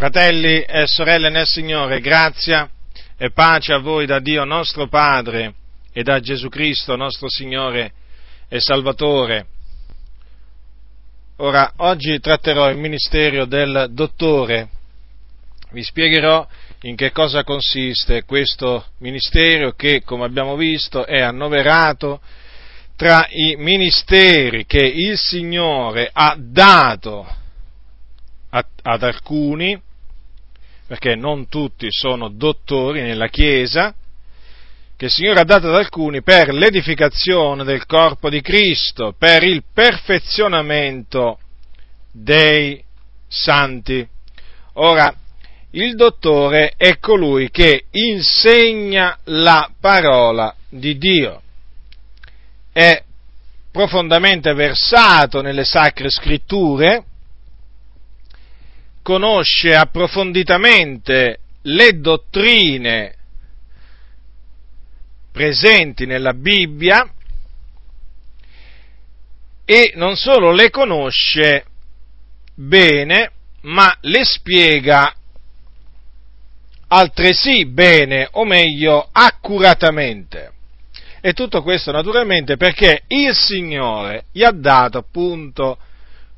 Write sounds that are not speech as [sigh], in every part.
Fratelli e sorelle nel Signore, grazia e pace a voi da Dio nostro Padre e da Gesù Cristo nostro Signore e Salvatore. Ora, oggi tratterò il ministero del dottore. Vi spiegherò in che cosa consiste questo ministero che, come abbiamo visto, è annoverato tra i ministeri che il Signore ha dato ad alcuni perché non tutti sono dottori nella Chiesa, che il Signore ha dato ad alcuni per l'edificazione del corpo di Cristo, per il perfezionamento dei santi. Ora, il dottore è colui che insegna la parola di Dio, è profondamente versato nelle sacre scritture, conosce approfonditamente le dottrine presenti nella Bibbia e non solo le conosce bene, ma le spiega altresì bene, o meglio, accuratamente. E tutto questo naturalmente perché il Signore gli ha dato appunto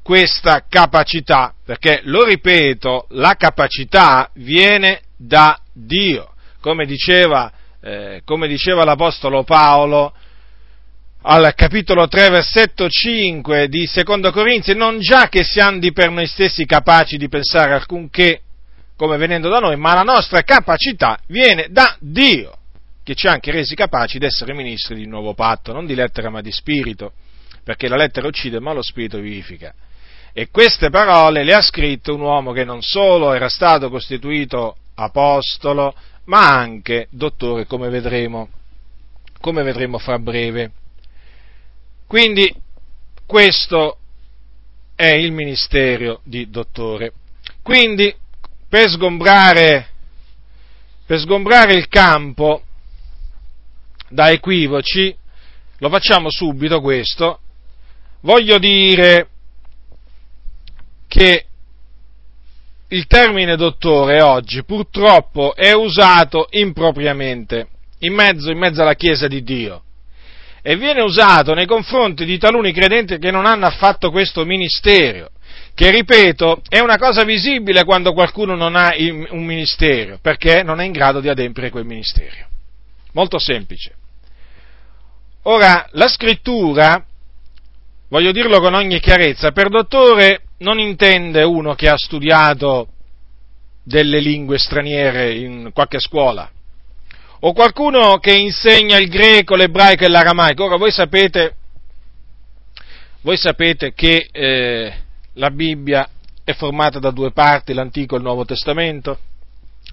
questa capacità, perché, lo ripeto, la capacità viene da Dio, come diceva, eh, come diceva l'Apostolo Paolo al capitolo 3, versetto 5 di Secondo Corinzi, non già che siamo di per noi stessi capaci di pensare alcunché come venendo da noi, ma la nostra capacità viene da Dio, che ci ha anche resi capaci di essere ministri di nuovo patto, non di lettera ma di spirito, perché la lettera uccide ma lo spirito vivifica. E queste parole le ha scritte un uomo che non solo era stato costituito apostolo, ma anche dottore, come vedremo, come vedremo fra breve. Quindi questo è il ministero di dottore. Quindi, per sgombrare, per sgombrare il campo da equivoci, lo facciamo subito questo, voglio dire che il termine dottore oggi purtroppo è usato impropriamente in mezzo, in mezzo alla Chiesa di Dio e viene usato nei confronti di taluni credenti che non hanno affatto questo ministero, che ripeto è una cosa visibile quando qualcuno non ha un ministero, perché non è in grado di adempiere quel ministero. Molto semplice. Ora, la scrittura, voglio dirlo con ogni chiarezza, per dottore non intende uno che ha studiato delle lingue straniere in qualche scuola, o qualcuno che insegna il greco, l'ebraico e l'aramaico. Ora voi sapete, voi sapete che eh, la Bibbia è formata da due parti, l'Antico e il Nuovo Testamento.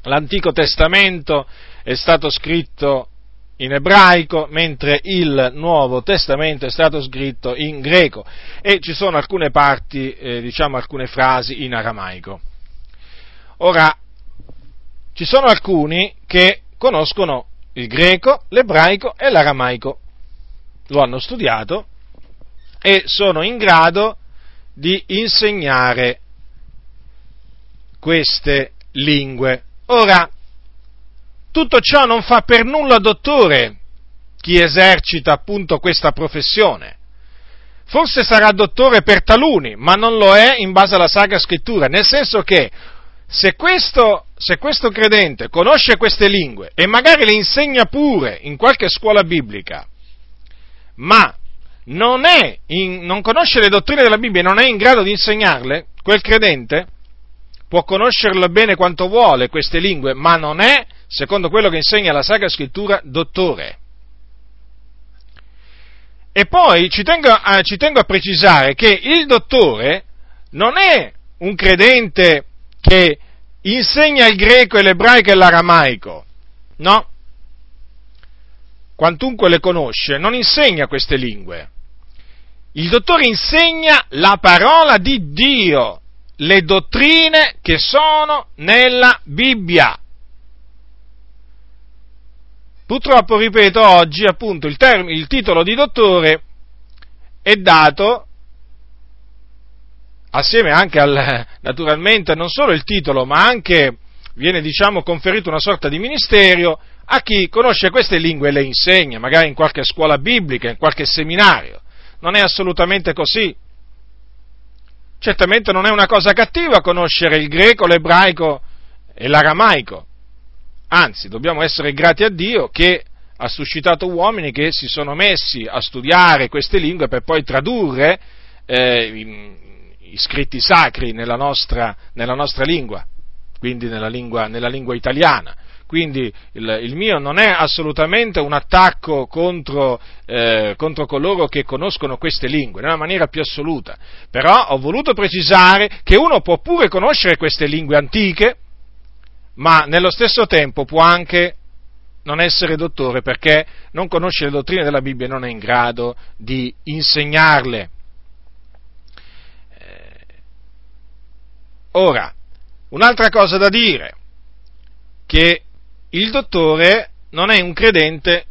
L'Antico Testamento è stato scritto in ebraico, mentre il Nuovo Testamento è stato scritto in greco e ci sono alcune parti, eh, diciamo alcune frasi in aramaico. Ora, ci sono alcuni che conoscono il greco, l'ebraico e l'aramaico, lo hanno studiato e sono in grado di insegnare queste lingue. Ora, tutto ciò non fa per nulla dottore chi esercita appunto questa professione. Forse sarà dottore per taluni, ma non lo è in base alla Sacra Scrittura, nel senso che se questo, se questo credente conosce queste lingue e magari le insegna pure in qualche scuola biblica, ma non, in, non conosce le dottrine della Bibbia e non è in grado di insegnarle, quel credente può conoscerle bene quanto vuole queste lingue, ma non è secondo quello che insegna la Sacra Scrittura, dottore. E poi ci tengo, a, ci tengo a precisare che il dottore non è un credente che insegna il greco e l'ebraico e l'aramaico, no? Quantunque le conosce, non insegna queste lingue. Il dottore insegna la parola di Dio, le dottrine che sono nella Bibbia. Purtroppo, ripeto, oggi appunto il, term- il titolo di dottore è dato assieme anche al, naturalmente, non solo il titolo, ma anche viene, diciamo, conferito una sorta di ministero a chi conosce queste lingue e le insegna, magari in qualche scuola biblica, in qualche seminario. Non è assolutamente così. Certamente non è una cosa cattiva conoscere il greco, l'ebraico e l'aramaico. Anzi, dobbiamo essere grati a Dio che ha suscitato uomini che si sono messi a studiare queste lingue per poi tradurre eh, i scritti sacri nella nostra, nella nostra lingua, quindi nella lingua, nella lingua italiana. Quindi il, il, mio non è assolutamente un attacco contro, eh, contro, coloro che conoscono queste lingue, nella maniera più assoluta. Però ho voluto precisare che uno può pure conoscere queste lingue antiche, ma nello stesso tempo può anche non essere dottore perché non conosce le dottrine della Bibbia e non è in grado di insegnarle. Ora, un'altra cosa da dire, che il dottore non è un credente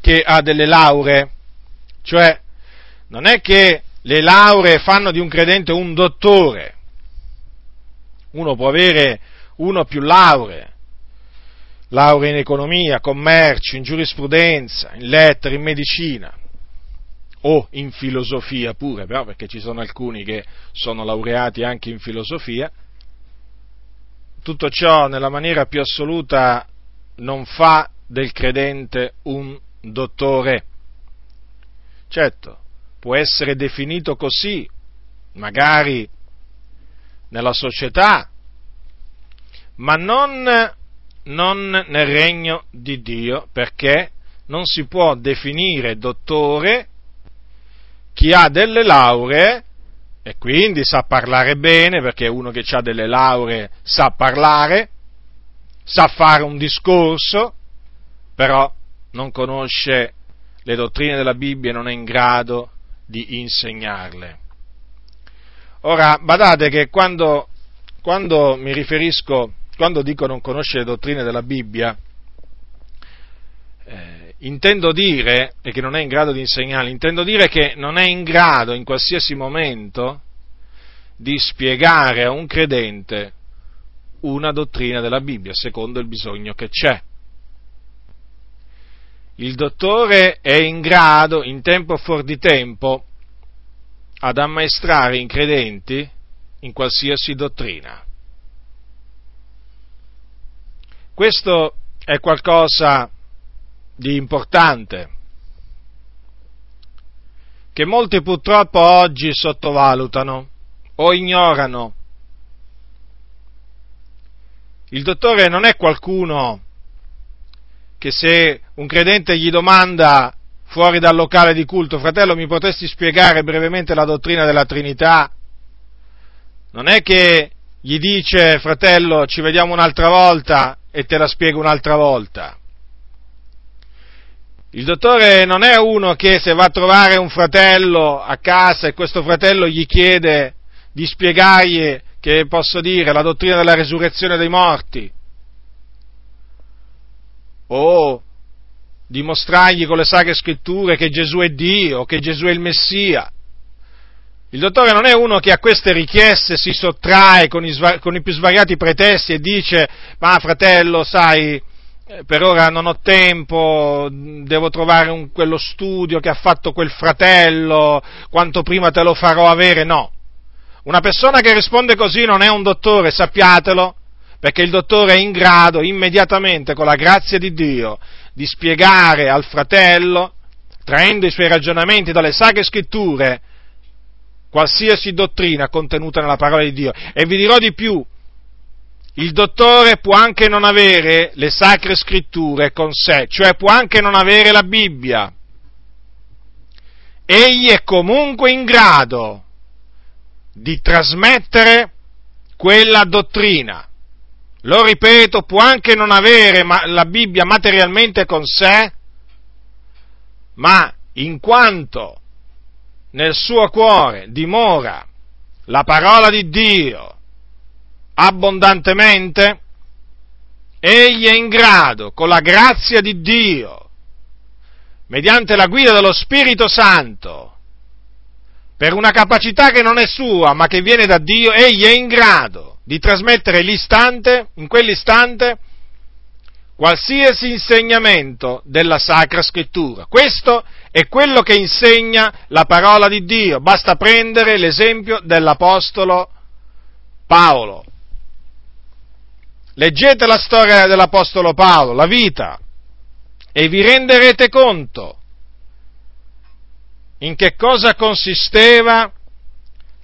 che ha delle lauree, cioè non è che le lauree fanno di un credente un dottore, uno può avere uno più lauree, lauree in economia, commercio, in giurisprudenza, in lettere, in medicina, o in filosofia pure, però perché ci sono alcuni che sono laureati anche in filosofia, tutto ciò nella maniera più assoluta non fa del credente un dottore. Certo, può essere definito così, magari nella società, ma non, non nel regno di Dio, perché non si può definire dottore chi ha delle lauree e quindi sa parlare bene, perché uno che ha delle lauree sa parlare, sa fare un discorso, però non conosce le dottrine della Bibbia e non è in grado di insegnarle. Ora, badate che quando, quando mi riferisco, quando dico non conoscere le dottrine della Bibbia, eh, intendo dire, e che non è in grado di insegnare, intendo dire che non è in grado in qualsiasi momento di spiegare a un credente una dottrina della Bibbia secondo il bisogno che c'è. Il dottore è in grado, in tempo fuori di tempo, ad ammaestrare i credenti in qualsiasi dottrina. Questo è qualcosa di importante, che molti purtroppo oggi sottovalutano o ignorano. Il dottore non è qualcuno che se un credente gli domanda fuori dal locale di culto, fratello, mi potresti spiegare brevemente la dottrina della Trinità? Non è che gli dice, fratello, ci vediamo un'altra volta e te la spiego un'altra volta. Il dottore non è uno che se va a trovare un fratello a casa e questo fratello gli chiede di spiegargli, che posso dire, la dottrina della resurrezione dei morti, o dimostrargli con le sacre scritture che Gesù è Dio, che Gesù è il Messia. Il dottore non è uno che a queste richieste si sottrae con i, con i più svariati pretesti e dice, ma fratello, sai, eh, per ora non ho tempo, devo trovare un, quello studio che ha fatto quel fratello, quanto prima te lo farò avere, no. Una persona che risponde così non è un dottore, sappiatelo, perché il dottore è in grado immediatamente, con la grazia di Dio, di spiegare al fratello, traendo i suoi ragionamenti dalle sacre scritture, qualsiasi dottrina contenuta nella parola di Dio. E vi dirò di più, il dottore può anche non avere le sacre scritture con sé, cioè può anche non avere la Bibbia. Egli è comunque in grado di trasmettere quella dottrina. Lo ripeto, può anche non avere la Bibbia materialmente con sé, ma in quanto nel suo cuore dimora la parola di Dio, abbondantemente, egli è in grado, con la grazia di Dio, mediante la guida dello Spirito Santo, per una capacità che non è sua, ma che viene da Dio, egli è in grado di trasmettere l'istante, in quell'istante, qualsiasi insegnamento della Sacra Scrittura. Questo è quello che insegna la parola di Dio. Basta prendere l'esempio dell'Apostolo Paolo. Leggete la storia dell'Apostolo Paolo, la vita, e vi renderete conto in che cosa consisteva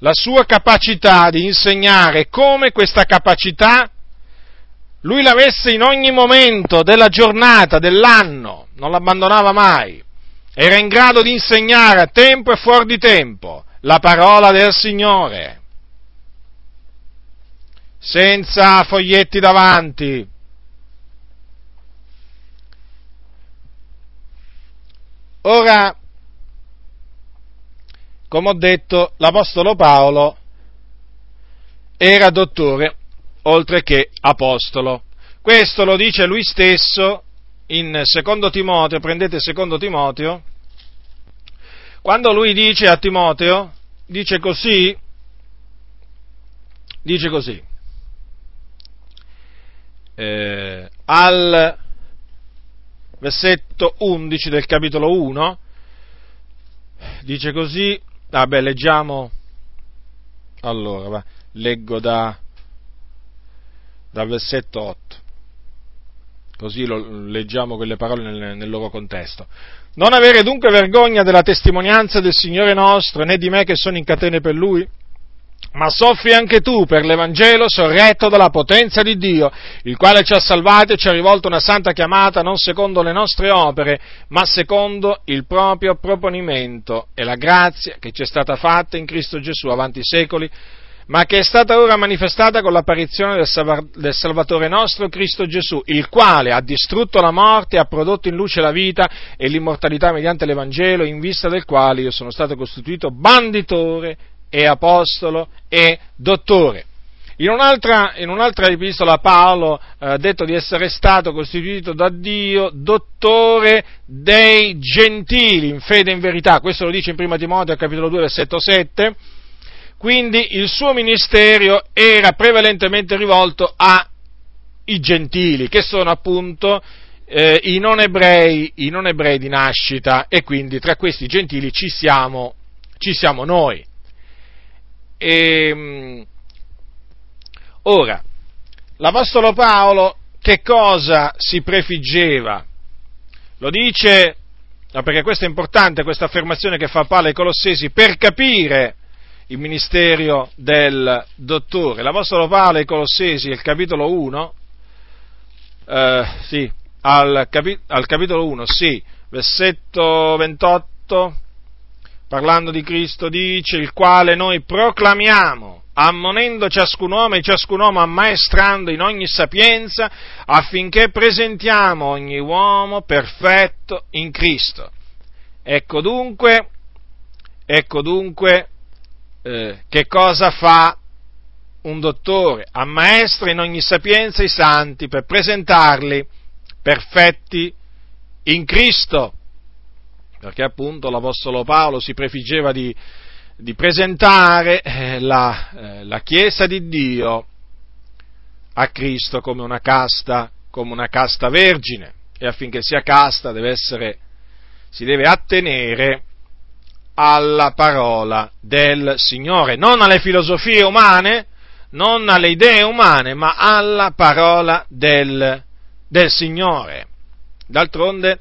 la sua capacità di insegnare, come questa capacità lui l'avesse in ogni momento della giornata, dell'anno, non l'abbandonava mai, era in grado di insegnare a tempo e fuori di tempo la parola del Signore, senza foglietti davanti. Ora, come ho detto, l'Apostolo Paolo era dottore oltre che apostolo. Questo lo dice lui stesso in secondo Timoteo, prendete secondo Timoteo, quando lui dice a Timoteo, dice così, dice così, eh, al versetto 11 del capitolo 1, dice così, vabbè, leggiamo, allora, va, leggo da, dal versetto 8, così lo, leggiamo quelle parole nel, nel loro contesto. Non avere dunque vergogna della testimonianza del Signore nostro, né di me che sono in catene per Lui, ma soffri anche tu per l'Evangelo sorretto dalla potenza di Dio, il quale ci ha salvati e ci ha rivolto una santa chiamata non secondo le nostre opere, ma secondo il proprio proponimento e la grazia che ci è stata fatta in Cristo Gesù avanti i secoli, ma che è stata ora manifestata con l'apparizione del, Salvatore nostro Cristo Gesù, il quale ha distrutto la morte ha prodotto in luce la vita e l'immortalità mediante l'Evangelo, in vista del quale io sono stato costituito banditore e apostolo e dottore. In un'altra, in un'altra epistola Paolo eh, ha detto di essere stato costituito da Dio dottore dei gentili in fede e in verità, questo lo dice in 1 Timoteo capitolo 2 versetto 7, quindi il suo ministero era prevalentemente rivolto ai gentili, che sono appunto eh, i, non ebrei, i non ebrei di nascita e quindi tra questi gentili ci siamo, ci siamo noi. E, ehm, ora, l'Apostolo Paolo che cosa si prefiggeva? Lo dice, perché questo è importante, questa affermazione che fa Paolo ai Colossesi, per capire il ministero del dottore. L'Apostolo Paolo ai Colossesi, il capitolo 1, eh, sì, al, capi- al capitolo 1, sì, versetto 28, parlando di Cristo, dice, il quale noi proclamiamo, ammonendo ciascun uomo e ciascun uomo ammaestrando in ogni sapienza, affinché presentiamo ogni uomo perfetto in Cristo. Ecco dunque, ecco dunque eh, che cosa fa un dottore? Ammaestra in ogni sapienza i santi per presentarli perfetti in Cristo perché appunto l'Apostolo Paolo si prefiggeva di, di presentare eh, la, eh, la, Chiesa di Dio a Cristo come una casta, come una casta vergine e affinché sia casta deve essere, si deve attenere alla parola del Signore, non alle filosofie umane, non alle idee umane, ma alla parola del, del Signore. D'altronde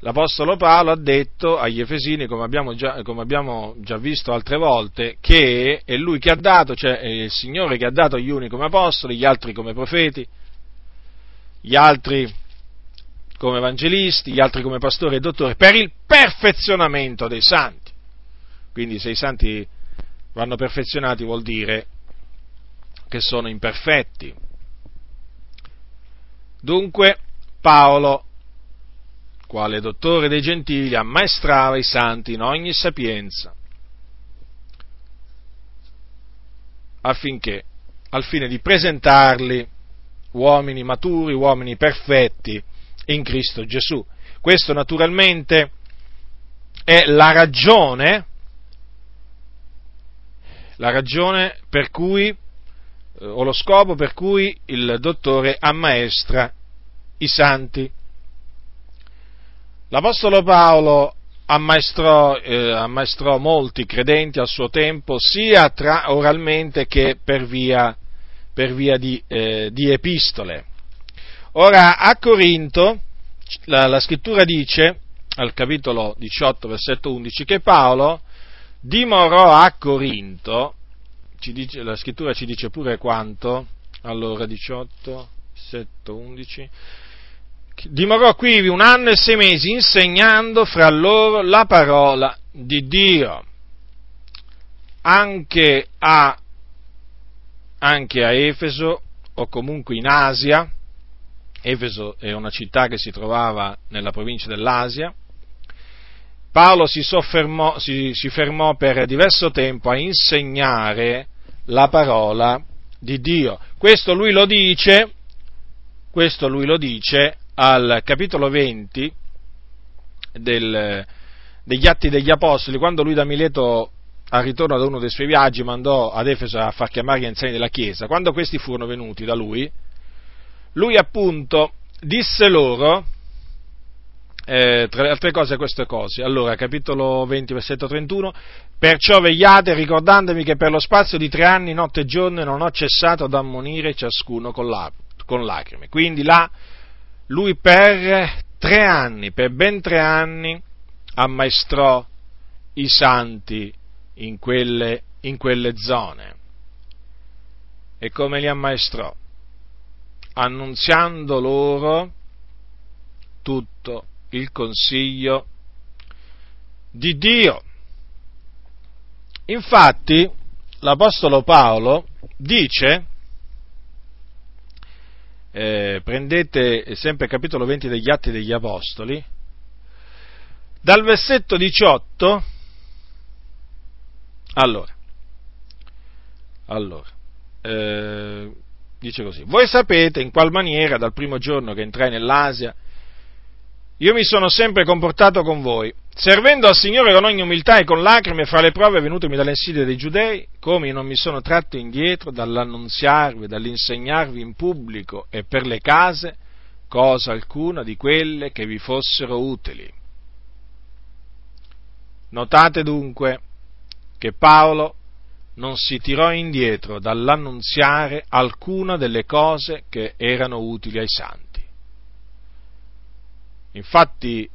l'Apostolo Paolo ha detto agli Efesini, come abbiamo, già, come abbiamo già, visto altre volte, che è lui che ha dato, cioè è il Signore che ha dato gli uni come apostoli, gli altri come profeti, gli altri come evangelisti, gli altri come pastori e dottori, per il perfezionamento dei santi. Quindi se i santi vanno perfezionati vuol dire che sono imperfetti. Dunque Paolo quale dottore dei gentili, ammaestrava i santi in ogni sapienza, affinché, al fine di presentarli uomini maturi, uomini perfetti in Cristo Gesù. Questo naturalmente è la ragione la ragione per cui, eh, o lo scopo per cui il dottore ammaestra i santi. L'Apostolo Paolo ammaestrò, eh, ammaestrò molti credenti al suo tempo, sia tra, oralmente che per via, per via di, eh, di, epistole. Ora, a Corinto, la, la scrittura dice, al capitolo 18, versetto 11, che Paolo dimorò a Corinto, dice, la scrittura ci dice pure quanto, allora 18, versetto 11, dimorò qui un anno e sei mesi insegnando fra loro la parola di Dio. Anche a, anche a Efeso, o comunque in Asia, Efeso è una città che si trovava nella provincia dell'Asia, Paolo si, soffermò, si, si fermò per diverso tempo a insegnare la parola di Dio. Questo lui lo dice, questo lui lo dice al capitolo 20 del, degli Atti degli Apostoli, quando lui da Mileto al ritorno da uno dei suoi viaggi mandò ad Efeso a far chiamare gli anziani della Chiesa, quando questi furono venuti da lui, lui appunto disse loro, eh, tra le altre cose, queste cose. Allora, capitolo 20, versetto 31, perciò vegliate ricordandomi che per lo spazio di tre anni, notte e giorno, non ho cessato ad ammonire ciascuno con, la, con lacrime. Quindi là lui per tre anni, per ben tre anni, ammaestrò i santi in quelle, in quelle zone. E come li ammaestrò? Annunziando loro tutto il consiglio di Dio. Infatti, l'Apostolo Paolo dice eh, prendete sempre il capitolo 20 degli Atti degli Apostoli, dal versetto 18, allora, allora eh, dice così, voi sapete in qual maniera dal primo giorno che entrai nell'Asia, io mi sono sempre comportato con voi, servendo al Signore con ogni umiltà e con lacrime fra le prove venutemi dalle insidie dei giudei, come io non mi sono tratto indietro dall'annunziarvi, dall'insegnarvi in pubblico e per le case cosa alcuna di quelle che vi fossero utili. Notate dunque che Paolo non si tirò indietro dall'annunziare alcuna delle cose che erano utili ai santi. Infatti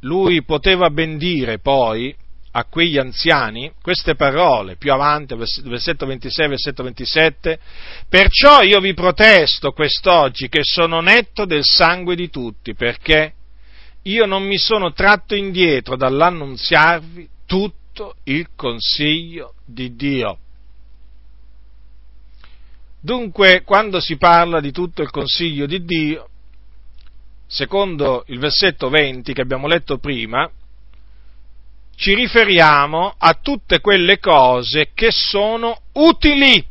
lui poteva ben dire poi a quegli anziani queste parole più avanti, versetto 26, versetto 27, perciò io vi protesto quest'oggi che sono netto del sangue di tutti, perché io non mi sono tratto indietro dall'annunziarvi tutto il consiglio di Dio. Dunque, quando si parla di tutto il consiglio di Dio, secondo il versetto 20 che abbiamo letto prima, ci riferiamo a tutte quelle cose che sono utili.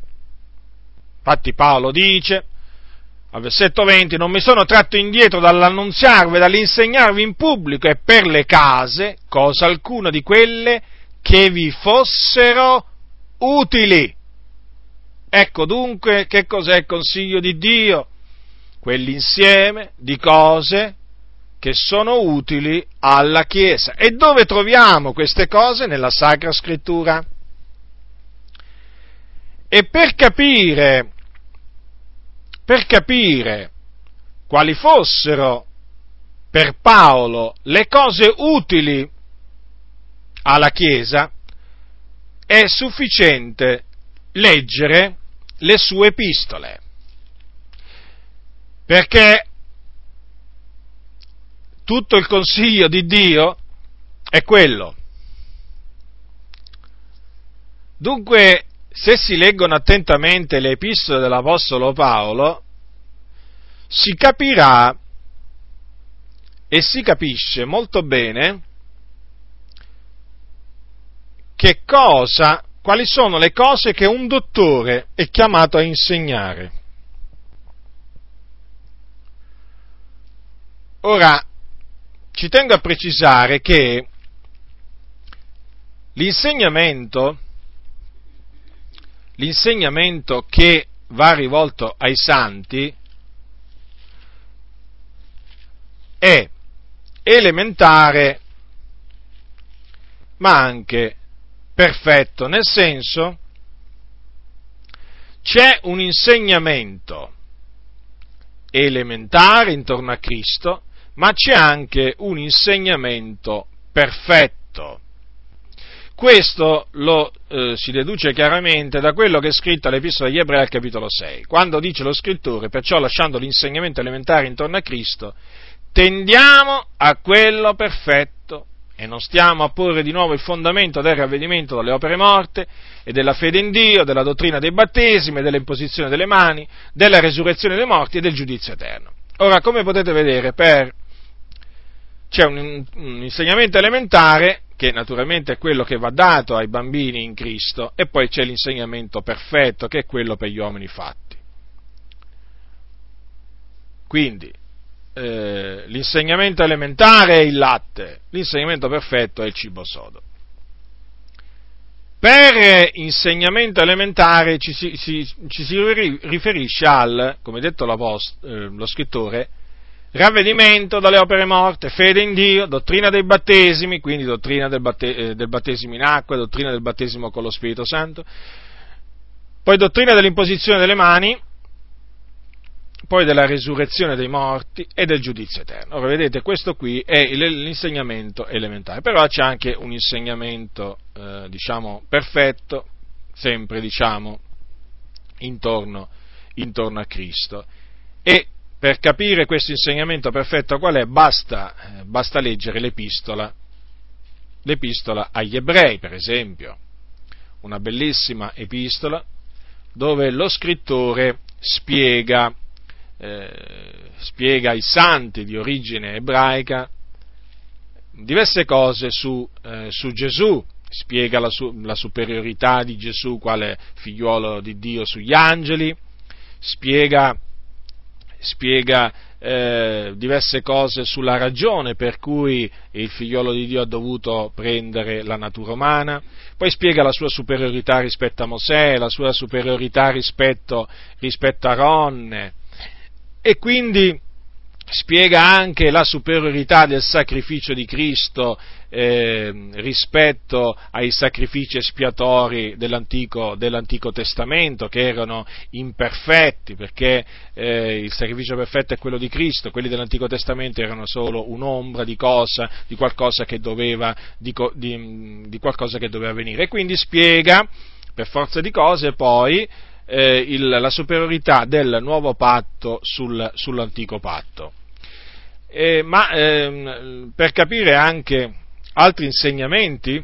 Infatti Paolo dice, al versetto 20, non mi sono tratto indietro dall'annunziarvi, dall'insegnarvi in pubblico e per le case, cosa alcuna di quelle che vi fossero utili. Ecco dunque che cos'è il consiglio di Dio quell'insieme di cose che sono utili alla Chiesa. E dove troviamo queste cose? Nella Sacra Scrittura. E per capire, per capire quali fossero per Paolo le cose utili alla Chiesa, è sufficiente leggere le sue epistole perché tutto il consiglio di Dio è quello. Dunque, se si leggono attentamente le epistole dell'Apostolo Paolo, si capirà e si capisce molto bene che cosa, quali sono le cose che un dottore è chiamato a insegnare. Ora, ci tengo a precisare che l'insegnamento l'insegnamento che va rivolto ai santi è elementare ma anche perfetto, nel senso c'è un insegnamento elementare intorno a Cristo, ma c'è anche un insegnamento perfetto. Questo lo eh, si deduce chiaramente da quello che è scritto all'Epistola agli Ebrei al capitolo 6, quando dice lo scrittore, perciò lasciando l'insegnamento elementare intorno a Cristo, tendiamo a quello perfetto e non stiamo a porre di nuovo il fondamento del ravvedimento dalle opere morte e della fede in Dio, della dottrina dei battesimi, dell'imposizione delle mani, della resurrezione dei morti e del giudizio eterno. Ora, come potete vedere, per... c'è un, un insegnamento elementare che naturalmente è quello che va dato ai bambini in Cristo, e poi c'è l'insegnamento perfetto, che è quello per gli uomini fatti. Quindi, eh, l'insegnamento elementare è il latte, l'insegnamento perfetto è il cibo sodo. Per insegnamento elementare ci si, si, ci si riferisce al, come detto eh, lo scrittore, ravvedimento dalle opere morte, fede in Dio, dottrina dei battesimi, quindi dottrina del, batte, eh, del battesimo in acqua, dottrina del battesimo con lo Spirito Santo, poi dottrina dell'imposizione delle mani, poi della resurrezione dei morti e del giudizio eterno. Ora vedete, questo qui è l'insegnamento elementare, però c'è anche un insegnamento, eh, diciamo, perfetto, sempre, diciamo, intorno, intorno a Cristo. E per capire questo insegnamento perfetto qual è, basta, eh, basta leggere l'epistola, l'epistola agli ebrei, per esempio, una bellissima epistola dove lo scrittore spiega, eh, spiega ai santi di origine ebraica diverse cose su, eh, su Gesù, spiega la, su, la superiorità di Gesù quale figliuolo di Dio sugli angeli, spiega spiega eh, diverse cose sulla ragione per cui il figliolo di Dio ha dovuto prendere la natura umana, poi spiega la sua superiorità rispetto a Mosè, la sua superiorità rispetto, rispetto a Ronne, e quindi spiega anche la superiorità del sacrificio di Cristo eh, rispetto ai sacrifici espiatori dell'Antico, dell'Antico, Testamento, che erano imperfetti, perché eh, il sacrificio perfetto è quello di Cristo, quelli dell'Antico Testamento erano solo un'ombra di cosa, di qualcosa che doveva, di, di, di qualcosa che doveva venire. E quindi spiega, per forza di cose, poi, eh, il, la superiorità del nuovo patto sul, sull'antico patto. Eh, ma ehm, per capire anche altri insegnamenti,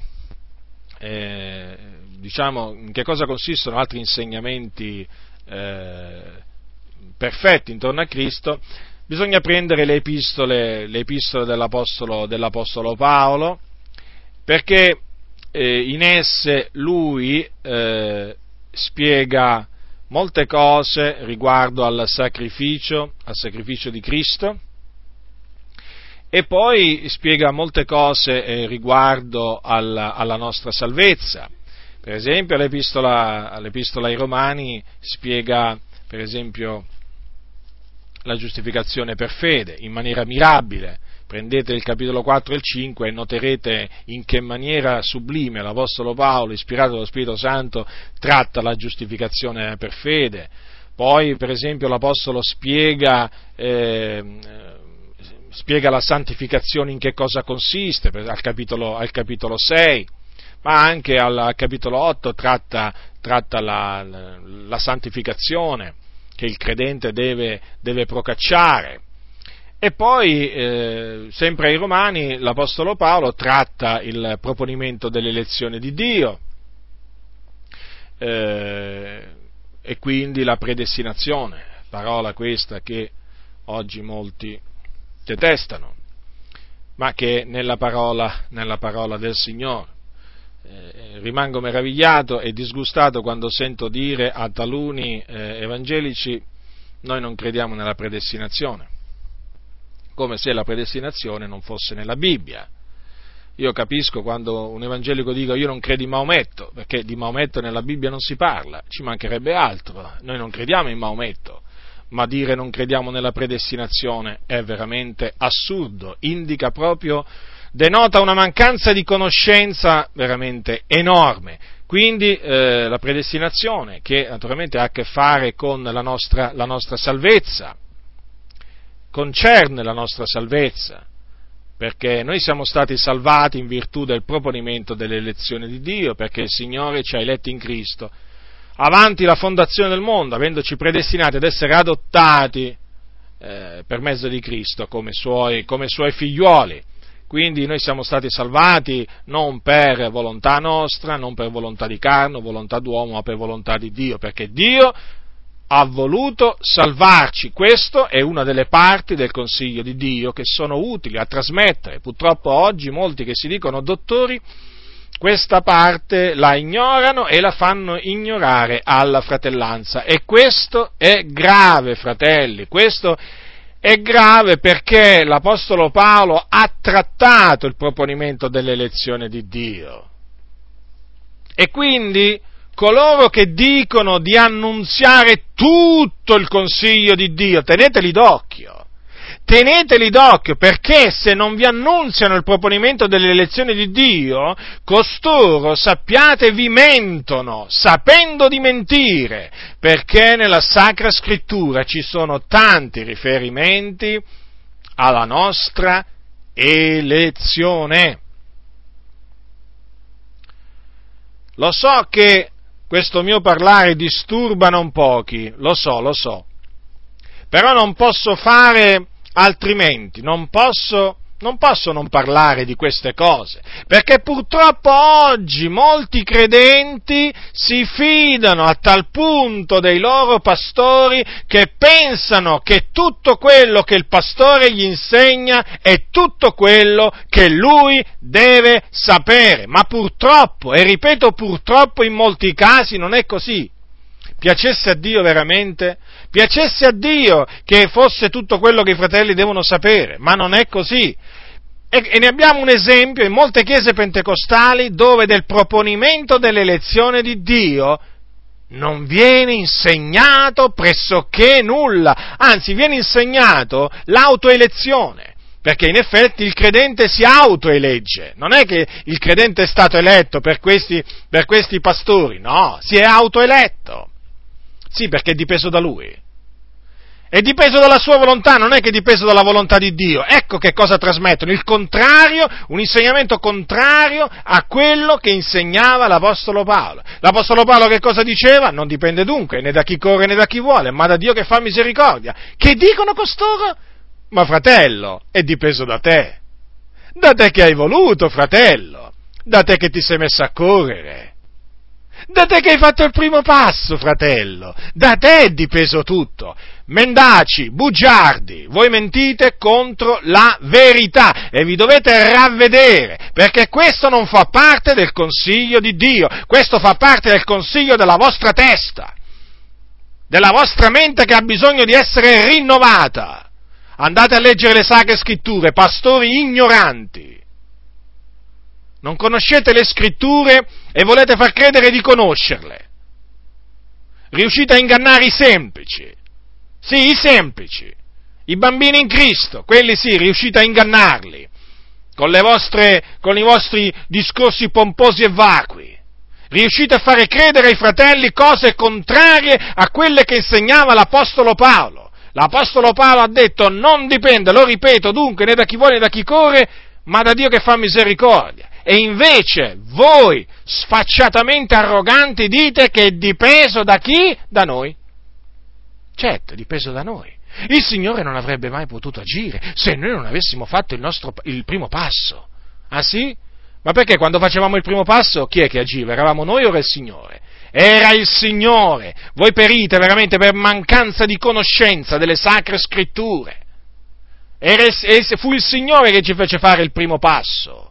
eh, diciamo in che cosa consistono altri insegnamenti eh, perfetti intorno a Cristo, bisogna prendere le epistole, le epistole dell'Apostolo, dell'Apostolo, Paolo, perché eh, in esse lui eh, spiega molte cose riguardo al sacrificio, al sacrificio di Cristo, e poi spiega molte cose eh, riguardo alla, alla, nostra salvezza. Per esempio all'epistola, all'epistola ai Romani spiega, per esempio, la giustificazione per fede in maniera mirabile. Prendete il capitolo 4 e il 5 e noterete in che maniera sublime l'Apostolo Paolo, ispirato dallo Spirito Santo, tratta la giustificazione per fede. Poi, per esempio, l'Apostolo spiega eh, spiega la santificazione in che cosa consiste, al capitolo, al capitolo 6, ma anche al, capitolo 8 tratta, tratta la, la, santificazione che il credente deve, deve procacciare. E poi, eh, sempre ai Romani, l'Apostolo Paolo tratta il proponimento dell'elezione di Dio eh, e quindi la predestinazione, parola questa che oggi molti detestano, ma che nella parola, nella parola del Signore. Eh, rimango meravigliato e disgustato quando sento dire a taluni eh, evangelici noi non crediamo nella predestinazione, come se la predestinazione non fosse nella Bibbia. io capisco quando un evangelico dica io non credo in Maometto, perché di Maometto nella Bibbia non si parla, ci mancherebbe altro, noi non crediamo in Maometto, ma dire non crediamo nella predestinazione è veramente assurdo, indica proprio, denota una mancanza di conoscenza veramente enorme. Quindi eh, la predestinazione, che naturalmente ha a che fare con la nostra, la nostra salvezza, concerne la nostra salvezza, perché noi siamo stati salvati in virtù del proponimento dell'elezione di Dio, perché il Signore ci ha eletti in Cristo, avanti la fondazione del mondo, avendoci predestinati ad essere adottati eh, per mezzo di Cristo come suoi, come suoi figliuoli. Quindi noi siamo stati salvati non per volontà nostra, non per volontà di carne, volontà d'uomo, ma per volontà di Dio, perché Dio ha voluto salvarci. Questa è una delle parti del consiglio di Dio che sono utili a trasmettere. Purtroppo oggi molti che si dicono dottori questa parte la ignorano e la fanno ignorare alla fratellanza. E questo è grave, fratelli, questo è grave perché l'Apostolo Paolo ha trattato il proponimento dell'elezione di Dio. E quindi coloro che dicono di annunziare tutto il consiglio di Dio, teneteli d'occhio. Teneteli d'occhio perché se non vi annunziano il proponimento delle elezioni di Dio, costoro sappiate vi mentono, sapendo di mentire, perché nella Sacra Scrittura ci sono tanti riferimenti alla nostra elezione. Lo so che questo mio parlare disturba non pochi, lo so, lo so, però non posso fare altrimenti, non posso non posso non parlare di queste cose, perché purtroppo oggi molti credenti si fidano a tal punto dei loro pastori che pensano che tutto quello che il pastore gli insegna è tutto quello che lui deve sapere, ma purtroppo, e ripeto purtroppo in molti casi non è così. Piacesse a Dio veramente? Piacesse a Dio che fosse tutto quello che i fratelli devono sapere, ma non è così. E, e ne abbiamo un esempio in molte chiese pentecostali dove del proponimento dell'elezione di Dio non viene insegnato pressoché nulla, anzi viene insegnato l'autoelezione perché in effetti il credente si autoelegge, non è che il credente è stato eletto per questi, per questi pastori, no, si è autoeletto. Sì, perché è dipeso da lui. È dipeso dalla sua volontà, non è che è dipeso dalla volontà di Dio. Ecco che cosa trasmettono, il contrario, un insegnamento contrario a quello che insegnava l'Apostolo Paolo. L'Apostolo Paolo che cosa diceva? Non dipende dunque né da chi corre né da chi vuole, ma da Dio che fa misericordia. Che dicono costoro? Ma fratello, è dipeso da te. Da te che hai voluto, fratello. Da te che ti sei messo a correre. Da te che hai fatto il primo passo, fratello. Da te è dipeso tutto. Mendaci, bugiardi, voi mentite contro la verità e vi dovete ravvedere, perché questo non fa parte del consiglio di Dio, questo fa parte del consiglio della vostra testa, della vostra mente che ha bisogno di essere rinnovata. Andate a leggere le sacre scritture, pastori ignoranti non conoscete le scritture e volete far credere di conoscerle. Riuscite a ingannare i semplici. Sì, i semplici. I bambini in Cristo, quelli sì, riuscite a ingannarli con, vostre, con i vostri discorsi pomposi e vacui. Riuscite a fare credere ai fratelli cose contrarie a quelle che insegnava l'Apostolo Paolo. L'Apostolo Paolo ha detto non dipende, lo ripeto dunque, né da chi vuole né da chi corre, ma da Dio che fa misericordia. E invece voi, sfacciatamente arroganti, dite che è dipeso da chi? Da noi. Certo, è dipeso da noi. Il Signore non avrebbe mai potuto agire se noi non avessimo fatto il, nostro, il primo passo. Ah sì? Ma perché quando facevamo il primo passo chi è che agiva? Eravamo noi o era il Signore? Era il Signore. Voi perite veramente per mancanza di conoscenza delle sacre scritture. Era, fu il Signore che ci fece fare il primo passo.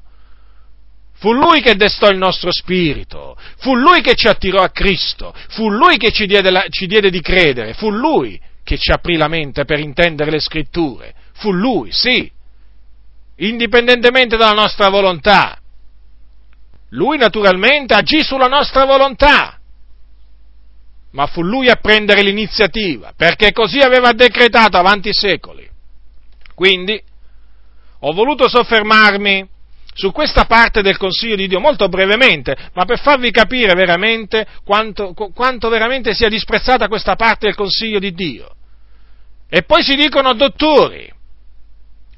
Fu Lui che destò il nostro spirito, fu Lui che ci attirò a Cristo, fu Lui che ci diede, la, ci diede di credere, fu Lui che ci aprì la mente per intendere le scritture, fu Lui, sì. indipendentemente dalla nostra volontà. Lui naturalmente agì sulla nostra volontà, ma fu lui a prendere l'iniziativa, perché così aveva decretato avanti secoli. Quindi ho voluto soffermarmi su questa parte del Consiglio di Dio molto brevemente, ma per farvi capire veramente quanto, quanto veramente sia disprezzata questa parte del Consiglio di Dio. E poi si dicono dottori,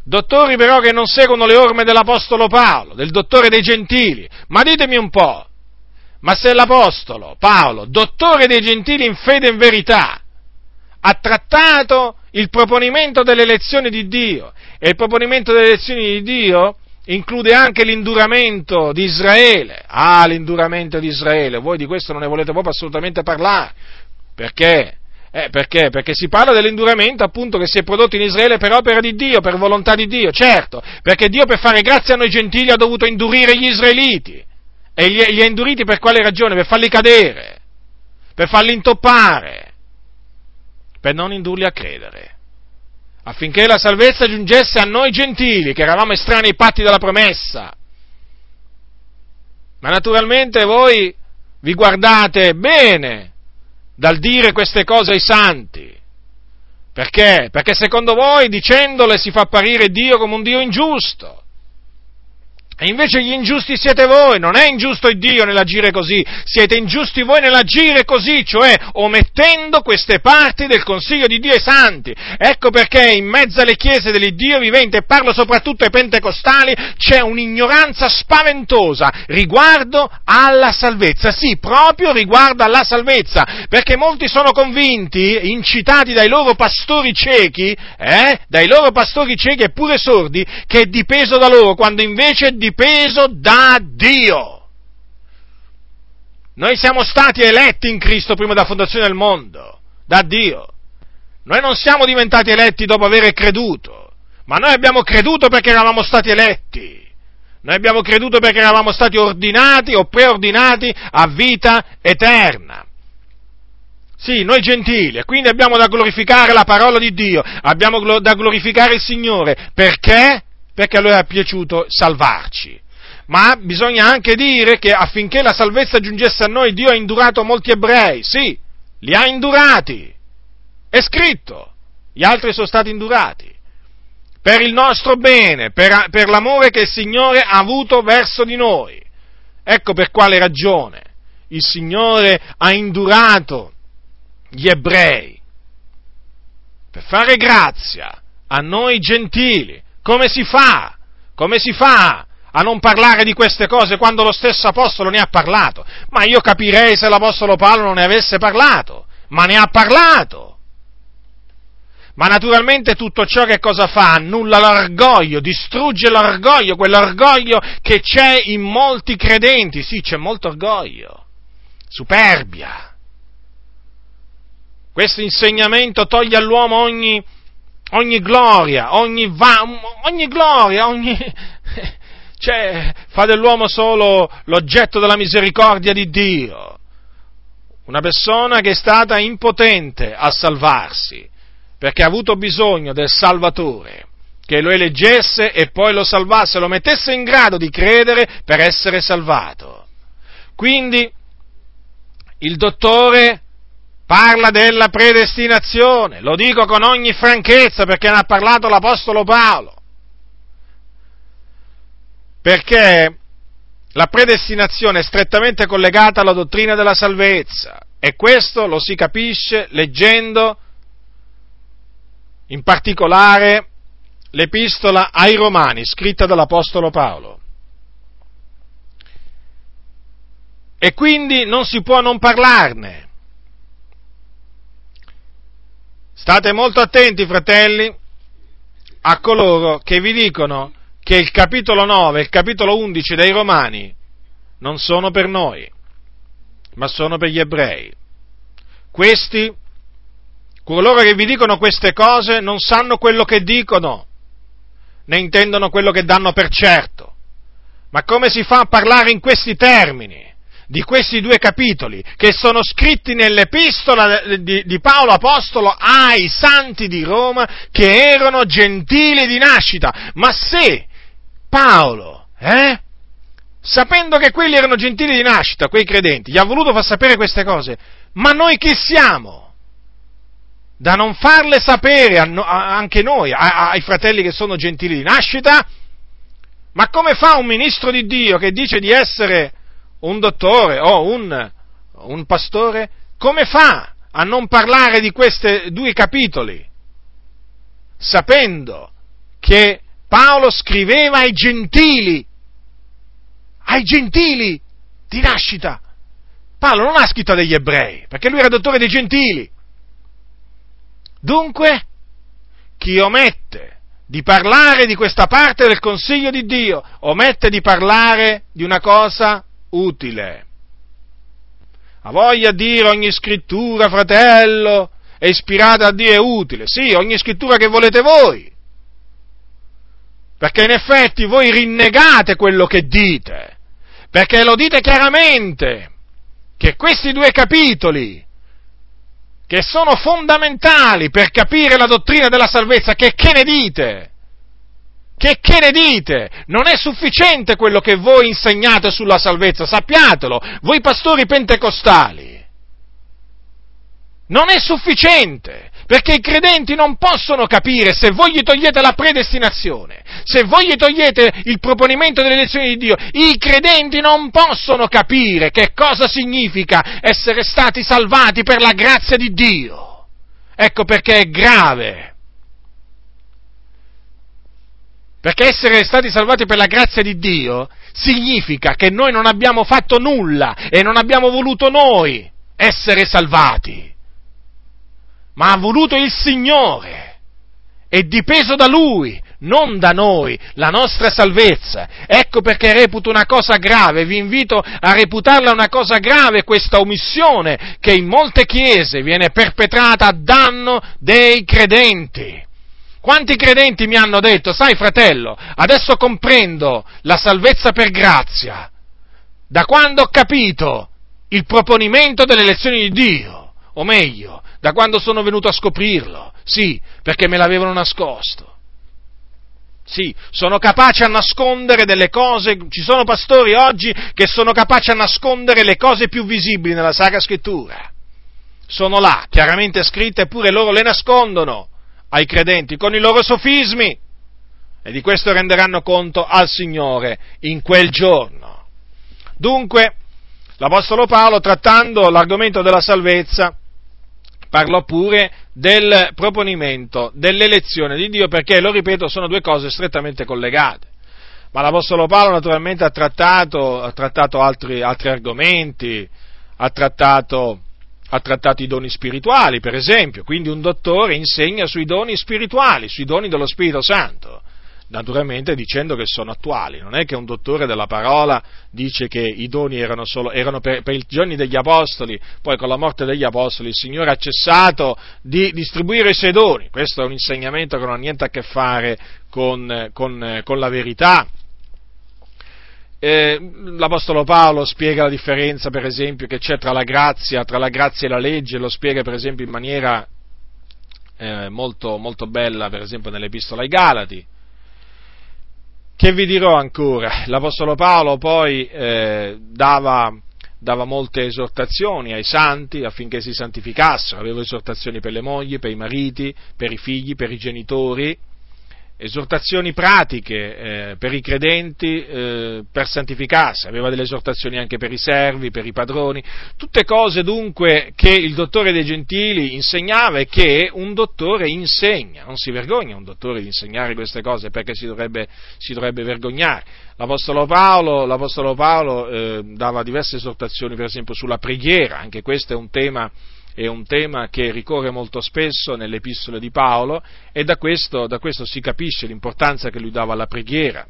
dottori però che non seguono le orme dell'Apostolo Paolo, del dottore dei gentili. Ma ditemi un po', ma se l'Apostolo Paolo, dottore dei gentili in fede e in verità, ha trattato il proponimento delle elezioni di Dio, e il proponimento delle elezioni di Dio include anche l'induramento di Israele. Ah, l'induramento di Israele, voi di questo non ne volete proprio assolutamente parlare. Perché? Eh, perché? Perché si parla dell'induramento appunto che si è prodotto in Israele per opera di Dio, per volontà di Dio, certo, perché Dio per fare grazia a noi gentili ha dovuto indurire gli israeliti. E li, li ha induriti per quale ragione? Per farli cadere, per farli intoppare, per non indurli a credere affinché la salvezza giungesse a noi gentili, che eravamo estranei ai patti della promessa. Ma naturalmente voi vi guardate bene dal dire queste cose ai santi. Perché? Perché secondo voi dicendole si fa apparire Dio come un Dio ingiusto. E invece gli ingiusti siete voi, non è ingiusto il Dio nell'agire così, siete ingiusti voi nell'agire così, cioè omettendo queste parti del consiglio di Dio ai santi. Ecco perché in mezzo alle chiese dell'Iddio vivente, e parlo soprattutto ai pentecostali, c'è un'ignoranza spaventosa riguardo alla salvezza. Sì, proprio riguardo alla salvezza, perché molti sono convinti, incitati dai loro pastori ciechi, eh, dai loro pastori ciechi e pure sordi, che è dipeso da loro, quando invece è dipeso da Dio. Noi siamo stati eletti in Cristo prima della fondazione del mondo, da Dio. Noi non siamo diventati eletti dopo aver creduto, ma noi abbiamo creduto perché eravamo stati eletti. Noi abbiamo creduto perché eravamo stati ordinati o preordinati a vita eterna. Sì, noi gentili, quindi abbiamo da glorificare la parola di Dio, abbiamo da glorificare il Signore, perché? Perché a lui è piaciuto salvarci. Ma bisogna anche dire che affinché la salvezza giungesse a noi, Dio ha indurato molti ebrei, sì, li ha indurati. È scritto, gli altri sono stati indurati. Per il nostro bene, per, per l'amore che il Signore ha avuto verso di noi. Ecco per quale ragione il Signore ha indurato gli ebrei. Per fare grazia a noi gentili, come si fa? Come si fa a non parlare di queste cose quando lo stesso Apostolo ne ha parlato? Ma io capirei se l'Apostolo Paolo non ne avesse parlato, ma ne ha parlato. Ma naturalmente tutto ciò che cosa fa? Annulla l'orgoglio, distrugge l'orgoglio, quell'orgoglio che c'è in molti credenti. Sì, c'è molto orgoglio, superbia. Questo insegnamento toglie all'uomo ogni, ogni gloria, ogni, va, ogni gloria, ogni... [laughs] cioè, fa dell'uomo solo l'oggetto della misericordia di Dio. Una persona che è stata impotente a salvarsi, perché ha avuto bisogno del Salvatore, che lo eleggesse e poi lo salvasse, lo mettesse in grado di credere per essere salvato. Quindi il dottore parla della predestinazione, lo dico con ogni franchezza perché ne ha parlato l'Apostolo Paolo. Perché la predestinazione è strettamente collegata alla dottrina della salvezza e questo lo si capisce leggendo in particolare l'epistola ai Romani scritta dall'Apostolo Paolo. E quindi non si può non parlarne State molto attenti, fratelli, a coloro che vi dicono che il capitolo 9 e il capitolo 11 dei Romani non sono per noi, ma sono per gli ebrei. Questi, coloro che vi dicono queste cose, non sanno quello che dicono, né intendono quello che danno per certo. Ma come si fa a parlare in questi termini? Di questi due capitoli, che sono scritti nell'epistola di, di, Paolo Apostolo ai santi di Roma, che erano gentili di nascita. Ma se Paolo, eh? sapendo che quelli erano gentili di nascita, quei credenti, gli ha voluto far sapere queste cose, ma noi chi siamo? Da non farle sapere a a, anche noi, a, ai fratelli che sono gentili di nascita? Ma come fa un ministro di Dio che dice di essere un dottore o un, un pastore? Come fa a non parlare di questi due capitoli? Sapendo che Paolo scriveva ai gentili ai gentili di nascita. Paolo non ha scritto degli ebrei, perché lui era dottore dei gentili. Dunque, chi omette di parlare di questa parte del consiglio di Dio, omette di parlare di una cosa utile. Ha voglia di dire ogni scrittura, fratello, è ispirata a Dio, è utile. Sì, ogni scrittura che volete voi. Perché in effetti voi rinnegate quello che dite perché lo dite chiaramente che questi due capitoli, che sono fondamentali per capire la dottrina della salvezza, che che ne dite? Che che ne dite? Non è sufficiente quello che voi insegnate sulla salvezza, sappiatelo, voi pastori pentecostali. Non è sufficiente, perché i credenti non possono capire se voi gli togliete la predestinazione, se voi gli togliete il proponimento delle elezioni di Dio, i credenti non possono capire che cosa significa essere stati salvati per la grazia di Dio. Ecco perché è grave. Perché essere stati salvati per la grazia di Dio significa che noi non abbiamo fatto nulla e non abbiamo voluto noi essere salvati ma ha voluto il Signore. È dipeso da Lui, non da noi, la nostra salvezza. Ecco perché reputo una cosa grave, vi invito a reputarla una cosa grave questa omissione che in molte chiese viene perpetrata a danno dei credenti. Quanti credenti mi hanno detto, sai fratello, adesso comprendo la salvezza per grazia, da quando ho capito il proponimento delle lezioni di Dio, o meglio, da quando sono venuto a scoprirlo, sì, perché me l'avevano nascosto. Sì, sono capace a nascondere delle cose, ci sono pastori oggi che sono capaci a nascondere le cose più visibili nella Sacra Scrittura. Sono là, chiaramente scritte, eppure loro le nascondono ai credenti con i loro sofismi. E di questo renderanno conto al Signore in quel giorno. Dunque, l'Apostolo Paolo, trattando l'argomento della salvezza, parlò pure del proponimento, dell'elezione di Dio, perché, lo ripeto, sono due cose strettamente collegate. Ma l'Apostolo Paolo naturalmente ha trattato, ha trattato altri, altri, argomenti, ha trattato, ha trattato i doni spirituali, per esempio, quindi un dottore insegna sui doni spirituali, sui doni dello Spirito Santo. Naturalmente dicendo che sono attuali, non è che un dottore della parola dice che i doni erano, solo, erano per, per, i giorni degli apostoli, poi con la morte degli apostoli il Signore ha cessato di distribuire i suoi doni, questo è un insegnamento che non ha niente a che fare con, con, con la verità. Eh, L'Apostolo Paolo spiega la differenza, per esempio, che c'è tra la grazia, tra la grazia e la legge, lo spiega, per esempio, in maniera eh, molto, molto bella, per esempio, nell'Epistola ai Galati. Che vi dirò ancora? L'Apostolo Paolo poi eh, dava, dava molte esortazioni ai santi affinché si santificassero, aveva esortazioni per le mogli, per i mariti, per i figli, per i genitori, esortazioni pratiche eh, per i credenti eh, per santificarsi, aveva delle esortazioni anche per i servi, per i padroni, tutte cose dunque che il dottore dei gentili insegnava e che un dottore insegna, non si vergogna un dottore di insegnare queste cose perché si dovrebbe, si dovrebbe vergognare. L'Apostolo Paolo, l'Apostolo Paolo eh, dava diverse esortazioni per esempio sulla preghiera, anche questo è un tema è un tema che ricorre molto spesso nelle epistole di Paolo e da questo, da questo si capisce l'importanza che lui dava alla preghiera.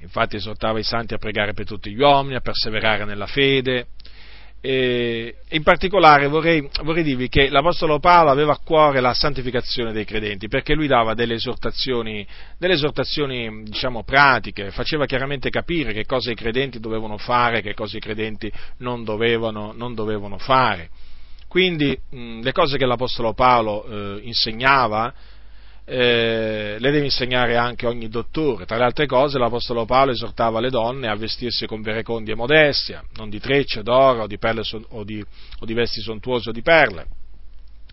Infatti esortava i santi a pregare per tutti gli uomini, a perseverare nella fede, e in particolare vorrei, vorrei, dirvi che l'Apostolo Paolo aveva a cuore la santificazione dei credenti, perché lui dava delle esortazioni, delle esortazioni diciamo, pratiche, faceva chiaramente capire che cosa i credenti dovevano fare, che cosa i credenti non dovevano, non dovevano fare. Quindi mh, le cose che l'Apostolo Paolo eh, insegnava eh, le deve insegnare anche ogni dottore. Tra le altre cose l'Apostolo Paolo esortava le donne a vestirsi con verecondia e modestia, non di trecce, d'oro o di, son- o di, o di vesti sontuose o di perle.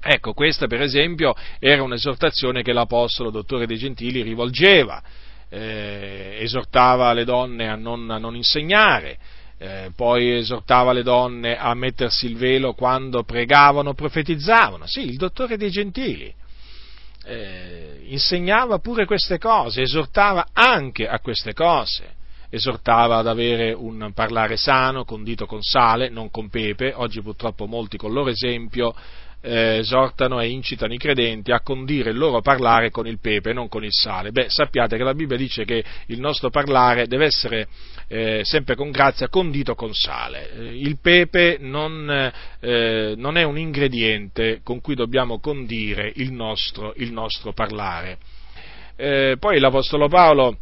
Ecco, questa per esempio era un'esortazione che l'Apostolo, dottore dei Gentili, rivolgeva, eh, esortava le donne a non, a non insegnare, eh, poi esortava le donne a mettersi il velo quando pregavano, profetizzavano. Sì, il dottore dei Gentili eh, insegnava pure queste cose, esortava anche a queste cose, esortava ad avere un parlare sano, condito con sale, non con pepe, oggi purtroppo molti con loro esempio eh, esortano e incitano i credenti a condire il loro parlare con il pepe, non con il sale. Beh, sappiate che la Bibbia dice che il nostro parlare deve essere eh, sempre con grazia condito con sale. Eh, il pepe non, eh, non, è un ingrediente con cui dobbiamo condire il nostro, il nostro parlare. Eh, poi l'Apostolo Paolo,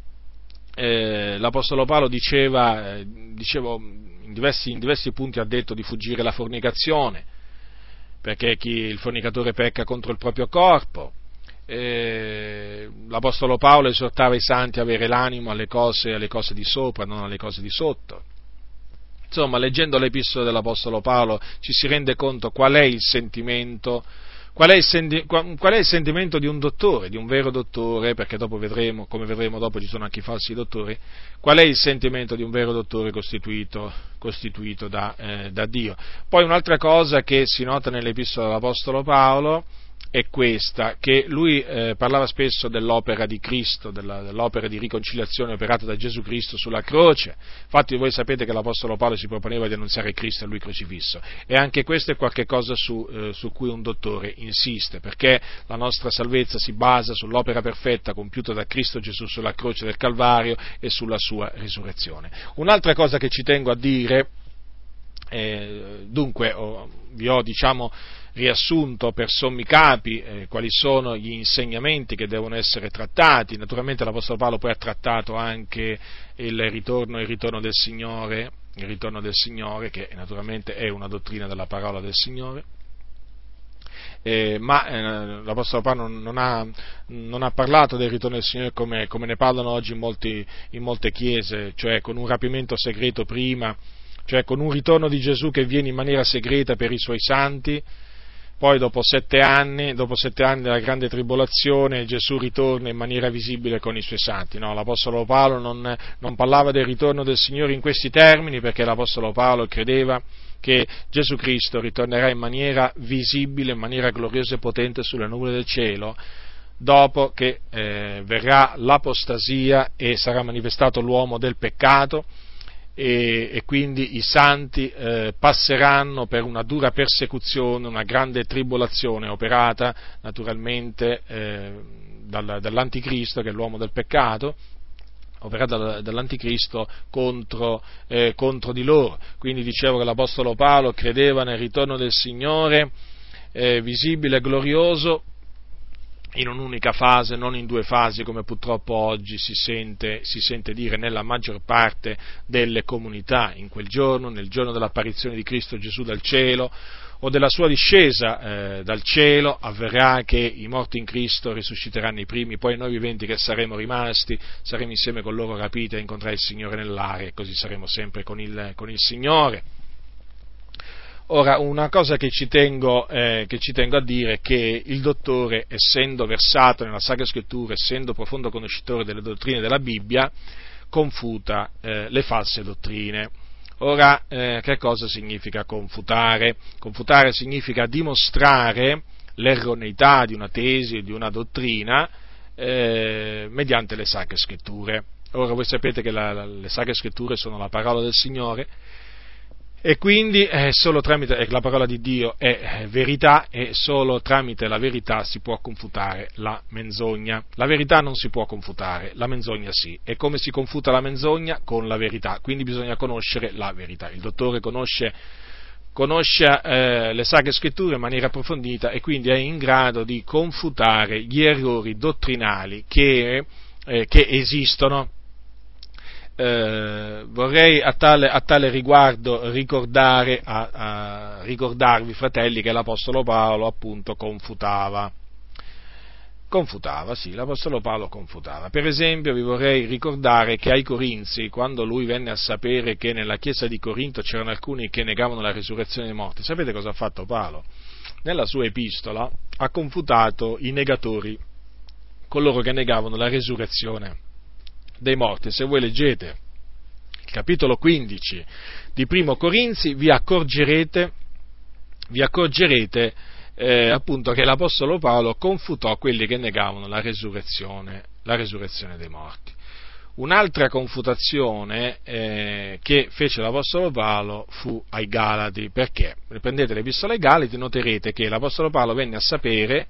eh, l'Apostolo Paolo diceva, diceva in, diversi, in diversi punti ha detto di fuggire la fornicazione, perché chi, il fornicatore pecca contro il proprio corpo. L'Apostolo Paolo esortava i santi a avere l'animo alle cose, alle cose di sopra, non alle cose di sotto. Insomma, leggendo l'epistola dell'Apostolo Paolo ci si rende conto qual è il sentimento Qual è, senti- qual è, il sentimento di un dottore, di un vero dottore, perché dopo vedremo, come vedremo dopo ci sono anche i falsi dottori, qual è il sentimento di un vero dottore costituito, costituito da, eh, da Dio. Poi un'altra cosa che si nota nell'epistola dell'Apostolo Paolo è questa, che lui eh, parlava spesso dell'opera di Cristo, della, dell'opera di riconciliazione operata da Gesù Cristo sulla croce. Infatti voi sapete che l'Apostolo Paolo si proponeva di annunziare Cristo a lui crocifisso e anche questo è qualcosa su, eh, su cui un dottore insiste, perché la nostra salvezza si basa sull'opera perfetta compiuta da Cristo Gesù sulla croce del Calvario e sulla sua risurrezione. Un'altra cosa che ci tengo a dire, eh, dunque oh, vi ho diciamo riassunto per sommi capi eh, quali sono gli insegnamenti che devono essere trattati. Naturalmente l'Apostolo Paolo poi ha trattato anche il ritorno, il ritorno del Signore, il ritorno del Signore, che naturalmente è una dottrina della parola del Signore. Eh, ma eh, l'Apostolo Paolo non ha, non ha, parlato del ritorno del Signore come, come ne parlano oggi in, molti, in, molte chiese, cioè con un rapimento segreto prima, cioè con un ritorno di Gesù che viene in maniera segreta per i suoi santi, poi dopo sette anni, dopo sette anni della grande tribolazione, Gesù ritorna in maniera visibile con i suoi santi. No, l'Apostolo Paolo non, non parlava del ritorno del Signore in questi termini perché l'Apostolo Paolo credeva che Gesù Cristo ritornerà in maniera visibile, in maniera gloriosa e potente sulle nuvole del cielo, dopo che eh, verrà l'apostasia e sarà manifestato l'uomo del peccato e, e quindi i santi eh, passeranno per una dura persecuzione, una grande tribolazione operata naturalmente eh, dal, dall'anticristo che è l'uomo del peccato, operata dall'anticristo contro, eh, contro, di loro. Quindi dicevo che l'Apostolo Paolo credeva nel ritorno del Signore eh, visibile e glorioso in un'unica fase, non in due fasi come purtroppo oggi si sente, si sente, dire nella maggior parte delle comunità, in quel giorno, nel giorno dell'apparizione di Cristo Gesù dal cielo o della sua discesa eh, dal cielo, avverrà che i morti in Cristo risusciteranno i primi, poi noi viventi che saremo rimasti, saremo insieme con loro rapiti a incontrare il Signore nell'aria e così saremo sempre con il, con il Signore. Ora, una cosa che ci, tengo, eh, che ci tengo a dire è che il dottore, essendo versato nella Sacra Scrittura, essendo profondo conoscitore delle dottrine della Bibbia, confuta eh, le false dottrine. Ora, eh, che cosa significa confutare? Confutare significa dimostrare l'erroneità di una tesi, di una dottrina, eh, mediante le Sacre Scritture. Ora, voi sapete che la, la, le Sacre Scritture sono la parola del Signore, e quindi eh, solo tramite eh, la parola di Dio è eh, verità e solo tramite la verità si può confutare la menzogna. La verità non si può confutare, la menzogna sì. E come si confuta la menzogna? Con la verità. Quindi bisogna conoscere la verità. Il dottore conosce, conosce eh, le sacre scritture in maniera approfondita e quindi è in grado di confutare gli errori dottrinali che, eh, che esistono eh, vorrei a tale, a tale riguardo ricordare, a, a, ricordarvi, fratelli, che l'Apostolo Paolo appunto confutava. Confutava, sì, l'Apostolo Paolo confutava. Per esempio vi vorrei ricordare che ai Corinzi, quando lui venne a sapere che nella chiesa di Corinto c'erano alcuni che negavano la risurrezione dei morti, sapete cosa ha fatto Paolo? Nella sua epistola ha confutato i negatori, coloro che negavano la risurrezione dei morti. Se voi leggete il capitolo 15 di Primo Corinzi vi accorgerete, vi accorgerete eh, appunto che l'Apostolo Paolo confutò quelli che negavano la resurrezione, la resurrezione dei morti. Un'altra confutazione eh, che fece l'Apostolo Paolo fu ai Galati, perché? Riprendete l'Epistola ai Galati, noterete che l'Apostolo Paolo venne a sapere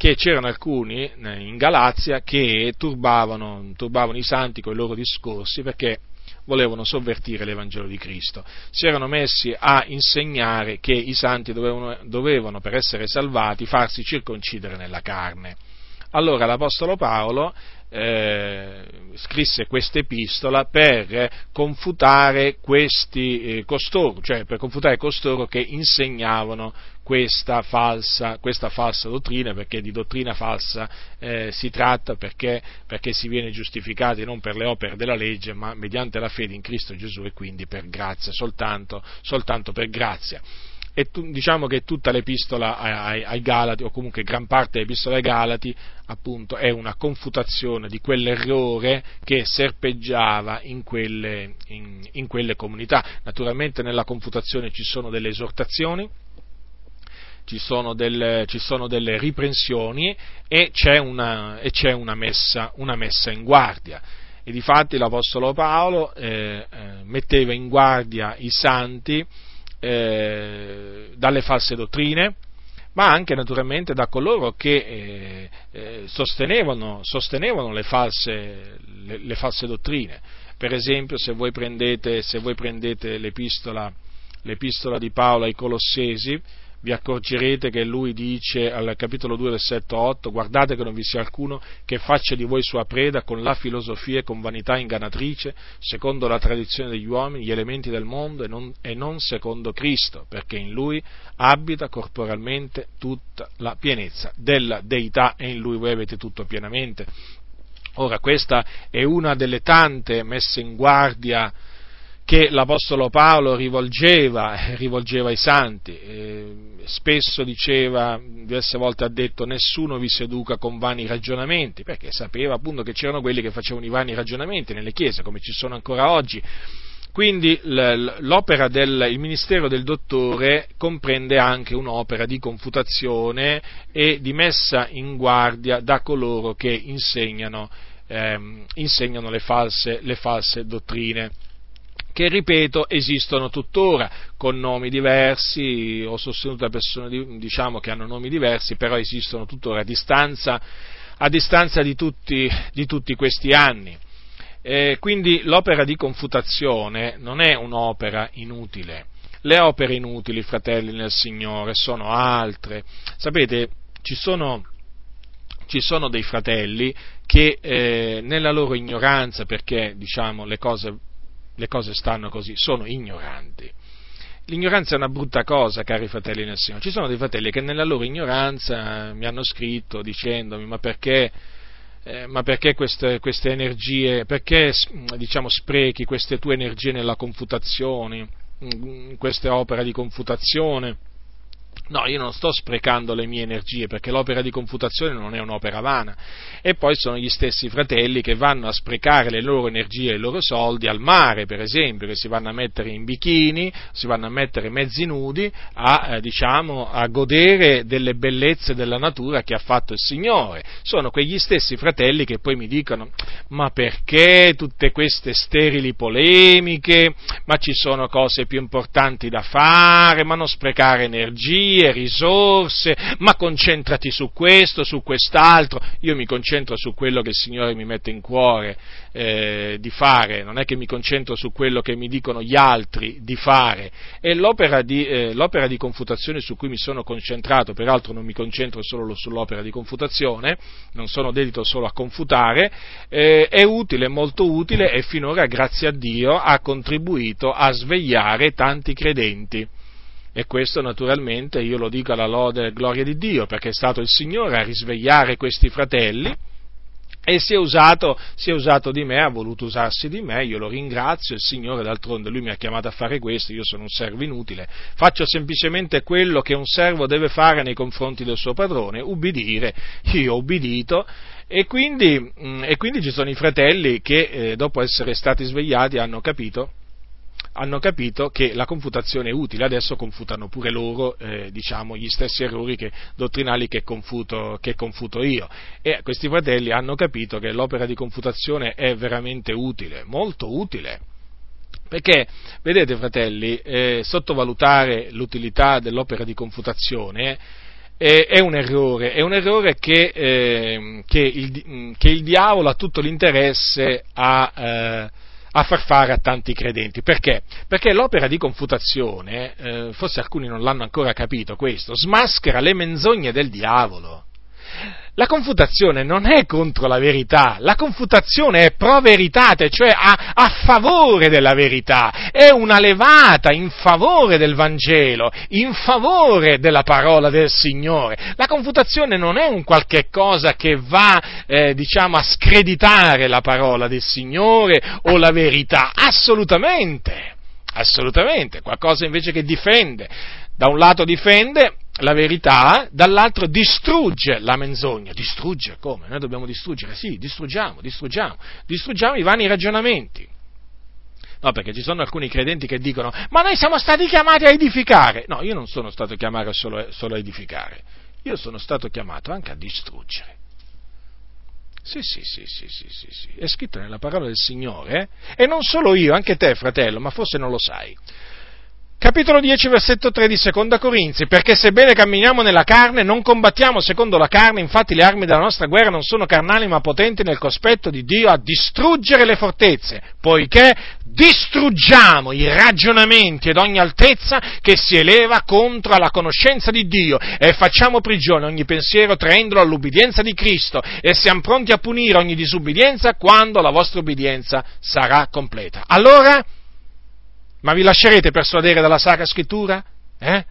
che c'erano alcuni eh, in Galazia che turbavano, turbavano i santi con i loro discorsi perché volevano sovvertire l'Evangelo di Cristo. Si erano messi a insegnare che i santi dovevano, dovevano per essere salvati, farsi circoncidere nella carne. Allora l'Apostolo Paolo eh, scrisse questa epistola per confutare questi eh, costoro, cioè per confutare costoro che insegnavano questa falsa, questa falsa dottrina, perché di dottrina falsa eh, si tratta, perché, perché, si viene giustificati non per le opere della legge, ma mediante la fede in Cristo Gesù e quindi per grazia, soltanto, soltanto per grazia e tu, diciamo che tutta l'epistola ai, ai, Galati, o comunque gran parte dell'epistola ai Galati, appunto, è una confutazione di quell'errore che serpeggiava in quelle, in, in quelle comunità. Naturalmente nella confutazione ci sono delle esortazioni, ci sono, delle, ci sono delle, riprensioni e c'è, una, e c'è una, messa, una, messa, in guardia. E difatti l'Apostolo Paolo eh, eh, metteva in guardia i santi eh, dalle false dottrine, ma anche naturalmente da coloro che eh, eh, sostenevano, sostenevano le, false, le, le, false, dottrine. Per esempio, se voi prendete, se voi prendete l'epistola, l'epistola di Paolo ai Colossesi, vi accorgerete che lui dice al capitolo 2 versetto 8 guardate che non vi sia alcuno che faccia di voi sua preda con la filosofia e con vanità ingannatrice secondo la tradizione degli uomini, gli elementi del mondo e non, e non secondo Cristo perché in lui abita corporalmente tutta la pienezza della deità e in lui voi avete tutto pienamente. Ora questa è una delle tante messe in guardia che l'Apostolo Paolo rivolgeva, rivolgeva ai santi. Eh, spesso diceva, diverse volte ha detto, nessuno vi seduca con vani ragionamenti, perché sapeva appunto che c'erano quelli che facevano i vani ragionamenti nelle chiese, come ci sono ancora oggi. Quindi l'opera del il ministero del dottore comprende anche un'opera di confutazione e di messa in guardia da coloro che insegnano, ehm, insegnano le, false, le false dottrine che ripeto esistono tuttora con nomi diversi, ho sostenuto da persone diciamo, che hanno nomi diversi, però esistono tuttora a distanza, a distanza di, tutti, di tutti questi anni. Eh, quindi l'opera di confutazione non è un'opera inutile. Le opere inutili, fratelli nel Signore, sono altre. Sapete, ci sono, ci sono dei fratelli che eh, nella loro ignoranza, perché diciamo, le cose le cose stanno così, sono ignoranti. L'ignoranza è una brutta cosa, cari fratelli nel Signore. Ci sono dei fratelli che nella loro ignoranza mi hanno scritto dicendomi ma perché, eh, ma perché queste, queste, energie, perché diciamo, sprechi queste tue energie nella confutazione, in queste opere di confutazione? No, io non sto sprecando le mie energie perché l'opera di confutazione non è un'opera vana. E poi sono gli stessi fratelli che vanno a sprecare le loro energie e i loro soldi al mare, per esempio, che si vanno a mettere in bikini, si vanno a mettere mezzi nudi a, eh, diciamo, a godere delle bellezze della natura che ha fatto il Signore. Sono quegli stessi fratelli che poi mi dicono: ma perché tutte queste sterili polemiche? Ma ci sono cose più importanti da fare, ma non sprecare energie energie, risorse, ma concentrati su questo, su quest'altro. Io mi concentro su quello che il Signore mi mette in cuore eh, di fare, non è che mi concentro su quello che mi dicono gli altri di fare. E l'opera di, eh, l'opera di confutazione su cui mi sono concentrato, peraltro non mi concentro solo sull'opera di confutazione, non sono dedito solo a confutare, eh, è utile, molto utile e finora, grazie a Dio, ha contribuito a svegliare tanti credenti E questo naturalmente io lo dico alla lode e gloria di Dio, perché è stato il Signore a risvegliare questi fratelli e si è, usato, si è usato di me, ha voluto usarsi di me, io lo ringrazio, il Signore d'altronde lui mi ha chiamato a fare questo, io sono un servo inutile, faccio semplicemente quello che un servo deve fare nei confronti del suo padrone, ubbidire, io ho ubbidito e quindi, mm, e quindi ci sono i fratelli che eh, dopo essere stati svegliati hanno capito hanno capito che la confutazione è utile, adesso confutano pure loro eh, diciamo, gli stessi errori che, dottrinali che confuto, che confuto, io. E questi fratelli hanno capito che l'opera di confutazione è veramente utile, molto utile. Perché, vedete fratelli, eh, sottovalutare l'utilità dell'opera di confutazione eh, è un errore, è un errore che, eh, che, il, che il, diavolo ha tutto l'interesse a eh, a far fare a tanti credenti. Perché? Perché l'opera di confutazione, eh, forse alcuni non l'hanno ancora capito questo, smaschera le menzogne del diavolo. La confutazione non è contro la verità, la confutazione è pro veritate, cioè a, a, favore della verità, è una levata in favore del Vangelo, in favore della parola del Signore. La confutazione non è un qualche cosa che va, eh, diciamo, a screditare la parola del Signore o la verità, assolutamente, assolutamente, qualcosa invece che difende. Da un lato difende la verità, dall'altro distrugge la menzogna. Distrugge come? Noi dobbiamo distruggere? Sì, distruggiamo, distruggiamo, distruggiamo i vani ragionamenti. No, perché ci sono alcuni credenti che dicono, ma noi siamo stati chiamati a edificare. No, io non sono stato chiamato solo, solo a edificare, io sono stato chiamato anche a distruggere. Sì, sì, sì, sì, sì, sì, sì. È scritto nella parola del Signore, eh? E non solo io, anche te, fratello, ma forse non lo sai. Capitolo 10, versetto 3 di Seconda Corinzi, perché sebbene camminiamo nella carne, non combattiamo secondo la carne, infatti le armi della nostra guerra non sono carnali ma potenti nel cospetto di Dio a distruggere le fortezze, poiché distruggiamo i ragionamenti ed ogni altezza che si eleva contro la conoscenza di Dio e facciamo prigione ogni pensiero traendolo all'ubbidienza di Cristo e siamo pronti a punire ogni disubbidienza quando la vostra ubbidienza sarà completa. Allora, ma vi lascerete persuadere dalla Sacra Scrittura? Eh?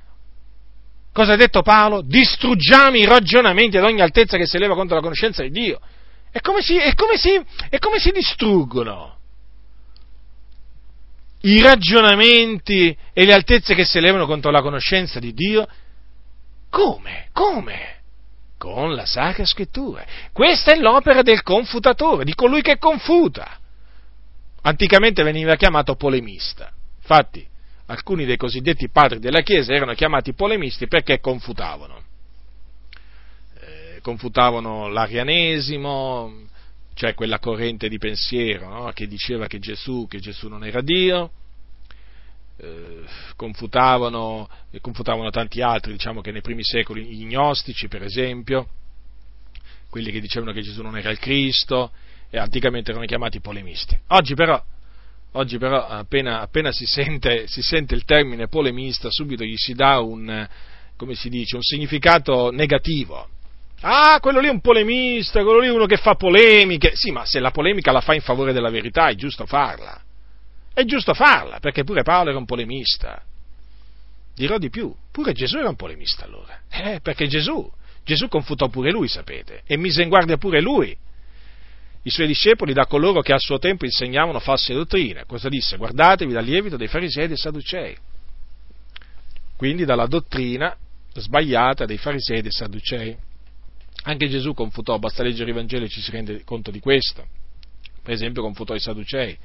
Cosa ha detto Paolo? Distruggiamo i ragionamenti ad ogni altezza che si eleva contro la conoscenza di Dio. E come si, e come si, e come si distruggono? I ragionamenti e le altezze che si elevano contro la conoscenza di Dio? Come? Come? Con la Sacra Scrittura. Questa è l'opera del confutatore, di colui che confuta. Anticamente veniva chiamato polemista. Infatti, alcuni dei cosiddetti padri della Chiesa erano chiamati polemisti perché confutavano. Eh, confutavano l'arianesimo, cioè quella corrente di pensiero no? che diceva che Gesù, che Gesù non era Dio, eh, confutavano, confutavano tanti altri, diciamo che nei primi secoli gli gnostici, per esempio, quelli che dicevano che Gesù non era il Cristo, e anticamente erano chiamati polemisti. Oggi però Oggi però appena, appena si, sente, si, sente, il termine polemista subito gli si dà un, si dice, un significato negativo. Ah, quello lì è un polemista, quello lì è uno che fa polemiche. Sì, ma se la polemica la fa in favore della verità è giusto farla. È giusto farla, perché pure Paolo era un polemista. Dirò di più, pure Gesù era un polemista allora. Eh, perché Gesù, Gesù confutò pure lui, sapete, e mise in guardia pure lui i suoi discepoli da coloro che a suo tempo insegnavano false dottrine. Cosa disse? Guardatevi dal lievito dei farisei e dei sadducei. Quindi dalla dottrina sbagliata dei farisei e dei sadducei. Anche Gesù confutò, basta leggere i Vangeli e ci si rende conto di questo. Per esempio confutò i sadducei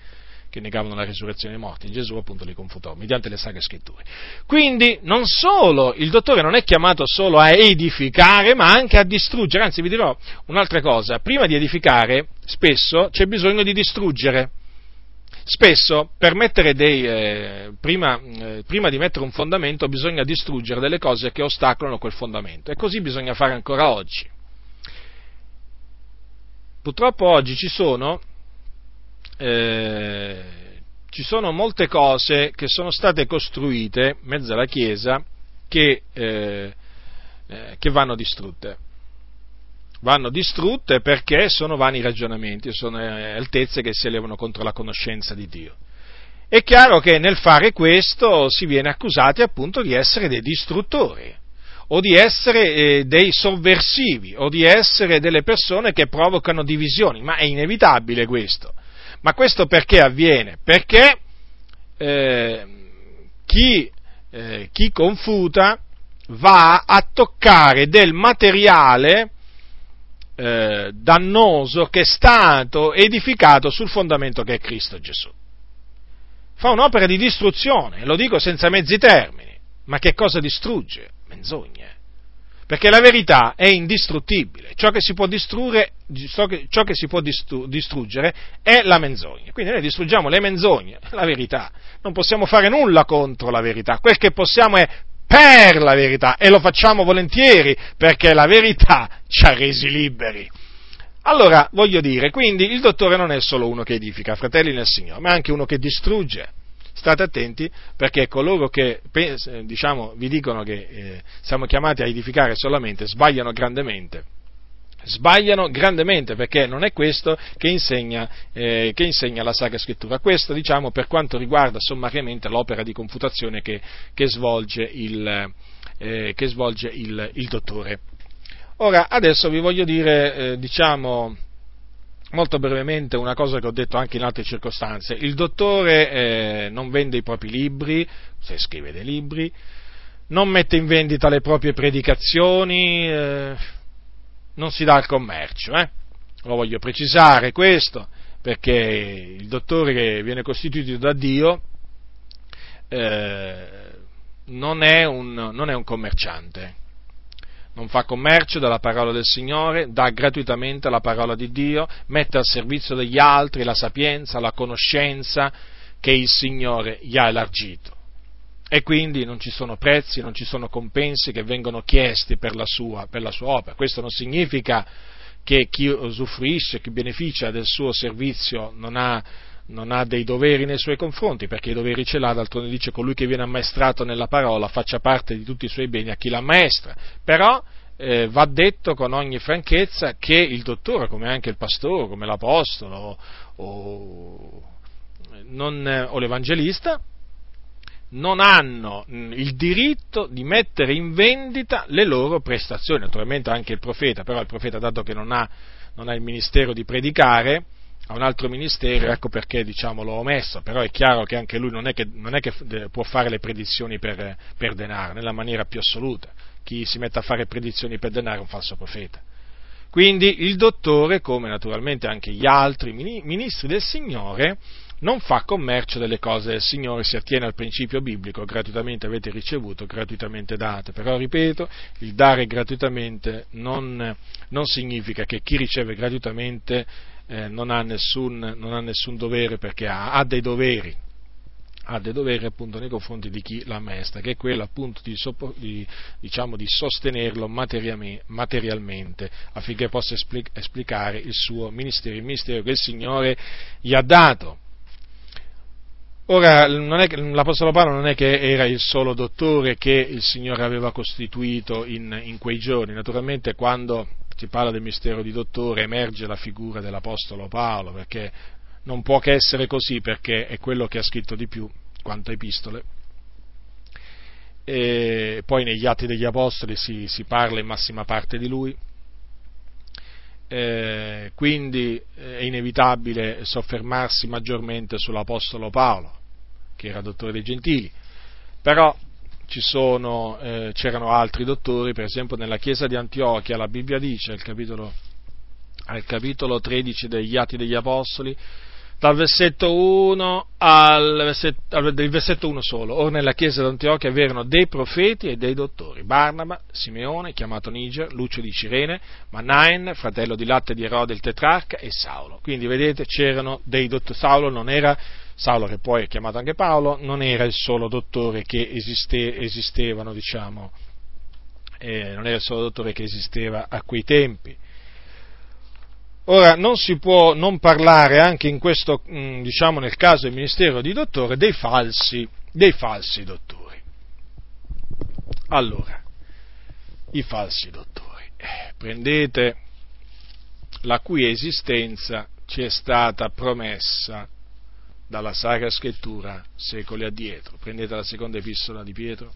che negavano la risurrezione dei morti. Gesù appunto li confutò mediante le sacre scritture. Quindi non solo il dottore non è chiamato solo a edificare, ma anche a distruggere. Anzi, vi dirò un'altra cosa. Prima di edificare, spesso c'è bisogno di distruggere. Spesso, dei, eh, prima, eh, prima di mettere un fondamento, bisogna distruggere delle cose che ostacolano quel fondamento. E così bisogna fare ancora oggi. Purtroppo oggi ci sono eh, ci sono molte cose che sono state costruite in mezzo alla Chiesa che, eh, eh, che vanno distrutte. Vanno distrutte perché sono vani ragionamenti, sono eh, altezze che si elevano contro la conoscenza di Dio. è chiaro che nel fare questo si viene accusati appunto di essere dei distruttori o di essere eh, dei sovversivi o di essere delle persone che provocano divisioni, ma è inevitabile questo. Ma questo perché avviene? Perché eh, chi, eh, chi confuta va a toccare del materiale eh, dannoso che è stato edificato sul fondamento che è Cristo Gesù. Fa un'opera di distruzione, lo dico senza mezzi termini, ma che cosa distrugge? Menzogne. Perché la verità è indistruttibile, ciò che si può, ciò che, si può distru, distruggere è la menzogna. Quindi noi distruggiamo le menzogne, la verità. Non possiamo fare nulla contro la verità, quel che possiamo è per la verità e lo facciamo volentieri perché la verità ci ha resi liberi. Allora, voglio dire, quindi il dottore non è solo uno che edifica, fratelli nel Signore, ma è anche uno che distrugge. State attenti perché coloro che diciamo, vi dicono che eh, siamo chiamati a edificare solamente sbagliano grandemente sbagliano grandemente perché non è questo che insegna, eh, che insegna, la Sacra Scrittura. Questo diciamo per quanto riguarda sommariamente l'opera di confutazione che, che svolge, il, eh, che svolge il, il, dottore. Ora, adesso vi voglio dire, eh, diciamo, molto brevemente una cosa che ho detto anche in altre circostanze. Il dottore eh, non vende i propri libri, se scrive dei libri, non mette in vendita le proprie predicazioni, eh, non si dà al commercio. Eh? Lo voglio precisare questo, perché il dottore che viene costituito da Dio eh, non, è un, non, è un, commerciante. Non fa commercio della parola del Signore, dà gratuitamente la parola di Dio, mette al servizio degli altri la sapienza, la conoscenza che il Signore gli ha elargito e quindi non ci sono prezzi, non ci sono compensi che vengono chiesti per la sua, per la sua opera. Questo non significa che chi usufruisce, chi beneficia del suo servizio non ha, non ha dei doveri nei suoi confronti, perché i doveri ce l'ha, d'altronde dice colui che viene ammaestrato nella parola faccia parte di tutti i suoi beni a chi l'ammaestra. Però eh, va detto con ogni franchezza che il dottore, come anche il pastore, come l'apostolo o, non, o l'evangelista, non hanno mm, il diritto di mettere in vendita le loro prestazioni, naturalmente anche il profeta, però il profeta dato che non ha, non ha il ministero di predicare, ha un altro ministero, ecco perché diciamo, l'ho omesso, però è chiaro che anche lui non è che, non è che può fare le predizioni per, per denaro, nella maniera più assoluta. Chi si mette a fare predizioni per denaro è un falso profeta. Quindi il dottore, come naturalmente anche gli altri ministri del Signore, non fa commercio delle cose del Signore, si attiene al principio biblico, gratuitamente avete ricevuto, gratuitamente date. Però, ripeto, il dare gratuitamente non, non significa che chi riceve gratuitamente eh, non, ha nessun, non, ha nessun, dovere perché ha, ha dei doveri, ha dei doveri appunto nei confronti di chi l'ammaestra, che è quello appunto di, di, diciamo, di sostenerlo materialmente affinché possa esplicare il suo ministero, il ministero che il Signore gli ha dato. Ora, l'Apostolo Paolo non è che era il solo dottore che il Signore aveva costituito in, in quei giorni, naturalmente quando si parla del mistero di dottore emerge la figura dell'Apostolo Paolo, perché non può che essere così, perché è quello che ha scritto di più quanto epistole. E poi negli Atti degli Apostoli si, si parla in massima parte di lui, eh, quindi è inevitabile soffermarsi maggiormente sull'Apostolo Paolo, che era dottore dei Gentili, però sono, eh, c'erano altri dottori, per esempio nella chiesa di Antiochia, la Bibbia dice al capitolo, al capitolo 13 degli Atti degli Apostoli, dal versetto 1 al versetto, al, versetto 1 solo. Or nella chiesa di Antiochia vi dei profeti e dei dottori, Barnaba, Simeone, chiamato Niger, Lucio di Cirene, Manaen, fratello di latte di Erode il tetrarca, e Saulo. Quindi vedete c'erano dei dottori, Saulo non era, Saulo che poi è chiamato anche Paolo, non era il solo dottore che esiste, esistevano, diciamo, eh, non era il solo dottore che esisteva a quei tempi Ora, non si può non parlare anche questo, mm, diciamo nel caso del ministero di dottore, dei falsi, dei falsi dottori. Allora, i falsi dottori. Eh, prendete la cui esistenza ci è stata promessa dalla Sacra Scrittura secoli addietro. Prendete la seconda epistola di Pietro.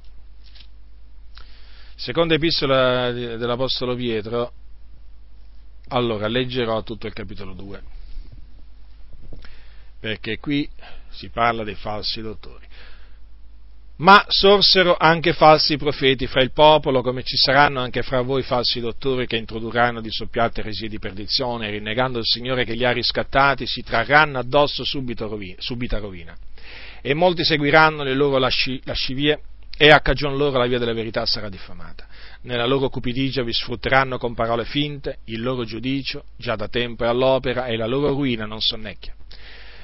Seconda epistola dell'Apostolo Pietro, allora leggerò tutto il capitolo 2, perché qui si parla dei falsi dottori. Ma sorsero anche falsi profeti fra il popolo, come ci saranno anche fra voi falsi dottori che introdurranno di soppiatte eresie di perdizione, rinnegando il Signore che li ha riscattati, si trarranno addosso rovina, subita rovina. E molti seguiranno le loro lasci, lascivie, e a cagion loro la via della verità sarà diffamata. Nella loro cupidigia vi sfrutteranno con parole finte, il loro giudicio già da tempo è all'opera e la loro ruina non sonnecchia.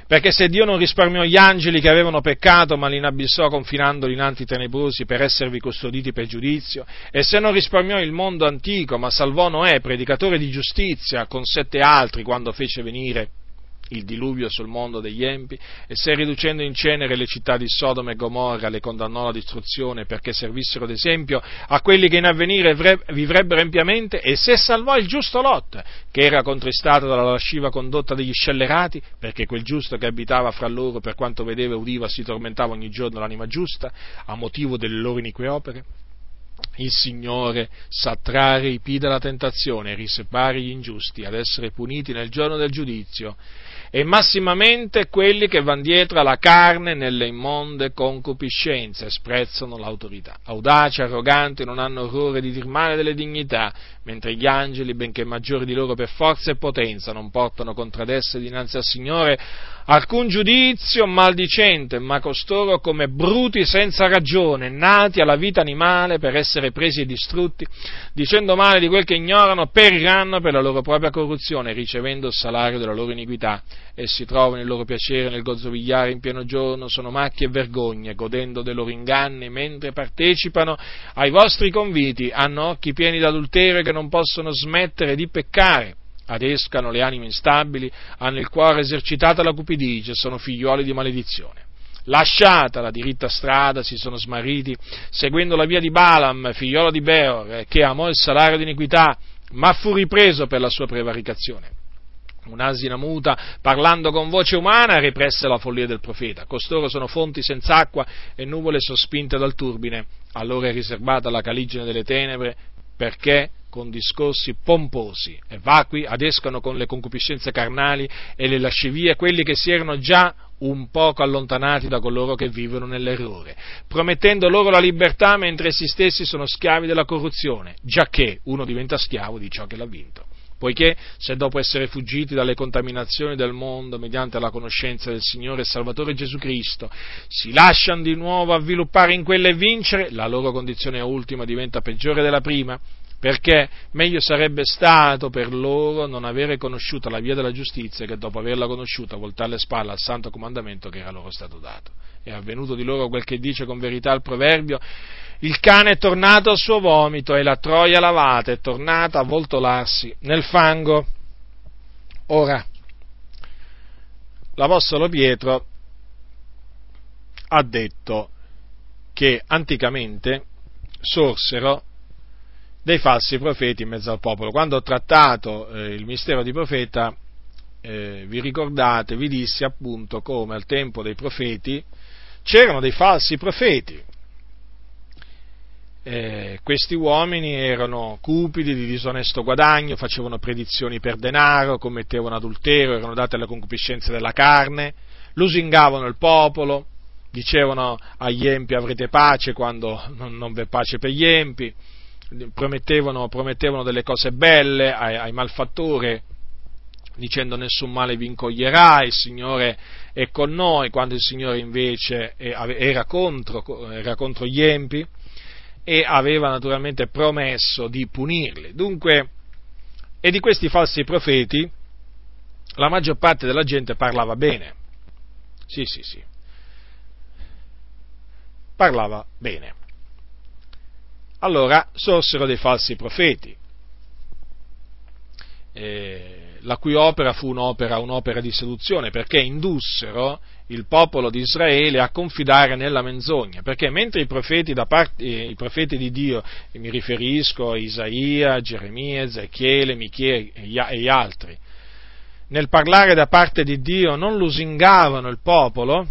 Perché se Dio non risparmiò gli angeli che avevano peccato, ma li inabissò confinandoli in anti tenebrosi per esservi custoditi per giudizio, e se non risparmiò il mondo antico, ma salvò Noè, predicatore di giustizia, con sette altri quando fece venire il diluvio sul mondo degli empi, e se riducendo in cenere le città di Sodoma e Gomorra le condannò alla distruzione perché servissero d'esempio a quelli che in avvenire vivrebbero empiamente, e se salvò il giusto Lot, che era contristato dalla lasciva condotta degli scellerati, perché quel giusto che abitava fra loro, per quanto vedeva e udiva, si tormentava ogni giorno l'anima giusta, a motivo delle loro inique opere, il Signore sa trarre i pi dalla tentazione e riservare gli ingiusti ad essere puniti nel giorno del giudizio e massimamente quelli che van dietro alla carne nelle immonde concupiscenze, sprezzano l'autorità. Audaci, arroganti, non hanno orrore di dir male delle dignità, mentre gli angeli, benché maggiori di loro per forza e potenza, non portano contro ad esse dinanzi al Signore alcun giudizio maldicente, ma costoro come bruti senza ragione, nati alla vita animale per essere presi e distrutti, dicendo male di quel che ignorano, periranno per la loro propria corruzione, ricevendo il salario della loro iniquità. Essi trovano il loro piacere nel gozzovigliare in pieno giorno, sono macchie e vergogne, godendo dei loro inganni, mentre partecipano ai vostri conviti, hanno occhi pieni d'adulterio che non possono smettere di peccare adescano le anime instabili, hanno il cuore esercitato alla cupidigia, sono figliuoli di maledizione. Lasciata la diritta strada, si sono smarriti, seguendo la via di Balaam, figliolo di Beor, che amò il salario di iniquità, ma fu ripreso per la sua prevaricazione. Un'asina muta, parlando con voce umana, represse la follia del profeta. Costoro sono fonti senza acqua e nuvole sospinte dal turbine. Allora è riservata la caligine delle tenebre, perché con discorsi pomposi e vacui adescano con le concupiscenze carnali e le lascivie quelli che si erano già un poco allontanati da coloro che vivono nell'errore, promettendo loro la libertà mentre essi stessi sono schiavi della corruzione, giacché uno diventa schiavo di ciò che l'ha vinto. Poiché se dopo essere fuggiti dalle contaminazioni del mondo mediante la conoscenza del Signore e Salvatore Gesù Cristo si lasciano di nuovo avviluppare in quelle e vincere, la loro condizione ultima diventa peggiore della prima, perché meglio sarebbe stato per loro non avere conosciuto la via della giustizia che dopo averla conosciuta voltare le spalle al santo comandamento che era loro stato dato. È avvenuto di loro quel che dice con verità il proverbio, il cane è tornato al suo vomito e la troia lavata è tornata a voltolarsi nel fango. Ora, l'Apostolo Pietro ha detto che anticamente sorsero dei falsi profeti in mezzo al popolo. Quando ho trattato eh, il mistero di profeta, eh, vi ricordate, vi dissi appunto come al tempo dei profeti c'erano dei falsi profeti. Eh, questi uomini erano cupidi di disonesto guadagno, facevano predizioni per denaro, commettevano adulterio, erano date alle concupiscenze della carne, lusingavano il popolo, dicevano agli empi avrete pace quando non, non v'è pace per gli empi, promettevano, promettevano delle cose belle ai, ai malfattori, dicendo nessun male vi incoglierà, il Signore è con noi, quando il Signore invece era contro, era contro gli empi e aveva naturalmente promesso di punirli. Dunque, e di questi falsi profeti la maggior parte della gente parlava bene. Sì, sì, sì. Parlava bene allora sorsero dei falsi profeti, eh, la cui opera fu un'opera, un'opera di seduzione, perché indussero il popolo di Israele a confidare nella menzogna, perché mentre i profeti, parte, eh, i profeti di Dio, mi riferisco a Isaia, Geremia, Ezechiele, Michele e gli altri, nel parlare da parte di Dio non lusingavano il popolo,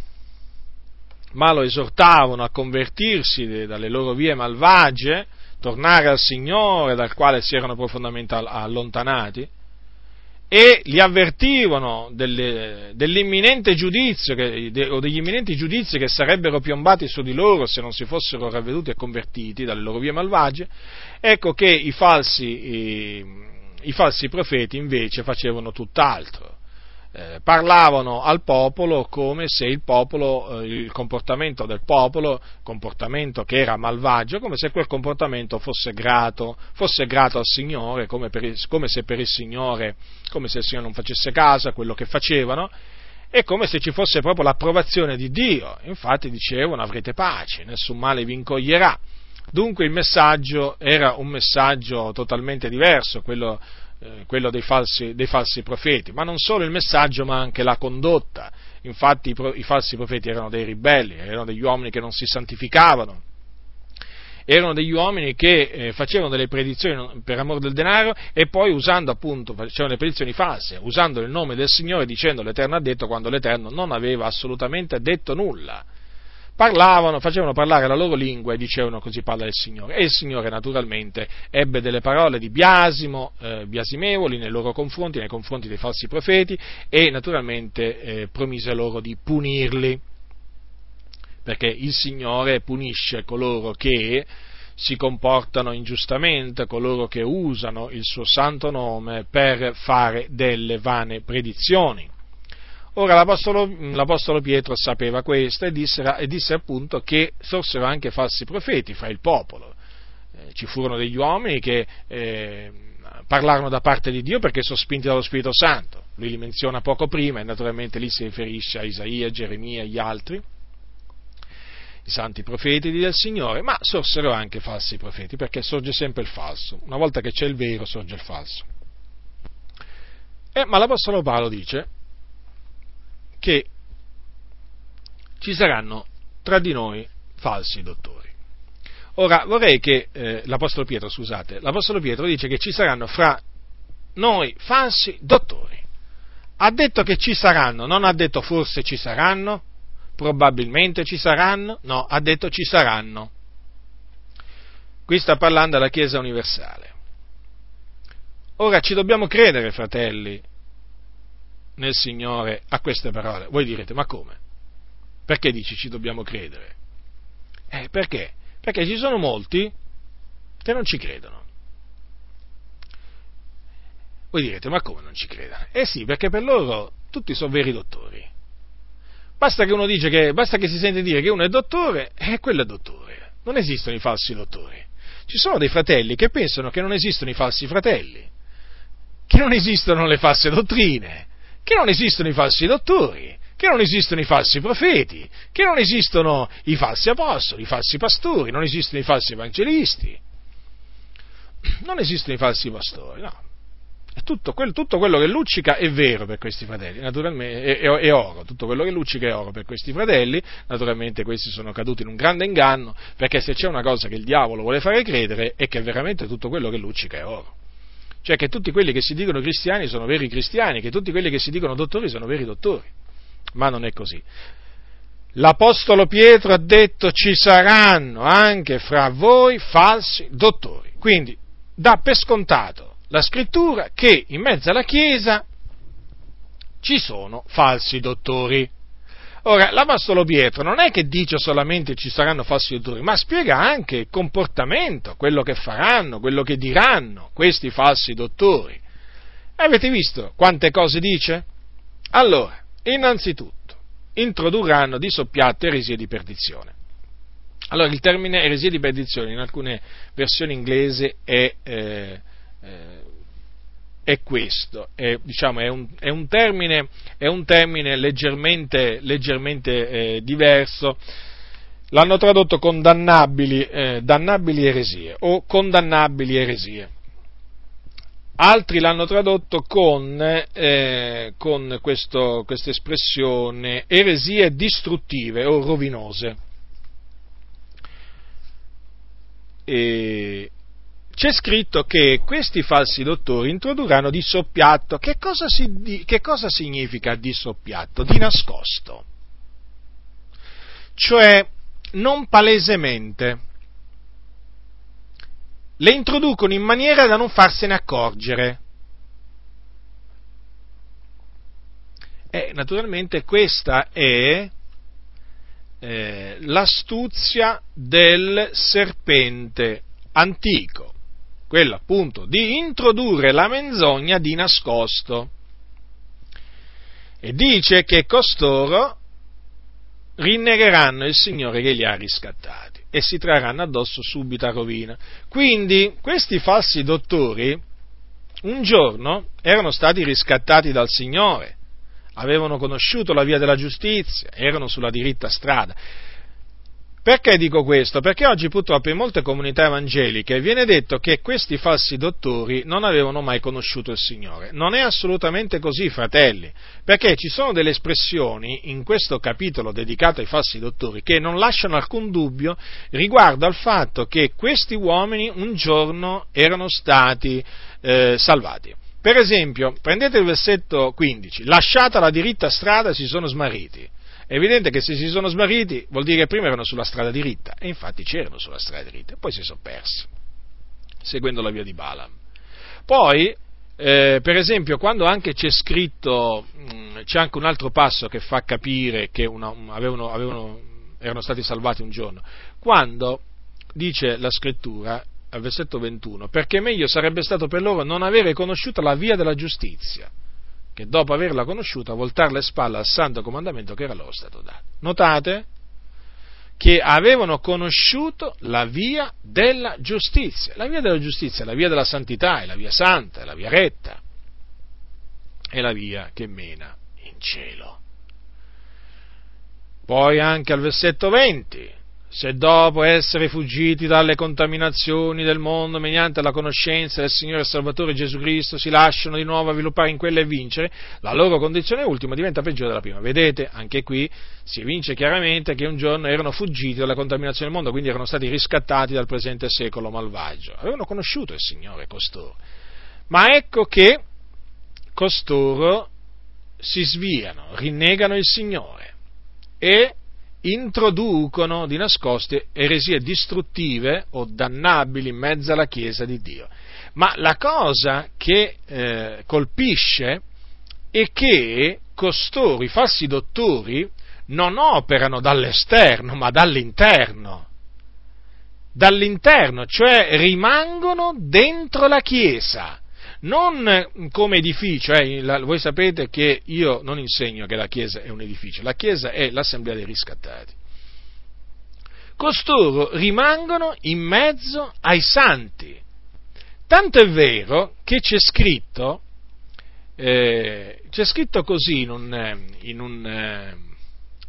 ma lo esortavano a convertirsi dalle loro vie malvagie, tornare al Signore dal quale si erano profondamente allontanati, e li avvertivano delle, dell'imminente giudizio che, de, o degli imminenti giudizi che sarebbero piombati su di loro se non si fossero ravveduti e convertiti dalle loro vie malvagie, ecco che i falsi, i, i falsi profeti invece facevano tutt'altro eh, parlavano al popolo come se il popolo, eh, il comportamento del popolo, comportamento che era malvagio, come se quel comportamento fosse grato, fosse grato al Signore, come, il, come se per il Signore, come se il Signore non facesse caso a quello che facevano, è come se ci fosse proprio l'approvazione di Dio. Infatti dicevano avrete pace, nessun male vi incoglierà. Dunque il messaggio era un messaggio totalmente diverso, quello eh, quello dei falsi, dei falsi, profeti, ma non solo il messaggio ma anche la condotta. Infatti i, i falsi profeti erano dei ribelli, erano degli uomini che non si santificavano, erano degli uomini che eh, facevano delle predizioni per amore del denaro e poi usando appunto, facevano delle predizioni false, usando il nome del Signore dicendo l'Eterno ha detto quando l'Eterno non aveva assolutamente detto nulla parlavano, facevano parlare la loro lingua e dicevano così parla il Signore. E il Signore naturalmente ebbe delle parole di biasimo, eh, biasimevoli nei loro confronti, nei confronti dei falsi profeti e naturalmente eh, promise loro di punirli. Perché il Signore punisce coloro che si comportano ingiustamente, coloro che usano il suo santo nome per fare delle vane predizioni. Ora l'Apostolo, l'Apostolo Pietro sapeva questo e disse, e disse, appunto che sorsero anche falsi profeti fra il popolo. Eh, ci furono degli uomini che eh, parlarono da parte di Dio perché sono spinti dallo Spirito Santo. Lui li menziona poco prima e naturalmente lì si riferisce a Isaia, Geremia e gli altri, i santi profeti del Signore, ma sorsero anche falsi profeti perché sorge sempre il falso. Una volta che c'è il vero sorge il falso. Eh, ma l'Apostolo Paolo dice che ci saranno tra di noi falsi dottori. Ora vorrei che eh, l'Apostolo Pietro, scusate, l'Apostolo Pietro dice che ci saranno fra noi falsi dottori. Ha detto che ci saranno, non ha detto forse ci saranno, probabilmente ci saranno, no, ha detto ci saranno. Qui sta parlando della Chiesa universale. Ora ci dobbiamo credere, fratelli, nel Signore a queste parole. Voi direte, ma come? Perché dici ci dobbiamo credere? Eh, perché? Perché ci sono molti che non ci credono. Voi direte, ma come non ci credono? Eh sì, perché per loro tutti sono veri dottori. Basta che uno dice che, basta che si sente dire che uno è dottore, e eh, quello è dottore. Non esistono i falsi dottori. Ci sono dei fratelli che pensano che non esistono i falsi fratelli, che non esistono le false dottrine, che non esistono i falsi dottori, che non esistono i falsi profeti, che non esistono i falsi apostoli, i falsi pastori, non esistono i falsi evangelisti, [clears throat] non esistono i falsi pastori, no. Tutto, quel, tutto quello che luccica è vero per questi fratelli, naturalmente è, è, è, oro, tutto quello che luccica è oro per questi fratelli, naturalmente questi sono caduti in un grande inganno, perché se c'è una cosa che il diavolo vuole fare credere è che veramente tutto quello che luccica è oro cioè che tutti quelli che si dicono cristiani sono veri cristiani, che tutti quelli che si dicono dottori sono veri dottori. Ma non è così. L'Apostolo Pietro ha detto ci saranno anche fra voi falsi dottori. Quindi dà per scontato la scrittura che in mezzo alla Chiesa ci sono falsi dottori. Ora, l'Apostolo Pietro non è che dice solamente ci saranno falsi dottori, ma spiega anche il comportamento, quello che faranno, quello che diranno questi falsi dottori. Avete visto quante cose dice? Allora, innanzitutto, introdurranno di soppiatto eresie di perdizione. Allora, il termine eresia di perdizione in alcune versioni inglesi è eh, eh, è questo, è, diciamo, è, un, è, un, termine, è un termine, leggermente, leggermente eh, diverso. L'hanno tradotto condannabili, eh, dannabili eresie o condannabili eresie. Altri l'hanno tradotto con, eh, con questa espressione eresie distruttive o rovinose. E c'è scritto che questi falsi dottori introdurranno di soppiatto. Che cosa, si, che cosa significa di soppiatto? Di nascosto. Cioè, non palesemente. Le introducono in maniera da non farsene accorgere. E naturalmente questa è eh, l'astuzia del serpente antico, quella appunto di introdurre la menzogna di nascosto. E dice che costoro rinnegheranno il Signore che li ha riscattati e si trarranno addosso subita rovina. Quindi questi falsi dottori un giorno erano stati riscattati dal Signore avevano conosciuto la via della giustizia, erano sulla diritta strada. Perché dico questo? Perché oggi purtroppo in molte comunità evangeliche viene detto che questi falsi dottori non avevano mai conosciuto il Signore. Non è assolutamente così, fratelli, perché ci sono delle espressioni in questo capitolo dedicato ai falsi dottori che non lasciano alcun dubbio riguardo al fatto che questi uomini un giorno erano stati eh, salvati. Per esempio, prendete il versetto 15, lasciata la diritta strada si sono smarriti. È evidente che se si sono smarriti vuol dire che prima erano sulla strada diritta, e infatti c'erano sulla strada diritta, poi si sono persi, seguendo la via di Balaam. Poi, eh, per esempio, quando anche c'è scritto, mh, mm, c'è anche un altro passo che fa capire che una, avevano, avevano, erano stati salvati un giorno, quando dice la scrittura, al versetto 21, perché meglio sarebbe stato per loro non avere conosciuto la via della giustizia, che dopo averla conosciuta voltare le spalle al santo comandamento che era loro stato dato. Notate che avevano conosciuto la via della giustizia. La via della giustizia è la via della santità, è la via santa, è la via retta, è la via che mena in cielo. Poi anche al versetto 20, se dopo essere fuggiti dalle contaminazioni del mondo mediante la conoscenza del Signore e Salvatore Gesù Cristo si lasciano di nuovo avviluppare in quella e vincere, la loro condizione ultima diventa peggiore della prima. Vedete, anche qui si evince chiaramente che un giorno erano fuggiti dalla contaminazione del mondo, quindi erano stati riscattati dal presente secolo malvagio. Avevano conosciuto il Signore costoro. Ma ecco che costoro si sviano, rinnegano il Signore e introducono di nascoste eresie distruttive o dannabili in mezzo alla Chiesa di Dio. Ma la cosa che eh, colpisce è che costoro, i falsi dottori, non operano dall'esterno, ma dall'interno. Dall'interno, cioè rimangono dentro la Chiesa non come edificio, eh, la, voi sapete che io non insegno che la Chiesa è un edificio, la Chiesa è l'assemblea dei riscattati. Costoro rimangono in mezzo ai santi. Tanto è vero che c'è scritto, eh, c'è scritto così in un, in, un, eh,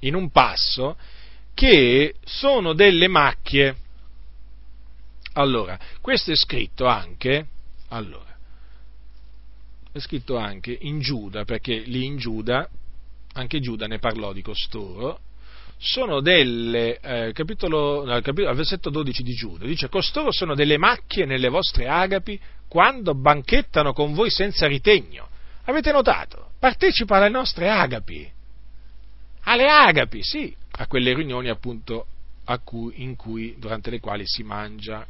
in un passo che sono delle macchie. Allora, questo è scritto anche, allora, è scritto anche in Giuda, perché lì in Giuda, anche Giuda ne parlò di costoro, sono delle, eh, capitolo, al, capitolo, al versetto 12 di Giuda, dice, costoro sono delle macchie nelle vostre agapi quando banchettano con voi senza ritegno. Avete notato? Partecipa alle nostre agapi. Alle agapi, sì, a quelle riunioni appunto cui, cui, durante le quali si mangia,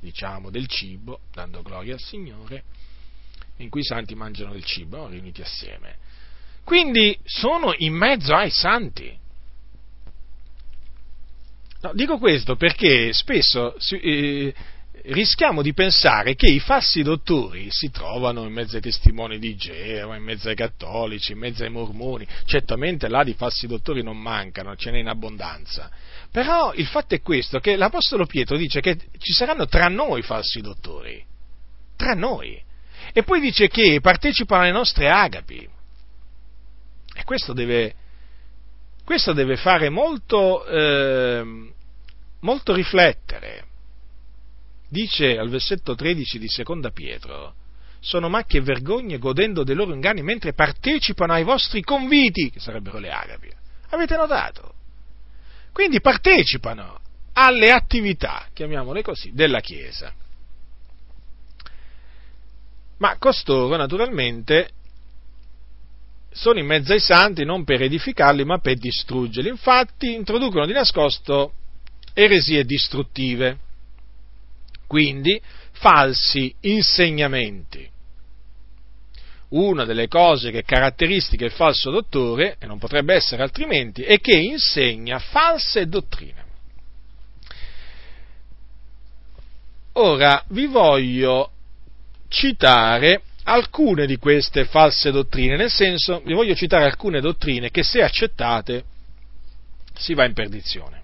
diciamo, del cibo, dando gloria al Signore, in cui i santi mangiano del cibo, riuniti assieme. Quindi sono in mezzo ai santi. No, dico questo perché spesso eh, rischiamo di pensare che i falsi dottori si trovano in mezzo ai testimoni di Geo, in mezzo ai cattolici, in mezzo ai mormoni. Certamente là di falsi dottori non mancano, ce n'è in abbondanza. Però il fatto è questo, che l'Apostolo Pietro dice che ci saranno tra noi falsi dottori. Tra noi. E poi dice che partecipano alle nostre agapi. E questo deve, questo deve fare molto, eh, molto riflettere. Dice al versetto 13 di Seconda Pietro, sono macchie e vergogne godendo dei loro inganni mentre partecipano ai vostri conviti, che sarebbero le agapi. Avete notato? Quindi partecipano alle attività, chiamiamole così, della Chiesa. Ma costoro naturalmente sono in mezzo ai santi non per edificarli ma per distruggerli. Infatti introducono di nascosto eresie distruttive, quindi falsi insegnamenti. Una delle cose che caratteristica il falso dottore, e non potrebbe essere altrimenti, è che insegna false dottrine. Ora vi voglio citare alcune di queste false dottrine, nel senso vi voglio citare alcune dottrine che se accettate si va in perdizione.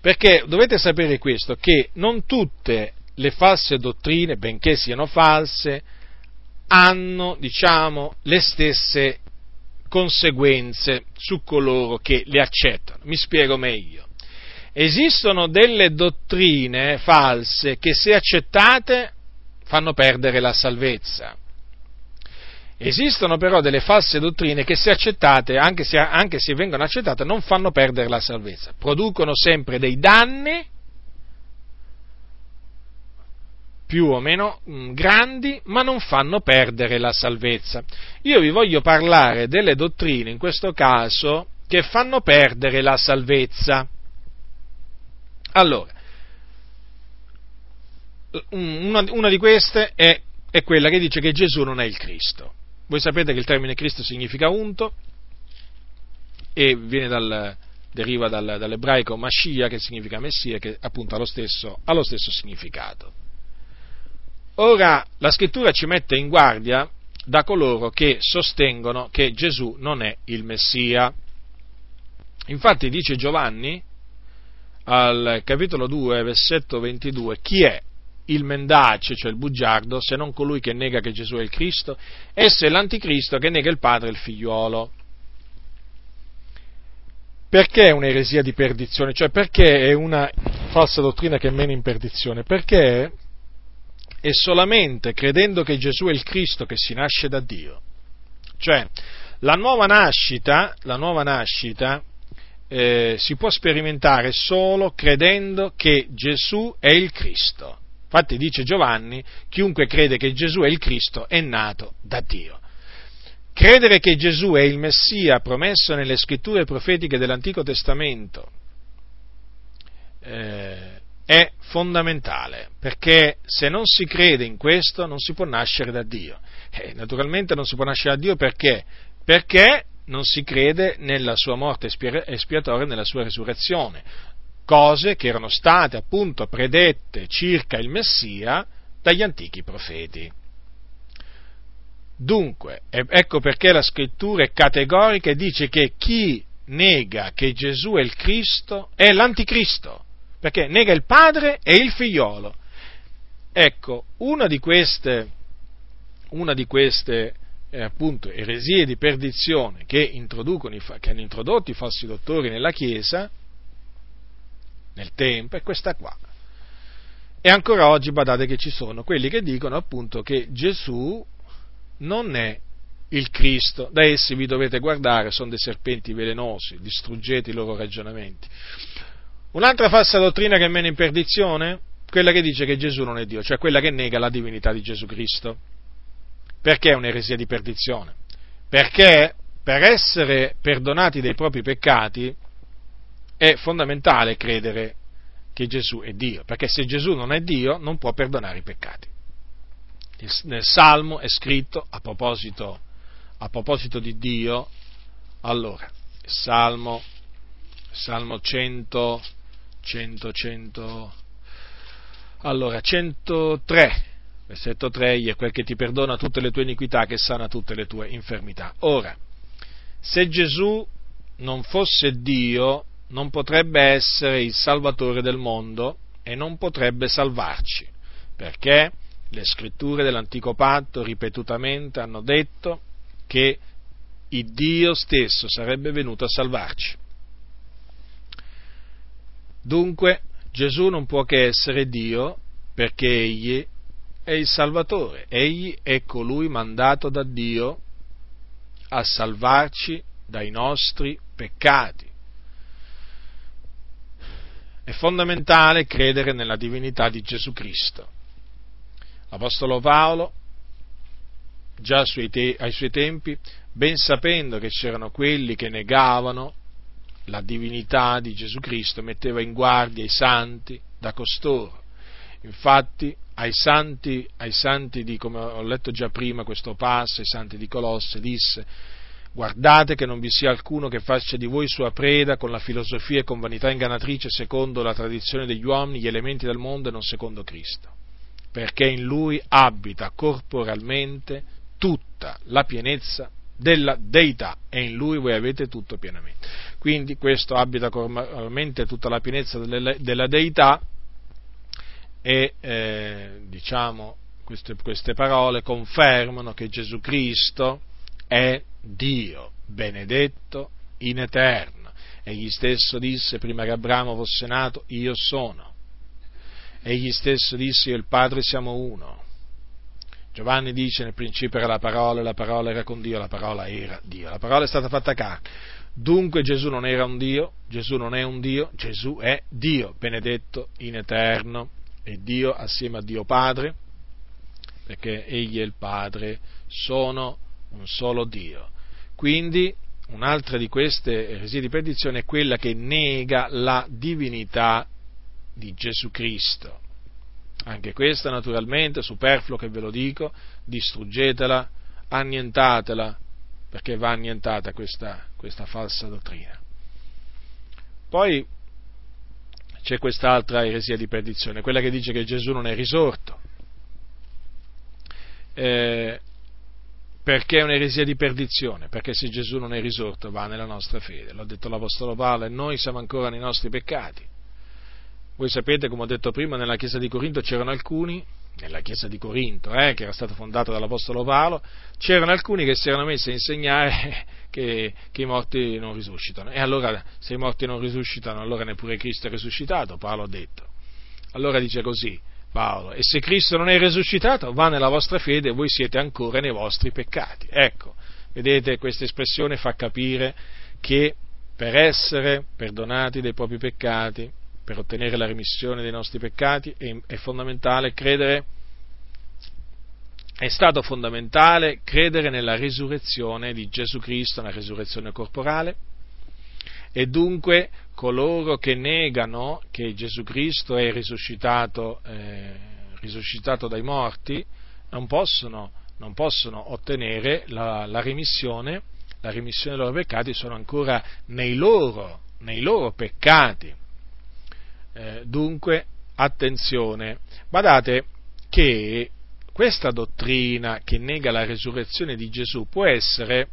Perché dovete sapere questo, che non tutte le false dottrine, benché siano false, hanno, diciamo, le stesse conseguenze su coloro che le accettano. Mi spiego meglio. Esistono delle dottrine false che se accettate fanno perdere la salvezza. Esistono però delle false dottrine che se accettate, anche se, anche se vengono accettate, non fanno perdere la salvezza, producono sempre dei danni più o meno mm, grandi, ma non fanno perdere la salvezza. Io vi voglio parlare delle dottrine, in questo caso, che fanno perdere la salvezza. Allora, una, una di queste è, è quella che dice che Gesù non è il Cristo. Voi sapete che il termine Cristo significa unto e dal, deriva dal, dall'ebraico Mashiach che significa Messia che appunto ha lo, stesso, ha lo stesso significato. Ora la scrittura ci mette in guardia da coloro che sostengono che Gesù non è il Messia. Infatti dice Giovanni al capitolo 2, versetto 22, chi è il mendace, cioè il bugiardo, se non colui che nega che Gesù è il Cristo, esso è l'anticristo che nega il padre e il figliuolo. Perché è un'eresia di perdizione? Cioè perché è una falsa dottrina che mena in perdizione? Perché è solamente credendo che Gesù è il Cristo che si nasce da Dio. Cioè, la nuova nascita, la nuova nascita eh, si può sperimentare solo credendo che Gesù è il Cristo. Infatti dice Giovanni, chiunque crede che Gesù è il Cristo è nato da Dio. Credere che Gesù è il Messia promesso nelle scritture profetiche dell'Antico Testamento eh, è fondamentale, perché se non si crede in questo non si può nascere da Dio. Eh, naturalmente non si può nascere da Dio perché? Perché non si crede nella sua morte espiatoria e nella sua risurrezione cose che erano state appunto predette circa il Messia dagli antichi profeti. Dunque, ecco perché la scrittura è categorica e dice che chi nega che Gesù è il Cristo è l'anticristo, perché nega il padre e il figliolo. Ecco, una di queste, una di queste eh, appunto eresie di perdizione che, che hanno introdotto i falsi dottori nella Chiesa nel tempo è questa qua. E ancora oggi badate che ci sono quelli che dicono appunto che Gesù non è il Cristo, da essi vi dovete guardare, sono dei serpenti velenosi, distruggete i loro ragionamenti. Un'altra falsa dottrina che mena in perdizione, quella che dice che Gesù non è Dio, cioè quella che nega la divinità di Gesù Cristo. Perché è un'eresia di perdizione? Perché per essere perdonati dei propri peccati è fondamentale credere che Gesù è Dio, perché se Gesù non è Dio non può perdonare i peccati. Nel Salmo è scritto a proposito, a proposito di Dio, allora, Salmo, Salmo 100, 100, 100, allora 103, versetto 3, è quel che ti perdona tutte le tue iniquità, che sana tutte le tue infermità. Ora, se Gesù non fosse Dio, non potrebbe essere il Salvatore del mondo e non potrebbe salvarci, perché le scritture dell'Antico Patto ripetutamente hanno detto che il Dio stesso sarebbe venuto a salvarci. Dunque Gesù non può che essere Dio perché Egli è il Salvatore, Egli è colui mandato da Dio a salvarci dai nostri peccati. È fondamentale credere nella divinità di Gesù Cristo. L'Apostolo Paolo, già ai suoi tempi, ben sapendo che c'erano quelli che negavano la divinità di Gesù Cristo, metteva in guardia i santi da costoro. Infatti, ai santi, ai santi di, come ho letto già prima questo passo, ai santi di Colosse, disse, guardate che non vi sia alcuno che faccia di voi sua preda con la filosofia e con vanità ingannatrice secondo la tradizione degli uomini, gli elementi del mondo e non secondo Cristo, perché in lui abita corporalmente tutta la pienezza della deità e in lui voi avete tutto pienamente. Quindi questo abita corporalmente tutta la pienezza della deità e eh, diciamo queste, queste parole confermano che Gesù Cristo è Dio, benedetto in eterno. Egli stesso disse prima che Abramo fosse nato, io sono. Egli stesso disse, io e il Padre siamo uno. Giovanni dice nel principio era la parola, la parola era con Dio, la parola era Dio. La parola è stata fatta carne. Dunque Gesù non era un Dio, Gesù non è un Dio, Gesù è Dio, benedetto in eterno e Dio assieme a Dio Padre, perché Egli e il Padre sono un solo Dio. Quindi un'altra di queste eresie di perdizione è quella che nega la divinità di Gesù Cristo. Anche questa naturalmente, superfluo che ve lo dico, distruggetela, annientatela, perché va annientata questa, questa falsa dottrina. Poi c'è quest'altra eresia di perdizione, quella che dice che Gesù non è risorto. Eh, perché è un'eresia di perdizione? Perché se Gesù non è risorto va nella nostra fede, l'ha detto l'Apostolo Paolo, e noi siamo ancora nei nostri peccati. Voi sapete, come ho detto prima, nella chiesa di Corinto c'erano alcuni, nella chiesa di Corinto, eh, che era stata fondata dall'Apostolo Paolo, c'erano alcuni che si erano messi a insegnare [laughs] che, che, i morti non risuscitano. E allora, se i morti non risuscitano, allora neppure Cristo è risuscitato, Paolo ha detto. Allora dice così, Paolo, e se Cristo non è risuscitato, va nella vostra fede e voi siete ancora nei vostri peccati. Ecco, vedete, questa espressione fa capire che per essere perdonati dei propri peccati, per ottenere la remissione dei nostri peccati è, fondamentale credere, è stato fondamentale credere nella risurrezione di Gesù Cristo, una risurrezione corporale, e dunque coloro che negano che Gesù Cristo è risuscitato, eh, risuscitato dai morti non possono, non possono ottenere la, la, remissione, la remissione dei loro peccati, sono ancora nei loro, nei loro peccati. Eh, dunque, attenzione, badate che questa dottrina che nega la resurrezione di Gesù può essere,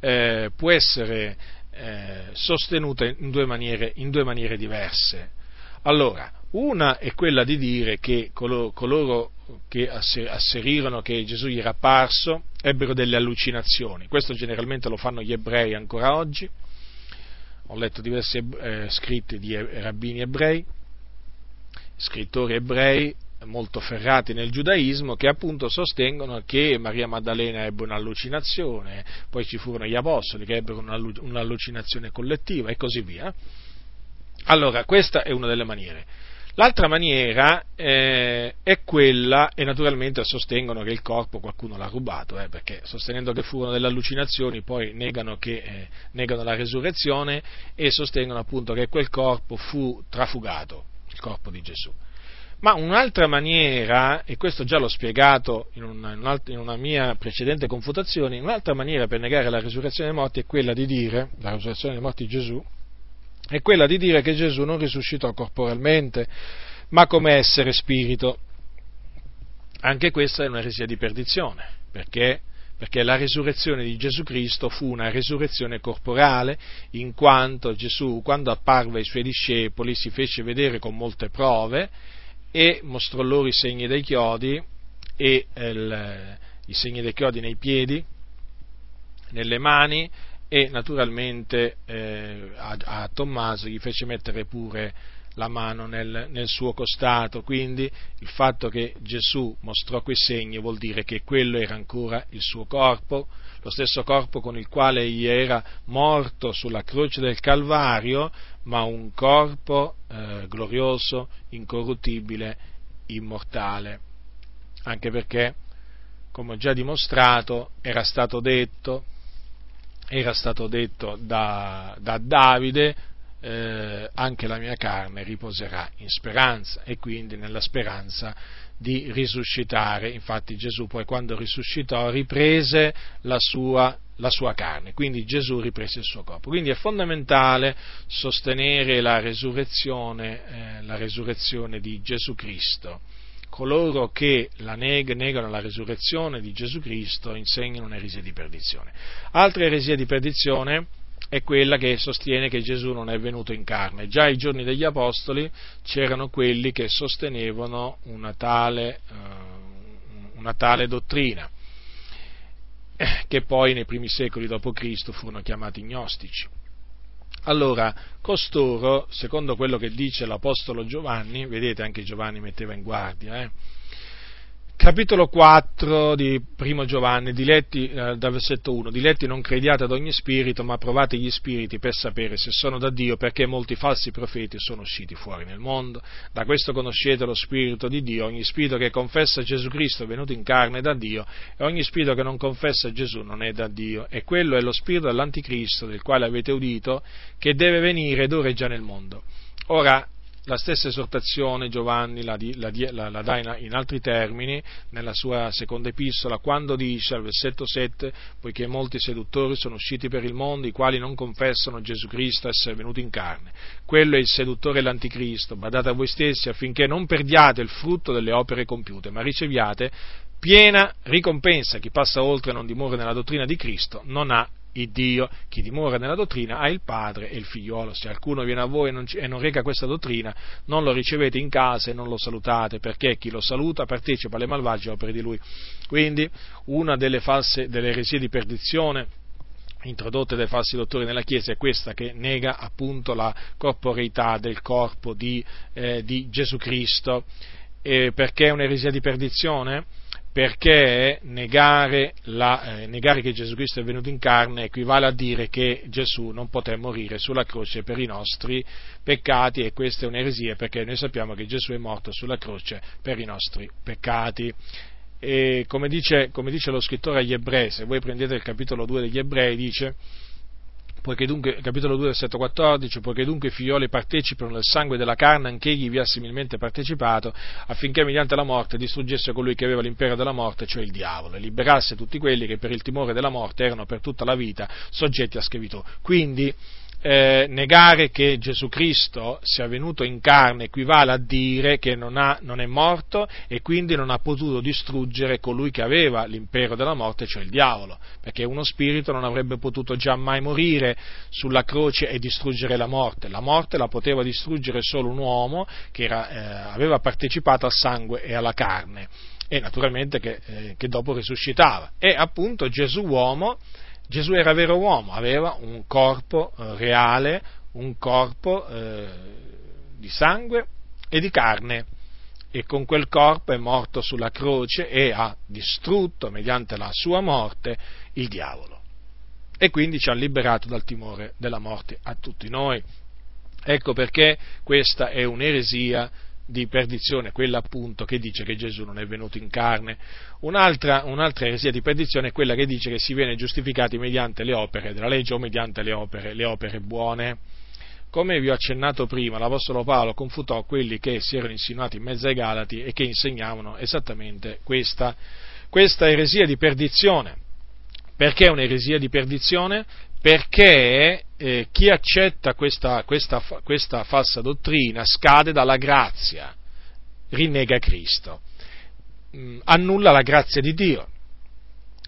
eh, può essere eh, sostenuta in due, maniere, in due, maniere, diverse. Allora, una è quella di dire che coloro, coloro che asserirono che Gesù gli era apparso ebbero delle allucinazioni. Questo generalmente lo fanno gli ebrei ancora oggi ho letto diversi eh, scritti di rabbini ebrei, scrittori ebrei molto ferrati nel giudaismo che appunto sostengono che Maria Maddalena ebbe un'allucinazione, poi ci furono gli apostoli che ebbero un'allucinazione collettiva e così via. Allora, questa è una delle maniere. L'altra maniera eh, è quella, e naturalmente sostengono che il corpo qualcuno l'ha rubato, eh, perché sostenendo che furono delle allucinazioni, poi negano, che, eh, negano la resurrezione e sostengono appunto che quel corpo fu trafugato, il corpo di Gesù. Ma un'altra maniera, e questo già l'ho spiegato in una, in una, mia precedente confutazione, un'altra maniera per negare la risurrezione dei morti è quella di dire, la risurrezione dei morti di Gesù, è quella di dire che Gesù non risuscitò corporalmente, ma come essere spirito. Anche questa è un'eresia di perdizione, perché? perché la risurrezione di Gesù Cristo fu una risurrezione corporale, in quanto Gesù, quando apparve ai suoi discepoli, si fece vedere con molte prove e mostrò loro i segni dei chiodi e il, i segni dei chiodi nei piedi, nelle mani e naturalmente eh, a, a, Tommaso gli fece mettere pure la mano nel, nel, suo costato, quindi il fatto che Gesù mostrò quei segni vuol dire che quello era ancora il suo corpo, lo stesso corpo con il quale egli era morto sulla croce del Calvario, ma un corpo eh, glorioso, incorruttibile, immortale. anche perché, come ho già dimostrato, era stato detto, era stato detto da, da Davide, eh, anche la mia carne riposerà in speranza e quindi nella speranza di risuscitare. Infatti Gesù poi quando risuscitò riprese la sua, la sua carne, quindi Gesù riprese il suo corpo. Quindi è fondamentale sostenere la resurrezione, eh, la resurrezione di Gesù Cristo. Coloro che la neg- negano la resurrezione di Gesù Cristo insegnano un'eresia di perdizione. Altra eresia di perdizione è quella che sostiene che Gesù non è venuto in carne. Già ai giorni degli Apostoli c'erano quelli che sostenevano una tale, uh, una tale dottrina, eh, che poi nei primi secoli d.C. furono chiamati gnostici. Allora, costoro, secondo quello che dice l'Apostolo Giovanni, vedete anche Giovanni metteva in guardia, eh, Capitolo 4 di Primo Giovanni, diletti, eh, dal versetto 1, diletti non crediate ad ogni spirito, ma provate gli spiriti per sapere se sono da Dio, perché molti falsi profeti sono usciti fuori nel mondo. Da questo conoscete lo spirito di Dio, ogni spirito che confessa Gesù Cristo è venuto in carne è da Dio, e ogni spirito che non confessa Gesù non è da Dio. E quello è lo spirito dell'anticristo, del quale avete udito, che deve venire ed ora è già nel mondo. Ora, la stessa esortazione Giovanni la, la, la, la dà in, altri termini nella sua seconda epistola quando dice al versetto 7 poiché molti seduttori sono usciti per il mondo i quali non confessano Gesù Cristo essere venuto in carne. Quello è il seduttore e l'anticristo. Badate a voi stessi affinché non perdiate il frutto delle opere compiute ma riceviate piena ricompensa. Chi passa oltre e non dimora nella dottrina di Cristo non ha il Dio, chi dimora nella dottrina ha il Padre e il figliolo. Se qualcuno viene a voi e non, e reca questa dottrina, non lo ricevete in casa e non lo salutate, perché chi lo saluta partecipa alle malvagie opere di lui. Quindi, una delle false, delle eresie di perdizione introdotte dai falsi dottori nella Chiesa è questa che nega appunto la corporeità del corpo di, eh, di Gesù Cristo. E perché è un'eresia di perdizione? Perché negare, la, eh, negare, che Gesù Cristo è venuto in carne equivale a dire che Gesù non poté morire sulla croce per i nostri peccati e questa è un'eresia perché noi sappiamo che Gesù è morto sulla croce per i nostri peccati. E come dice, come dice lo scrittore agli ebrei, se voi prendete il capitolo 2 degli ebrei, dice poiché dunque, capitolo 2, versetto 14, poiché dunque i figlioli partecipano del sangue della carne, anche egli vi ha similmente partecipato, affinché mediante la morte distruggesse colui che aveva l'impero della morte, cioè il diavolo, e liberasse tutti quelli che per il timore della morte erano per tutta la vita soggetti a schiavitù. Quindi, eh, negare che Gesù Cristo sia venuto in carne equivale a dire che non, ha, non, è morto e quindi non ha potuto distruggere colui che aveva l'impero della morte, cioè il diavolo, perché uno spirito non avrebbe potuto già mai morire sulla croce e distruggere la morte. La morte la poteva distruggere solo un uomo che era, eh, aveva partecipato al sangue e alla carne e naturalmente che, eh, che dopo risuscitava. E appunto Gesù uomo Gesù era vero uomo, aveva un corpo eh, reale, un corpo eh, di sangue e di carne e con quel corpo è morto sulla croce e ha distrutto mediante la sua morte il diavolo. E quindi ci ha liberato dal timore della morte a tutti noi. Ecco perché questa è un'eresia di perdizione, quella appunto che dice che Gesù non è venuto in carne. Un'altra, un'altra eresia di perdizione è quella che dice che si viene giustificati mediante le opere della legge o mediante le opere, le opere buone. Come vi ho accennato prima, l'Apostolo Paolo confutò quelli che si erano insinuati in mezzo ai Galati e che insegnavano esattamente questa, questa eresia di perdizione. Perché un'eresia di perdizione? Perché eh, chi accetta questa, questa, questa falsa dottrina scade dalla grazia, rinnega Cristo, mm, annulla la grazia di Dio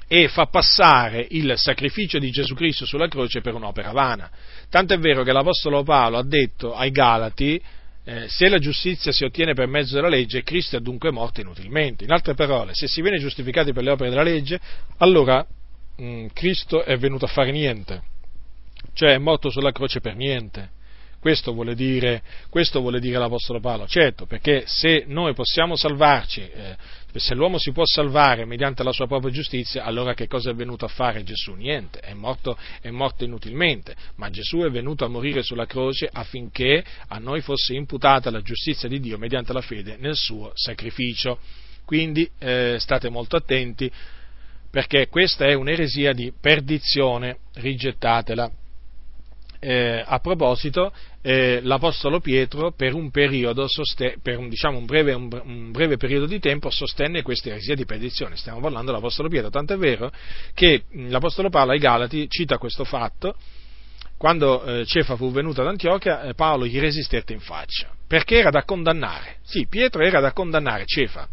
e fa passare il sacrificio di Gesù Cristo sulla croce per un'opera vana. Tanto è vero che l'Apostolo Paolo ha detto ai Galati, eh, se la giustizia si ottiene per mezzo della legge, Cristo è dunque morto inutilmente. In altre parole, se si viene giustificati per le opere della legge, allora mm, Cristo è venuto a fare niente, cioè è morto sulla croce per niente. Questo vuole, dire, questo vuole dire, l'Apostolo Paolo, certo, perché se noi possiamo salvarci, eh, se l'uomo si può salvare mediante la sua propria giustizia, allora che cosa è venuto a fare Gesù? Niente, è morto, è morto inutilmente, ma Gesù è venuto a morire sulla croce affinché a noi fosse imputata la giustizia di Dio mediante la fede nel suo sacrificio. Quindi eh, state molto attenti perché questa è un'eresia di perdizione, rigettatela. Eh, a proposito, eh, l'Apostolo Pietro per un periodo, soste- per un, diciamo, un, breve, un, breve, periodo di tempo, sostenne questa eresia di perdizione. Stiamo parlando dell'Apostolo Pietro, tant'è vero che l'Apostolo Paolo ai Galati cita questo fatto. Quando eh, Cefa fu venuto ad Antiochia, eh, Paolo gli resistette in faccia, perché era da condannare. Sì, Pietro era da condannare Cefa,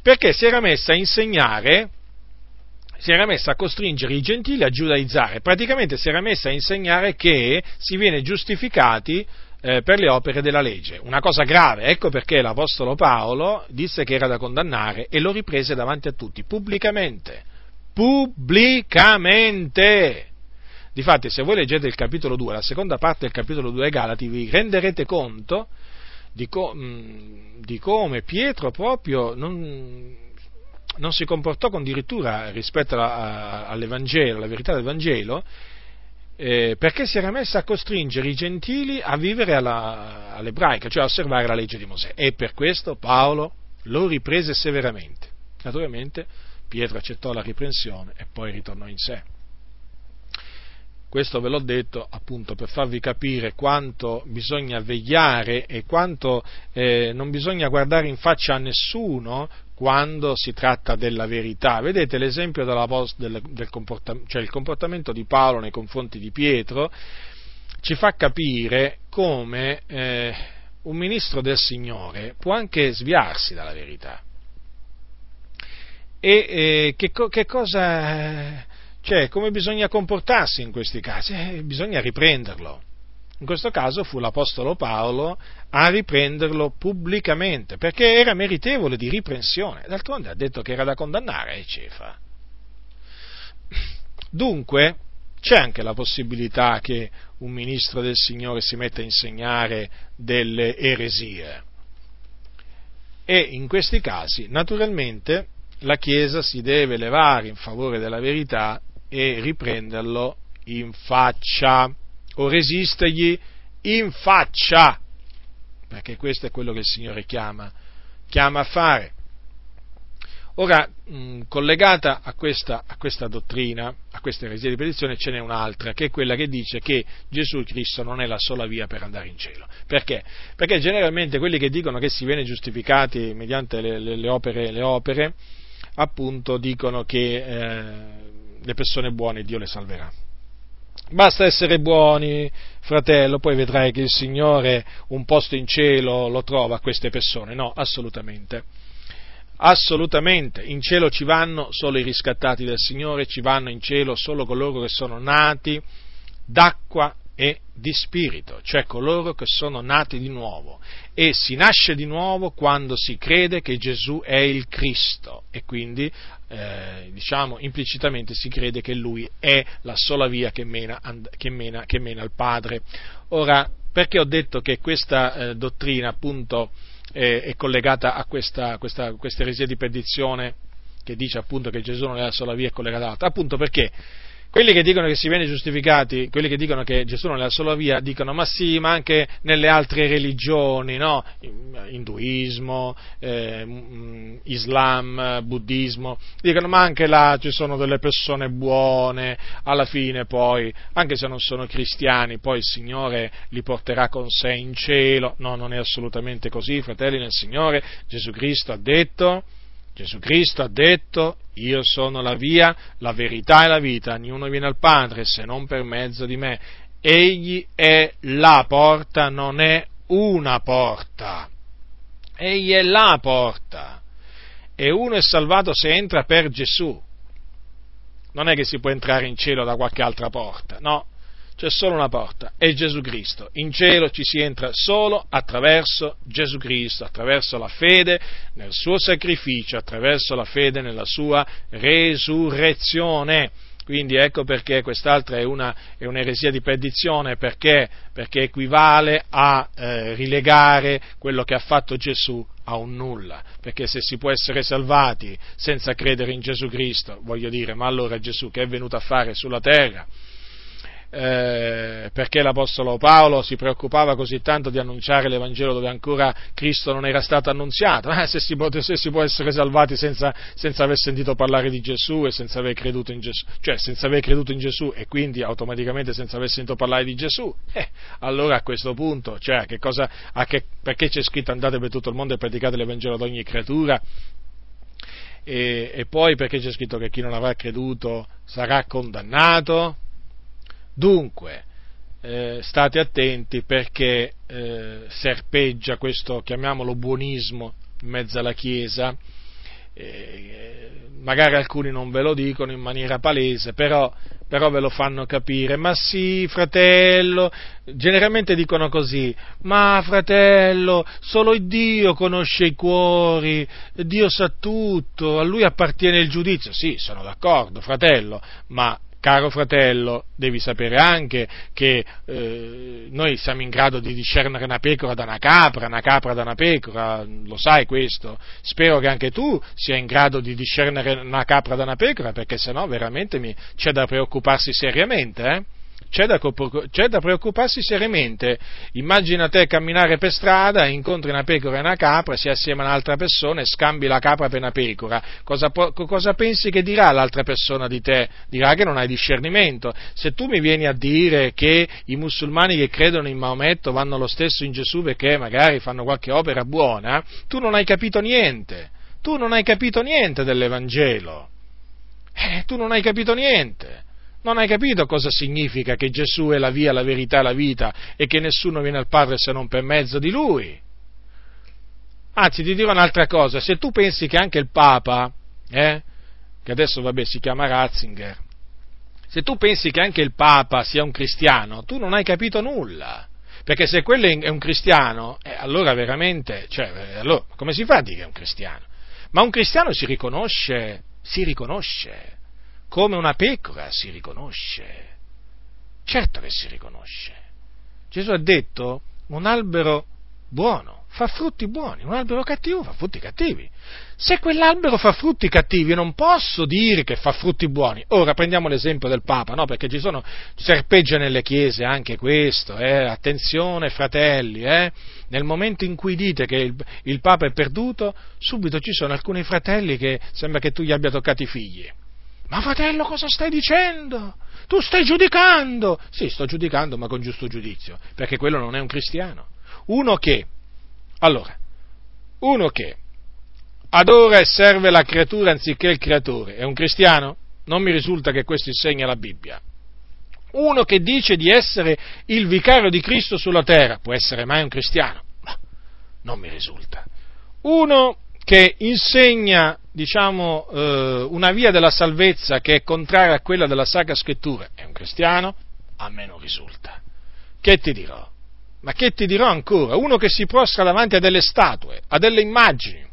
perché si era messa a insegnare si era messa a costringere i gentili a giudaizzare, praticamente si era messa a insegnare che si viene giustificati eh, per le opere della legge, una cosa grave, ecco perché l'Apostolo Paolo disse che era da condannare e lo riprese davanti a tutti, pubblicamente, pubblicamente. Difatti, se voi leggete il capitolo 2, la seconda parte del capitolo 2 ai Galati, vi renderete conto di, co- mm, di come Pietro proprio non, non si comportò con dirittura rispetto alla, all'Evangelo, alla verità del Vangelo, eh, perché si era messa a costringere i gentili a vivere alla, all'ebraica, cioè a osservare la legge di Mosè. E per questo Paolo lo riprese severamente. Naturalmente Pietro accettò la riprensione e poi ritornò in sé. Questo ve l'ho detto appunto per farvi capire quanto bisogna vegliare e quanto eh, non bisogna guardare in faccia a nessuno quando si tratta della verità. Vedete l'esempio del, del comportamento, cioè il comportamento di Paolo nei confronti di Pietro ci fa capire come eh, un ministro del Signore può anche sviarsi dalla verità. E eh, che, che, cosa, cioè, come bisogna comportarsi in questi casi? Eh, bisogna riprenderlo in questo caso fu l'Apostolo Paolo a riprenderlo pubblicamente, perché era meritevole di riprensione. D'altronde ha detto che era da condannare e Cefa. Dunque, c'è anche la possibilità che un ministro del Signore si metta a insegnare delle eresie. E in questi casi, naturalmente, la Chiesa si deve levare in favore della verità e riprenderlo in faccia o resistergli in faccia, perché questo è quello che il Signore chiama, chiama a fare. Ora, mh, collegata a questa, a questa, dottrina, a questa eresia di petizione, ce n'è un'altra, che è quella che dice che Gesù Cristo non è la sola via per andare in cielo. Perché? Perché generalmente quelli che dicono che si viene giustificati mediante le, le, le, opere, le opere, appunto dicono che eh, le persone buone Dio le salverà. Basta essere buoni, fratello, poi vedrai che il Signore un posto in cielo lo trova a queste persone. No, assolutamente. Assolutamente, in cielo ci vanno solo i riscattati del Signore, ci vanno in cielo solo coloro che sono nati d'acqua e di spirito, cioè coloro che sono nati di nuovo. E si nasce di nuovo quando si crede che Gesù è il Cristo e quindi, eh, diciamo, implicitamente si crede che Lui è la sola via che mena, che mena, che mena al Padre. Ora, perché ho detto che questa eh, dottrina appunto è, è collegata a questa, questa, questa eresia di perdizione che dice appunto che Gesù non è la sola via è collegata all'altra? Appunto perché quelli che dicono che si viene giustificati, quelli che dicono che Gesù non è la sola via, dicono ma sì, ma anche nelle altre religioni, no? Induismo, eh, Islam, Buddismo, dicono ma anche là ci sono delle persone buone, alla fine poi, anche se non sono cristiani, poi il Signore li porterà con sé in cielo. No, non è assolutamente così, fratelli nel Signore, Gesù Cristo ha detto Gesù Cristo ha detto, io sono la via, la verità e la vita, ognuno viene al Padre se non per mezzo di me. Egli è la porta, non è una porta. Egli è la porta. E uno è salvato se entra per Gesù. Non è che si può entrare in cielo da qualche altra porta, no c'è solo una porta, è Gesù Cristo. In cielo ci si entra solo attraverso Gesù Cristo, attraverso la fede nel suo sacrificio, attraverso la fede nella sua resurrezione. Quindi ecco perché quest'altra è, una, è un'eresia di perdizione, perché, perché equivale a eh, rilegare quello che ha fatto Gesù a un nulla, perché se si può essere salvati senza credere in Gesù Cristo, voglio dire, ma allora Gesù che è venuto a fare sulla terra? Eh, perché l'Apostolo Paolo si preoccupava così tanto di annunciare l'Evangelo dove ancora Cristo non era stato annunziato, eh, se, si può, se, si può, essere salvati senza, senza, aver sentito parlare di Gesù e senza aver creduto in Gesù, cioè senza aver creduto in Gesù e quindi automaticamente senza aver sentito parlare di Gesù, eh, allora a questo punto, cioè, che cosa, che, perché c'è scritto andate per tutto il mondo e predicate l'Evangelo ad ogni creatura, e, e, poi perché c'è scritto che chi non avrà creduto sarà condannato. Dunque, eh, state attenti perché eh, serpeggia questo, chiamiamolo buonismo, in mezzo alla Chiesa. Eh, magari alcuni non ve lo dicono in maniera palese, però, però, ve lo fanno capire. Ma sì, fratello, generalmente dicono così, ma fratello, solo Dio conosce i cuori, Dio sa tutto, a lui appartiene il giudizio. Sì, sono d'accordo, fratello, ma caro fratello, devi sapere anche che eh, noi siamo in grado di discernere una pecora da una capra, una capra da una pecora, lo sai questo? Spero che anche tu sia in grado di discernere una capra da una pecora, perché sennò veramente mi, c'è da preoccuparsi seriamente, eh? C'è da, c'è da, preoccuparsi seriamente. Immagina te camminare per strada, incontri una pecora e una capra, sei assieme a un'altra persona e scambi la capra per una pecora. Cosa, cosa, pensi che dirà l'altra persona di te? Dirà che non hai discernimento. Se tu mi vieni a dire che i musulmani che credono in Maometto vanno lo stesso in Gesù perché magari fanno qualche opera buona, tu non hai capito niente. Tu non hai capito niente dell'Evangelo. Eh, tu non hai capito niente. Non hai capito cosa significa che Gesù è la via, la verità la vita e che nessuno viene al Padre se non per mezzo di Lui? Anzi, ti dirò un'altra cosa, se tu pensi che anche il Papa, eh, che adesso vabbè si chiama Ratzinger, se tu pensi che anche il Papa sia un cristiano, tu non hai capito nulla. Perché se quello è un cristiano, eh, allora veramente, cioè, eh, allora, come si fa a dire che è un cristiano? Ma un cristiano si riconosce, si riconosce come una pecora si riconosce. Certo che si riconosce. Gesù ha detto un albero buono fa frutti buoni, un albero cattivo fa frutti cattivi. Se quell'albero fa frutti cattivi, non posso dire che fa frutti buoni. Ora prendiamo l'esempio del Papa, no? Perché ci sono, serpeggia nelle chiese anche questo, eh? Attenzione, fratelli, eh? Nel momento in cui dite che il, il Papa è perduto, subito ci sono alcuni fratelli che sembra che tu gli abbia toccato i figli. Ma fratello, cosa stai dicendo? Tu stai giudicando! Sì, sto giudicando, ma con giusto giudizio, perché quello non è un cristiano. Uno che, allora, uno che adora e serve la creatura anziché il creatore, è un cristiano? Non mi risulta che questo insegna la Bibbia. Uno che dice di essere il vicario di Cristo sulla terra, può essere mai un cristiano? No, non mi risulta. Uno che insegna diciamo, eh, una via della salvezza che è contraria a quella della Sacra Scrittura, è un cristiano? A me non risulta. Che ti dirò? Ma che ti dirò ancora? Uno che si prostra davanti a delle statue, a delle immagini,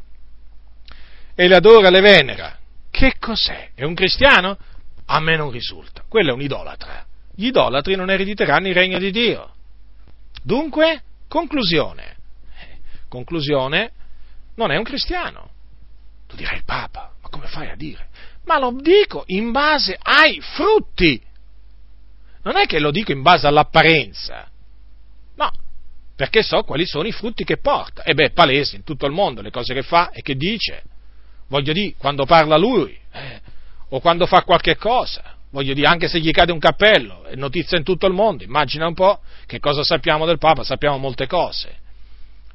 e le adora, le venera. Che cos'è? È un cristiano? A me non risulta. Quello è un idolatra. Gli idolatri non erediteranno il regno di Dio. Dunque, conclusione. Conclusione, non è un cristiano. Tu dirai Papa, ma come fai a dire? Ma lo dico in base ai frutti. Non è che lo dico in base all'apparenza. No, perché so quali sono i frutti che porta. E beh, è palese in tutto il mondo le cose che fa e che dice. Voglio dire, quando parla lui, eh, o quando fa qualche cosa. Voglio dire, anche se gli cade un cappello, è notizia in tutto il mondo. Immagina un po' che cosa sappiamo del Papa, sappiamo molte cose.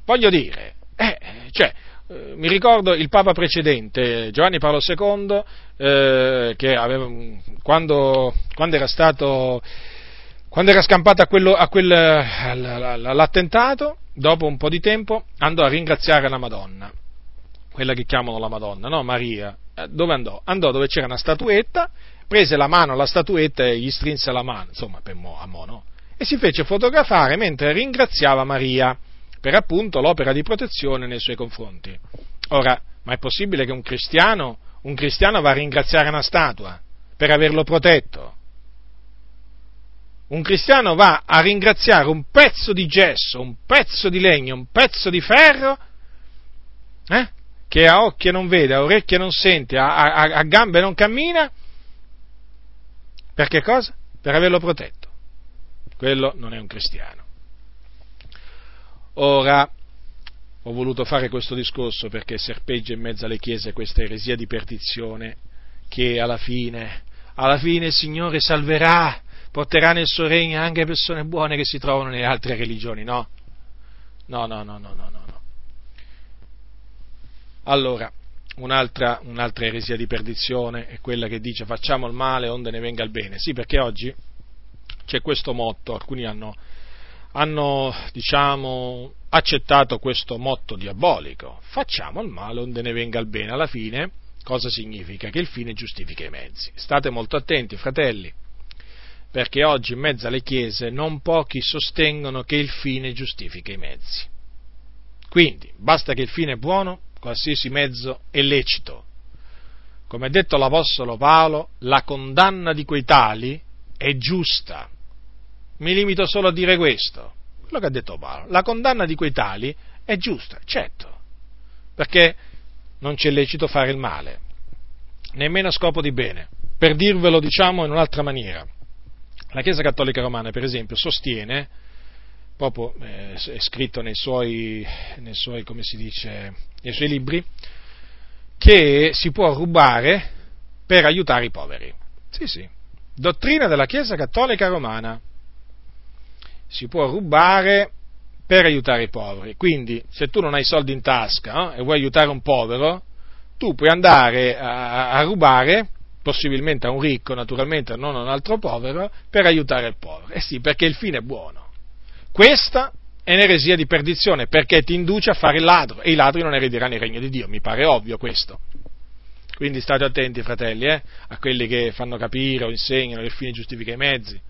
Voglio dire, eh, cioè, mi ricordo il Papa precedente, Giovanni Paolo II, eh, che aveva, quando, quando, era stato, quando era scampato a quello, a quel, all'attentato, dopo un po' di tempo, andò a ringraziare la Madonna, quella che chiamano la Madonna, no? Maria. Eh, dove andò? Andò dove c'era una statuetta, prese la mano alla statuetta e gli strinse la mano, insomma, per mo, a mo, no? E si fece fotografare mentre ringraziava Maria per appunto l'opera di protezione nei suoi confronti. Ora, ma è possibile che un cristiano, un cristiano va a ringraziare una statua per averlo protetto? Un cristiano va a ringraziare un pezzo di gesso, un pezzo di legno, un pezzo di ferro, eh? che a occhio non vede, a orecchie non sente, a, a, a gambe non cammina, per che cosa? Per averlo protetto. quello non è un cristiano. Ora, ho voluto fare questo discorso perché serpeggia in mezzo alle chiese questa eresia di perdizione che alla fine, alla fine il Signore salverà, porterà nel suo regno anche persone buone che si trovano nelle altre religioni, no? No, no, no, no, no, no. Allora, un'altra, un'altra eresia di perdizione è quella che dice facciamo il male onde ne venga il bene. Sì, perché oggi c'è questo motto, alcuni hanno, hanno diciamo, accettato questo motto diabolico, facciamo il male onde ne venga il bene. Alla fine cosa significa? Che il fine giustifica i mezzi. State molto attenti, fratelli, perché oggi in mezzo alle chiese non pochi sostengono che il fine giustifica i mezzi. Quindi, basta che il fine è buono, qualsiasi mezzo è lecito. Come ha detto l'Apostolo Paolo, la condanna di quei tali è giusta. Mi limito solo a dire questo, quello che ha detto Paolo. La condanna di quei tali è giusta, certo, perché non c'è lecito fare il male, nemmeno a scopo di bene. Per dirvelo, diciamo in un'altra maniera, la Chiesa Cattolica Romana, per esempio, sostiene, proprio eh, è scritto nei suoi, nei suoi, come si dice, nei suoi libri, che si può rubare per aiutare i poveri. Sì, sì. Dottrina della Chiesa Cattolica Romana. Si può rubare per aiutare i poveri. Quindi, se tu non hai soldi in tasca no? e vuoi aiutare un povero, tu puoi andare a, a, rubare, possibilmente a un ricco, naturalmente, non a un altro povero, per aiutare il povero. Eh sì, perché il fine è buono. Questa è un'eresia di perdizione perché ti induce a fare il ladro e i ladri non erediranno il regno di Dio, mi pare ovvio questo. Quindi state attenti, fratelli, eh, a quelli che fanno capire o insegnano che il fine giustifica i mezzi.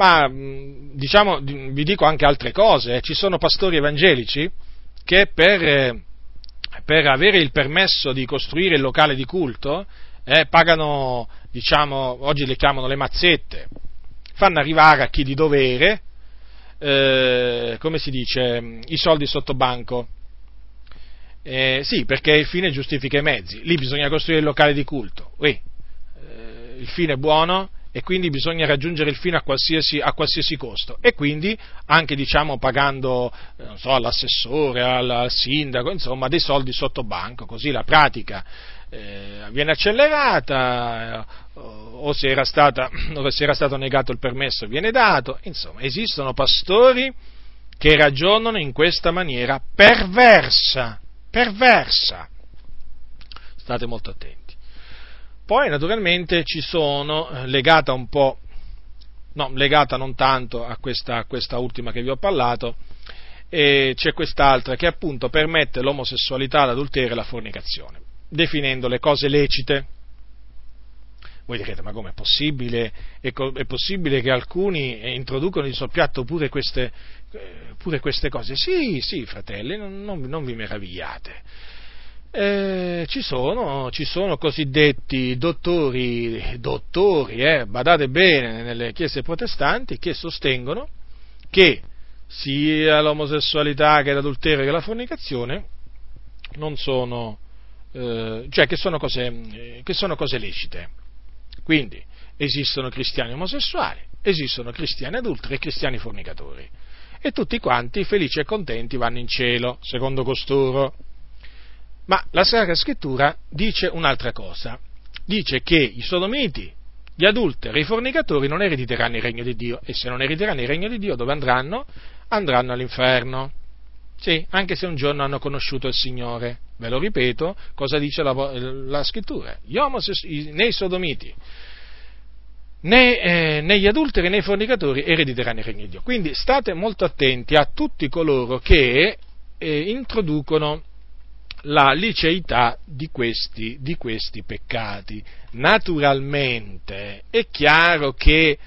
Ma diciamo, vi dico anche altre cose. Ci sono pastori evangelici che per, eh, per, avere il permesso di costruire il locale di culto eh, pagano, diciamo, oggi le chiamano le mazzette, fanno arrivare a chi di dovere eh, come si dice, i soldi sotto banco. Eh, sì, perché il fine giustifica i mezzi. Lì bisogna costruire il locale di culto. Ui, eh, il fine è buono e quindi bisogna raggiungere il fine a qualsiasi, a qualsiasi costo. E quindi anche diciamo, pagando eh, so, all'assessore, al, al, sindaco, insomma, dei soldi sotto banco, così la pratica eh, viene accelerata eh, o se, era stata, [clears throat] o se era stato negato il permesso viene dato, insomma esistono pastori che ragionano in questa maniera perversa, perversa. State molto attenti. Poi naturalmente ci sono, eh, legata un po', no, legata non tanto a questa, a questa ultima che vi ho parlato, c'è quest'altra che appunto permette l'omosessualità, l'adulterio e la fornicazione definendo le cose lecite. Voi direte, ma come è possibile? È, possibile che alcuni introducono di soppiatto pure queste, eh, pure queste cose? Sì, sì, fratelli, non, non vi meravigliate. Eh, ci, sono, ci, sono, cosiddetti dottori, dottori eh, badate bene, nelle chiese protestanti che sostengono che sia l'omosessualità che l'adulterio che la fornicazione non sono eh, cioè che sono, cose, eh, che sono cose lecite. Quindi esistono cristiani omosessuali, esistono cristiani adulteri e cristiani fornicatori. E tutti quanti, felici e contenti, vanno in cielo, secondo costoro. Ma la Sacra Scrittura dice un'altra cosa. Dice che i sodomiti, gli adulteri i fornicatori non erediteranno il regno di Dio. E se non erediteranno il regno di Dio, dove andranno? Andranno all'inferno. Sì, anche se un giorno hanno conosciuto il Signore. Ve lo ripeto, cosa dice la, la scrittura? Gli omosessu- né i sodomiti, né, eh, né, gli adulteri né i fornicatori erediteranno il regno di Dio. Quindi state molto attenti a tutti coloro che eh, introducono la liceità di questi, di questi peccati. Naturalmente è chiaro che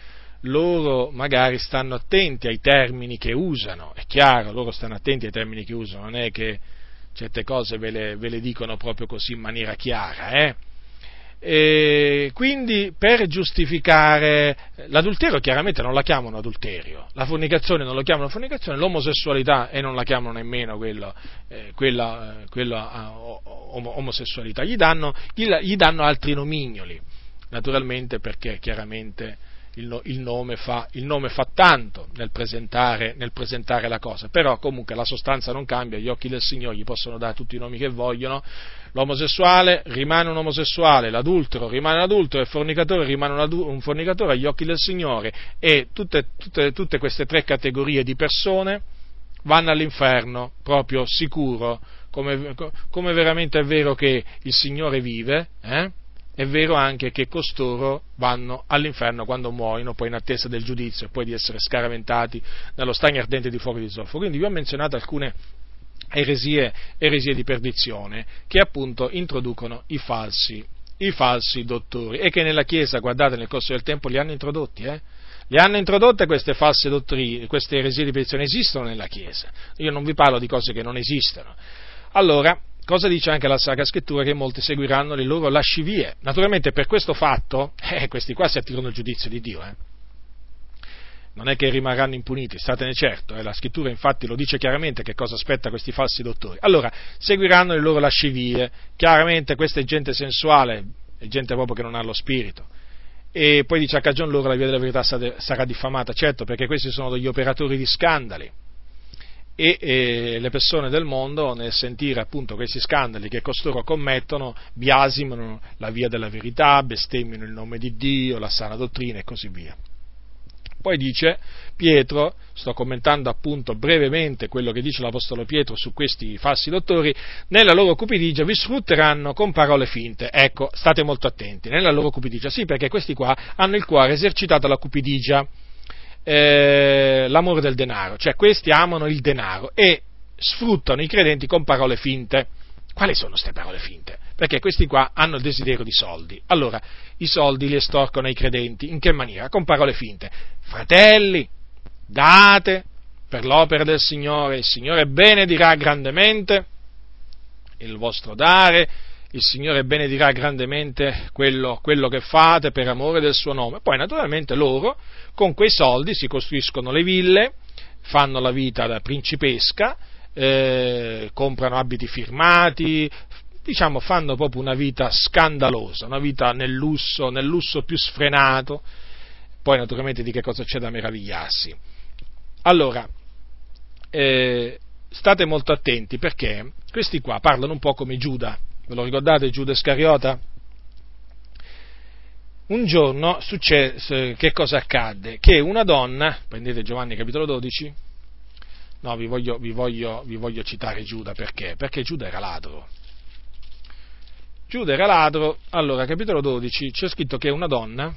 loro magari stanno attenti ai termini che usano, è chiaro, loro stanno attenti ai termini che usano, non è che certe cose ve le, ve le dicono proprio così in maniera chiara, eh? E quindi per giustificare l'adulterio chiaramente non la chiamano adulterio, la fornicazione non la chiamano fornicazione, l'omosessualità e non la chiamano nemmeno quello, eh, quella, eh, quella uh, omosessualità, gli danno, gli, gli danno altri nomignoli, naturalmente perché chiaramente il, il, nome, fa, il nome, fa, tanto nel presentare, nel presentare, la cosa, però comunque la sostanza non cambia, gli occhi del Signore gli possono dare tutti i nomi che vogliono, l'omosessuale rimane un omosessuale, l'adultero rimane un adultero, il fornicatore rimane un, un fornicatore agli occhi del Signore e tutte, tutte, tutte queste tre categorie di persone vanno all'inferno proprio sicuro, come, come veramente è vero che il Signore vive, eh? È vero anche che costoro vanno all'inferno quando muoiono, poi in attesa del giudizio e poi di essere scaraventati nello stagno ardente di fuoco di zolfo. Quindi vi ho menzionato alcune eresie, eresie di perdizione che appunto introducono i falsi, i falsi dottori e che nella Chiesa, guardate, nel corso del tempo li hanno introdotti, eh? Le hanno introdotte queste false dottrine, queste eresie di perdizione, esistono nella Chiesa. Io non vi parlo di cose che non esistono. Allora, Cosa dice anche la Sacra Scrittura? Che molti seguiranno le loro lascivie. Naturalmente per questo fatto, [laughs] eh, questi qua si attirano il giudizio di Dio. Eh. Non è che rimarranno impuniti, statene certo, eh. la Scrittura infatti lo dice chiaramente che cosa aspetta questi falsi dottori. Allora, seguiranno le loro lascivie, chiaramente questa è gente sensuale, è gente proprio che non ha lo spirito. E poi dice a cagion loro la via della verità sarà diffamata, certo, perché questi sono degli operatori di scandali e eh, le persone del mondo nel sentire appunto questi scandali che costoro commettono biasimano la via della verità, bestemmiano il nome di Dio, la sana dottrina e così via. Poi dice Pietro, sto commentando appunto brevemente quello che dice l'Apostolo Pietro su questi falsi dottori, nella loro cupidigia vi sfrutteranno con parole finte. Ecco, state molto attenti, nella loro cupidigia, sì, perché questi qua hanno il cuore esercitato alla cupidigia eh, l'amore del denaro, cioè questi amano il denaro e sfruttano i credenti con parole finte. Quali sono queste parole finte? Perché questi qua hanno il desiderio di soldi. Allora, i soldi li estorcono ai credenti. In che maniera? Con parole finte. Fratelli, date per l'opera del Signore, il Signore benedirà grandemente il vostro dare, il Signore benedirà grandemente quello, quello, che fate per amore del suo nome. Poi naturalmente loro con quei soldi si costruiscono le ville, fanno la vita da principesca, eh, comprano abiti firmati, diciamo fanno proprio una vita scandalosa, una vita nel lusso, nel lusso più sfrenato. Poi naturalmente di che cosa c'è da meravigliarsi. Allora, eh, state molto attenti perché questi qua parlano un po' come Giuda, Ve lo ricordate Giuda Iscariota? Un giorno successe, che cosa accadde? Che una donna, prendete Giovanni capitolo 12, no, vi voglio, vi voglio, vi voglio citare Giuda perché? Perché Giuda era ladro. Giuda era ladro, allora capitolo 12 c'è scritto che una donna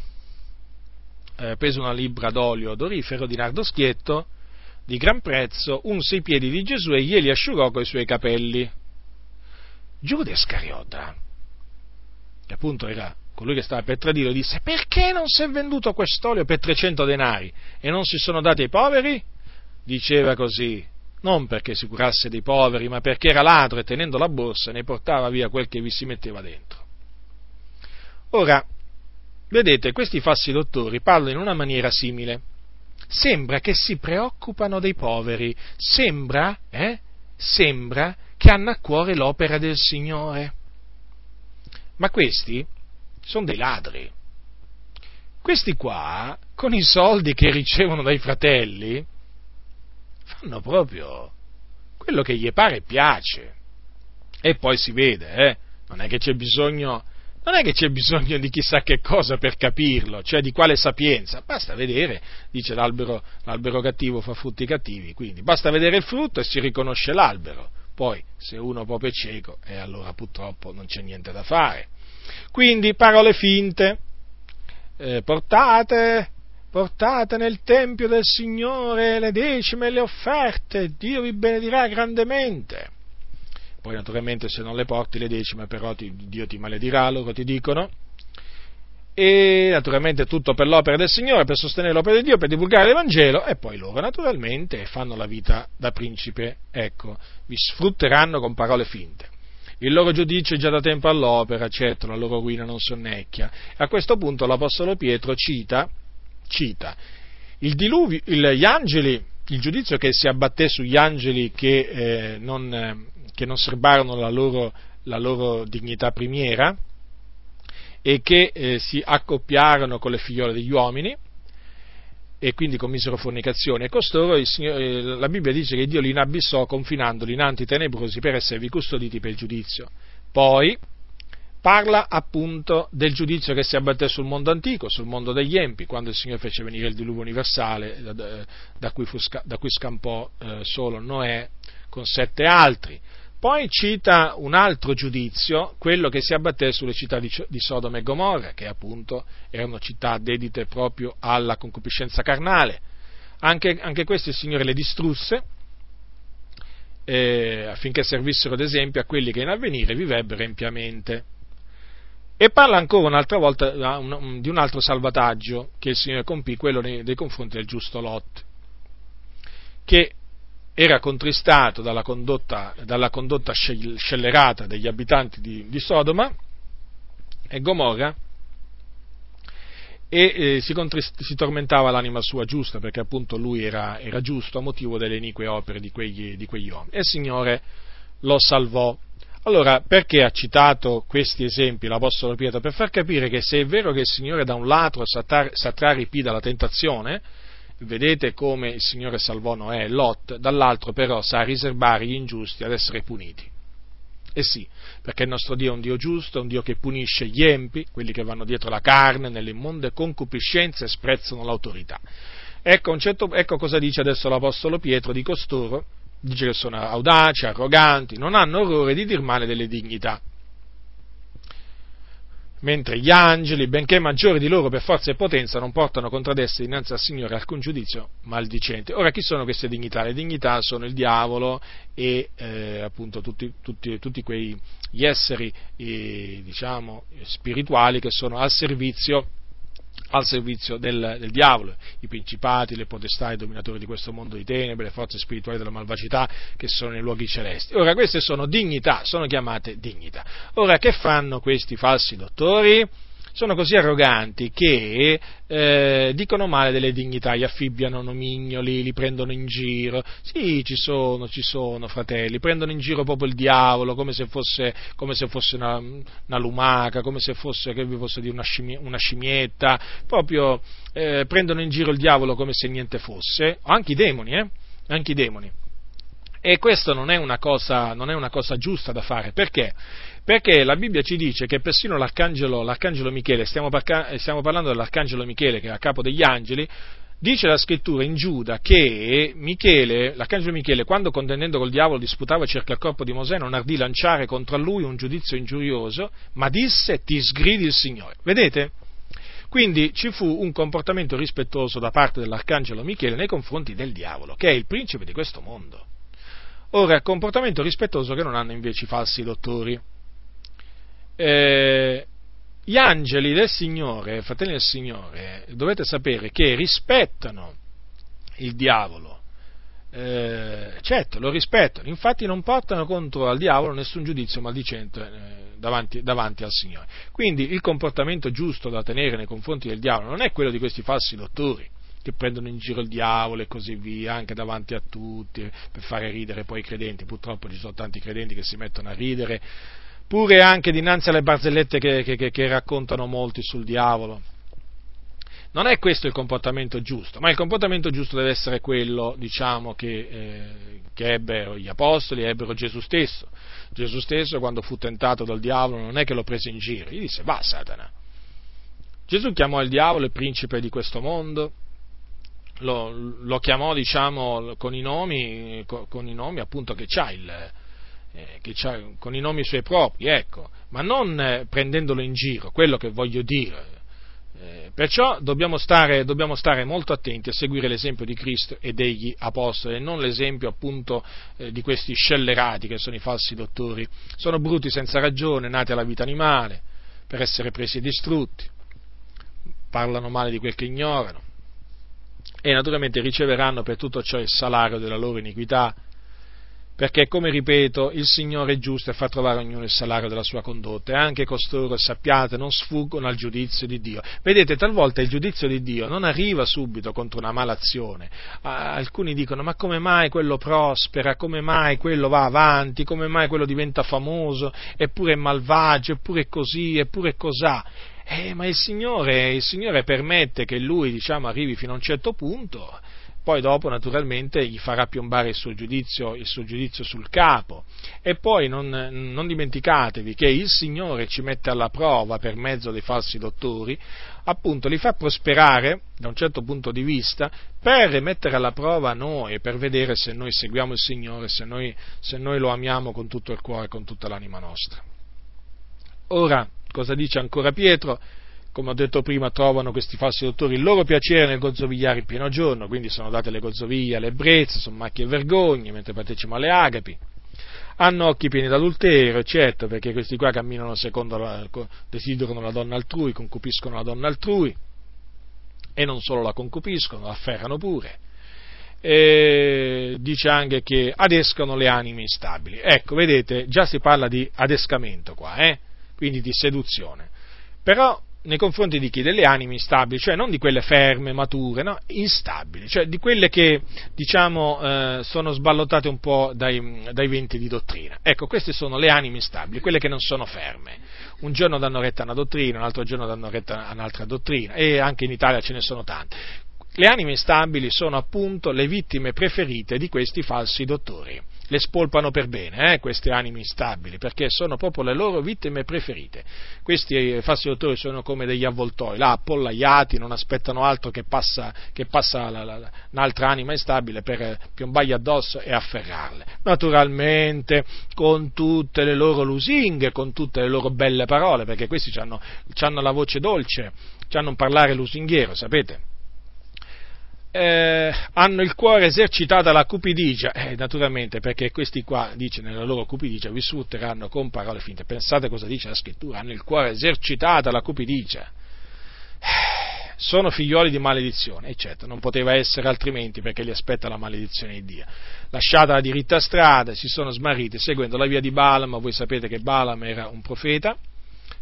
eh, prese una libra d'olio odorifero di nardo schietto di gran prezzo, unse i piedi di Gesù e glieli asciugò coi suoi capelli. Giuda Iscariota, che appunto era colui che stava per tradirlo, disse perché non si è venduto quest'olio per 300 denari e non si sono dati ai poveri? Diceva così, non perché si curasse dei poveri, ma perché era ladro e tenendo la borsa ne portava via quel che vi si metteva dentro. Ora, vedete, questi falsi dottori parlano in una maniera simile. Sembra che si preoccupano dei poveri, sembra, eh, sembra che hanno a cuore l'opera del Signore. Ma questi sono dei ladri. Questi qua, con i soldi che ricevono dai fratelli, fanno proprio quello che gli pare e piace. E poi si vede, eh? Non è che c'è bisogno non è che c'è bisogno di chissà che cosa per capirlo, cioè di quale sapienza, basta vedere, dice l'albero, l'albero cattivo fa frutti cattivi, quindi basta vedere il frutto e si riconosce l'albero. Poi, se uno proprio è cieco, e eh, allora purtroppo non c'è niente da fare. Quindi, parole finte, eh, portate, portate nel Tempio del Signore le decime e le offerte, Dio vi benedirà grandemente. Poi, naturalmente, se non le porti le decime, però ti, Dio ti maledirà, loro ti dicono e naturalmente tutto per l'opera del Signore, per sostenere l'opera di Dio, per divulgare l'Evangelo e poi loro naturalmente fanno la vita da principe, ecco, vi sfrutteranno con parole finte. Il loro giudizio è già da tempo all'opera, certo, la loro ruina non sonnecchia. A questo punto l'Apostolo Pietro cita, cita il diluvio, il, gli angeli, il giudizio che si abbatté sugli angeli che, eh, non, che non serbarono la loro, la loro dignità primiera, e che eh, si accoppiarono con le figliole degli uomini, e quindi commisero fornicazione. E costoro, Signore, la Bibbia dice che Dio li inabissò confinandoli in anti tenebrosi per esservi custoditi per il giudizio. Poi parla appunto del giudizio che si abbatté sul mondo antico, sul mondo degli empi, quando il Signore fece venire il diluvio universale, da, da, cui, fu, da cui, scampò eh, solo Noè con sette altri. Poi cita un altro giudizio, quello che si abbatté sulle città di, di Sodoma e Gomorra, che appunto erano città dedite proprio alla concupiscenza carnale. Anche, anche queste il Signore le distrusse eh, affinché servissero d'esempio a quelli che in avvenire vivrebbero empiamente. E parla ancora un'altra volta di un altro salvataggio che il Signore compì, quello nei confronti del giusto Lot, che era contristato dalla condotta, dalla condotta scellerata degli abitanti di, di Sodoma e Gomorra e eh, si, contrist- si, tormentava l'anima sua giusta perché appunto lui era, era giusto a motivo delle inique opere di quegli, di quegli uomini e il Signore lo salvò. Allora, perché ha citato questi esempi l'Apostolo Pietro? Per far capire che se è vero che il Signore da un lato sa trarre i dalla tentazione, vedete come il Signore salvò Noè e Lot, dall'altro però sa riservare gli ingiusti ad essere puniti. E sì, perché il nostro Dio è un Dio giusto, è un Dio che punisce gli empi, quelli che vanno dietro la carne, nelle immonde concupiscenze e sprezzano l'autorità. Ecco, certo, ecco cosa dice adesso l'Apostolo Pietro di costoro, dice che sono audaci, arroganti, non hanno orrore di dir male delle dignità mentre gli angeli, benché maggiori di loro per forza e potenza, non portano contro ad dinanzi al Signore alcun giudizio maldicente. Ora, chi sono queste dignità? Le dignità sono il diavolo e eh, appunto tutti, tutti, tutti quegli esseri eh, diciamo, spirituali che sono al servizio al servizio del, del, diavolo, i principati, le potestà, i dominatori di questo mondo di tenebre, le forze spirituali della malvagità che sono nei luoghi celesti. Ora, queste sono dignità, sono chiamate dignità. Ora, che fanno questi falsi dottori? Sono così arroganti che eh, dicono male delle dignità, gli affibbiano nomignoli, li prendono in giro. Sì, ci sono, ci sono, fratelli, prendono in giro proprio il diavolo come se fosse, come se fosse una, una, lumaca, come se fosse, che vi posso dire, una, scimmi, una scimmietta, proprio eh, prendono in giro il diavolo come se niente fosse, anche i demoni, eh? Anche i demoni. E questo non è, cosa, non è una cosa giusta da fare, perché? Perché la Bibbia ci dice che persino l'arcangelo, l'arcangelo Michele, stiamo, parca, stiamo parlando dell'arcangelo Michele che è a capo degli angeli, dice la scrittura in Giuda che Michele, l'arcangelo Michele, quando contendendo col diavolo disputava circa il corpo di Mosè, non ardì lanciare contro lui un giudizio ingiurioso, ma disse ti sgridi il Signore. Vedete? Quindi ci fu un comportamento rispettoso da parte dell'arcangelo Michele nei confronti del diavolo, che è il principe di questo mondo. Ora, comportamento rispettoso che non hanno invece i falsi dottori eh, gli angeli del Signore, fratelli del Signore, dovete sapere che rispettano il diavolo. Eh, certo, lo rispettano, infatti non portano contro al diavolo nessun giudizio maldicente eh, davanti, davanti, al Signore. Quindi il comportamento giusto da tenere nei confronti del diavolo non è quello di questi falsi dottori che prendono in giro il diavolo e così via, anche davanti a tutti, per fare ridere poi i credenti. Purtroppo ci sono tanti credenti che si mettono a ridere pure anche dinanzi alle barzellette che, che, che raccontano molti sul diavolo. Non è questo il comportamento giusto, ma il comportamento giusto deve essere quello, diciamo, che, eh, che ebbero gli apostoli, ebbero Gesù stesso. Gesù stesso, quando fu tentato dal diavolo, non è che lo prese in giro, gli disse, va Satana. Gesù chiamò il diavolo il principe di questo mondo, lo, lo chiamò, diciamo, con i nomi, con, con i nomi appunto che c'ha il, eh, con i nomi suoi propri, ecco, ma non eh, prendendolo in giro, quello che voglio dire. Eh, perciò dobbiamo stare, dobbiamo stare, molto attenti a seguire l'esempio di Cristo e degli Apostoli e non l'esempio appunto eh, di questi scellerati che sono i falsi dottori. Sono bruti senza ragione, nati alla vita animale, per essere presi e distrutti, parlano male di quel che ignorano e naturalmente riceveranno per tutto ciò il salario della loro iniquità perché, come ripeto, il Signore è giusto e fa trovare ognuno il salario della sua condotta, e anche costoro, sappiate, non sfuggono al giudizio di Dio. Vedete, talvolta il giudizio di Dio non arriva subito contro una malazione. Alcuni dicono, ma come mai quello prospera, come mai quello va avanti, come mai quello diventa famoso, eppure è malvagio, eppure è così, eppure è cosà. Eh, ma il Signore, il Signore permette che lui, diciamo, arrivi fino a un certo punto, poi dopo naturalmente gli farà piombare il suo giudizio, il suo giudizio sul capo. E poi non, non, dimenticatevi che il Signore ci mette alla prova per mezzo dei falsi dottori, appunto li fa prosperare da un certo punto di vista per mettere alla prova noi per vedere se noi seguiamo il Signore, se noi, se noi lo amiamo con tutto il cuore con tutta l'anima nostra. Ora, cosa dice ancora Pietro? Come ho detto prima, trovano questi falsi dottori il loro piacere nel gozzovigliare in pieno giorno, quindi sono date le gozzoviglie sono macchie e vergogne, mentre partecipano alle agapi. Hanno occhi pieni d'adulterio, eccetera, perché questi qua camminano secondo la, desiderano la donna altrui, concupiscono la donna altrui, e non solo la concupiscono, la afferrano pure. E dice anche che adescano le anime instabili. Ecco, vedete, già si parla di adescamento qua, eh? quindi di seduzione. Però nei confronti di chi? Delle anime instabili, cioè non di quelle ferme, mature, no? instabili, cioè di quelle che diciamo eh, sono sballottate un po' dai, dai, venti di dottrina. Ecco, queste sono le anime instabili, quelle che non sono ferme. Un giorno danno retta a una dottrina, un altro giorno danno retta a un'altra dottrina e anche in Italia ce ne sono tante. Le anime instabili sono appunto le vittime preferite di questi falsi dottori le spolpano per bene, eh, queste anime instabili, perché sono proprio le loro vittime preferite. Questi eh, falsi dottori sono come degli avvoltoi, là appollaiati, non aspettano altro che passa, che passa la, la, un'altra anima instabile per eh, piombargli addosso e afferrarle. Naturalmente con tutte le loro lusinghe, con tutte le loro belle parole, perché questi hanno la voce dolce, hanno un parlare lusinghiero, sapete? Eh, hanno il cuore esercitato alla cupidigia, eh, naturalmente perché questi qua, dice nella loro cupidigia, vi sfrutteranno con parole finte. Pensate cosa dice la scrittura, hanno il cuore esercitato alla cupidigia. Eh, sono figlioli di maledizione, eccetera, non poteva essere altrimenti perché li aspetta la maledizione di Dio. Lasciata la diritta strada, si sono smarriti seguendo la via di Balaam, voi sapete che Balaam era un profeta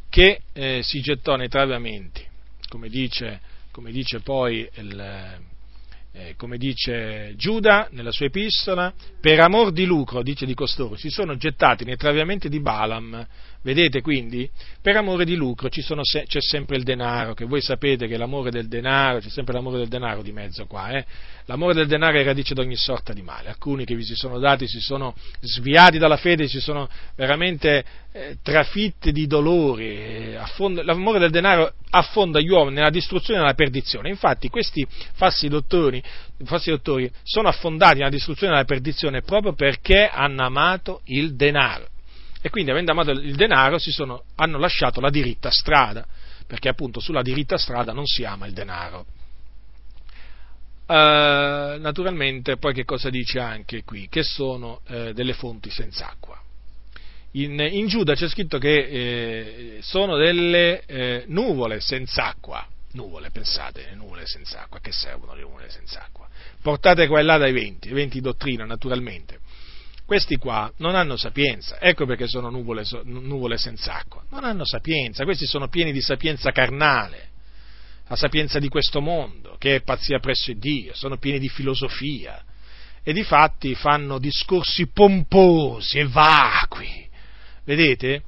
che eh, si gettò nei traviamenti, come dice, come dice poi il, eh, come dice Giuda nella sua epistola, per amor di lucro, dice di costoro, si sono gettati nei traviamenti di Balaam. Vedete quindi? Per amore di lucro se- c'è sempre il denaro, che voi sapete che l'amore del denaro, c'è sempre l'amore del denaro di mezzo qua, eh? L'amore del denaro è radice di ogni sorta di male. Alcuni che vi si sono dati si sono sviati dalla fede, si sono veramente eh, trafitti di dolori. Eh, affonda, l'amore del denaro affonda gli uomini nella distruzione e nella perdizione. Infatti questi falsi dottori, falsi dottori sono affondati nella distruzione e nella perdizione proprio perché hanno amato il denaro. E quindi, avendo amato il denaro, sono, hanno lasciato la diritta strada, perché appunto sulla diritta strada non si ama il denaro. Uh, naturalmente, poi che cosa dice anche qui? Che sono uh, delle fonti senza acqua. In, in Giuda c'è scritto che eh, sono delle eh, nuvole senza acqua. Nuvole, pensate, le nuvole senza acqua, che servono le nuvole senza acqua? Portate qua e là dai venti, venti dottrina naturalmente. Questi qua non hanno sapienza, ecco perché sono nuvole, nuvole senza acqua. Non hanno sapienza, questi sono pieni di sapienza carnale, la sapienza di questo mondo, che è pazzia presso Dio, sono pieni di filosofia e di fatti fanno discorsi pomposi e vacui Vedete?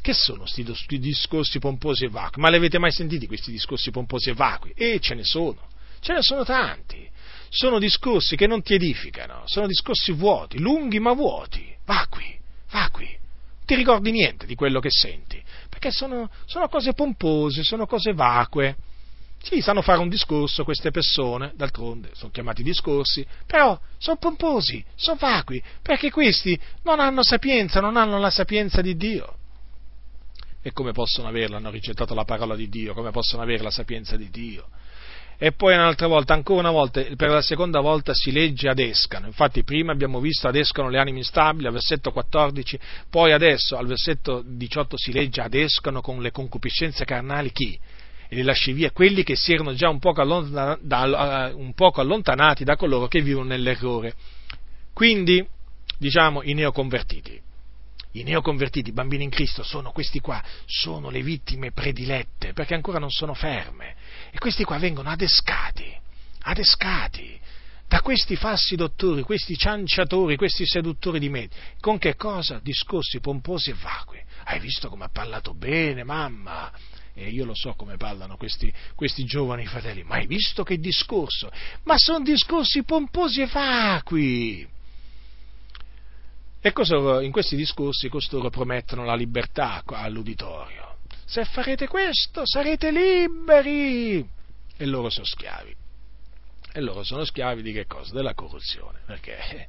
Che sono questi discorsi pomposi e vacui? Ma li avete mai sentiti questi discorsi pomposi e vacui? E ce ne sono, ce ne sono tanti. Sono discorsi che non ti edificano, sono discorsi vuoti, lunghi ma vuoti, vacui, vacui. Non ti ricordi niente di quello che senti, perché sono, sono cose pompose, sono cose vacue. Sì, sanno fare un discorso queste persone, d'altronde sono chiamati discorsi, però sono pomposi, sono vacui, perché questi non hanno sapienza, non hanno la sapienza di Dio. E come possono averla? Hanno rigettato la parola di Dio, come possono avere la sapienza di Dio? E poi un'altra volta, ancora una volta, per la seconda volta si legge adescano. Infatti prima abbiamo visto adescano le anime instabili al versetto 14, poi adesso al versetto 18 si legge adescano con le concupiscenze carnali chi? e li lasci via quelli che si erano già un poco, da, un poco allontanati da coloro che vivono nell'errore. Quindi, diciamo, i neoconvertiti. I neoconvertiti, i bambini in Cristo, sono questi qua, sono le vittime predilette, perché ancora non sono ferme. E questi qua vengono adescati, adescati da questi falsi dottori, questi cianciatori, questi seduttori di medi. Con che cosa? Discorsi pomposi e vacui. Hai visto come ha parlato bene, mamma? E io lo so come parlano questi, questi giovani fratelli, ma hai visto che discorso? Ma sono discorsi pomposi e vacui. E cosa, in questi discorsi costoro promettono la libertà all'uditorio. Se farete questo sarete liberi. E loro sono schiavi. E loro sono schiavi di che cosa? Della corruzione. Perché?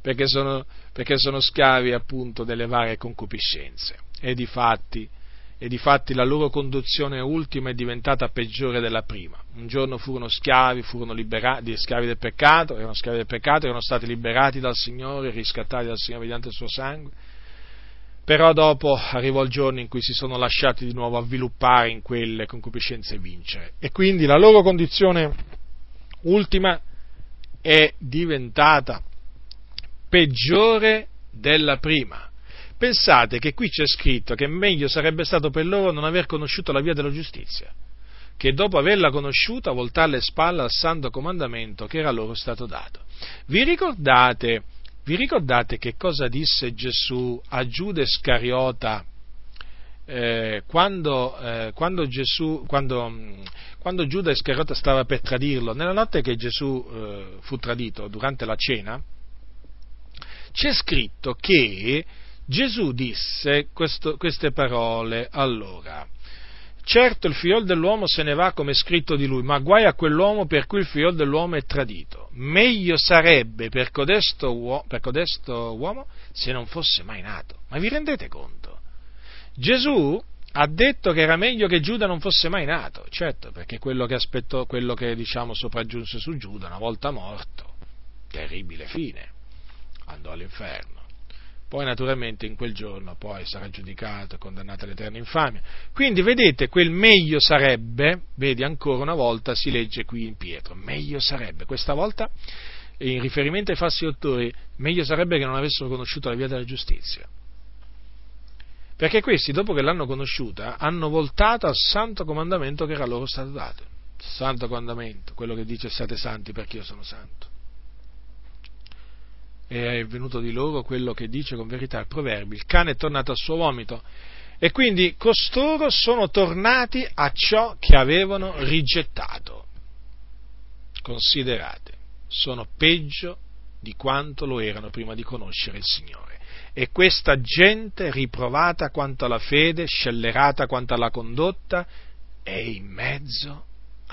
Perché sono, perché sono schiavi appunto delle varie concupiscenze. E di fatti e difatti la loro conduzione ultima è diventata peggiore della prima. Un giorno furono schiavi, furono liberati, schiavi del peccato, erano schiavi del peccato, erano stati liberati dal Signore, riscattati dal Signore mediante il suo sangue, però dopo arrivò il giorno in cui si sono lasciati di nuovo avviluppare in quelle concupiscenze e vincere. E quindi la loro condizione ultima è diventata peggiore della prima. Pensate che qui c'è scritto che meglio sarebbe stato per loro non aver conosciuto la via della giustizia, che dopo averla conosciuta voltare le spalle al santo comandamento che era loro stato dato. Vi ricordate, vi ricordate che cosa disse Gesù a Giuda Scariota eh, quando, eh, quando, Gesù, quando, quando, Giuda Iscariota stava per tradirlo, nella notte che Gesù eh, fu tradito durante la cena, c'è scritto che Gesù disse questo, queste parole allora. Certo il figlio dell'uomo se ne va come scritto di lui, ma guai a quell'uomo per cui il figlio dell'uomo è tradito. Meglio sarebbe per codesto, uo- per codesto uomo se non fosse mai nato. Ma vi rendete conto? Gesù ha detto che era meglio che Giuda non fosse mai nato, certo, perché quello che aspettò, quello che diciamo sopraggiunse su Giuda, una volta morto, terribile fine, andò all'inferno poi naturalmente in quel giorno poi sarà giudicato e condannato all'eterna infamia. Quindi vedete, quel meglio sarebbe, vedi ancora una volta si legge qui in Pietro, meglio sarebbe, questa volta in riferimento ai falsi dottori, meglio sarebbe che non avessero conosciuto la via della giustizia. Perché questi, dopo che l'hanno conosciuta, hanno voltato al santo comandamento che era loro stato dato. Santo comandamento, quello che dice siate santi perché io sono santo è venuto di loro quello che dice con verità il proverbio, il cane è tornato al suo vomito. E quindi costoro sono tornati a ciò che avevano rigettato. Considerate, sono peggio di quanto lo erano prima di conoscere il Signore. E questa gente, riprovata quanto alla fede, scellerata quanto alla condotta, è in mezzo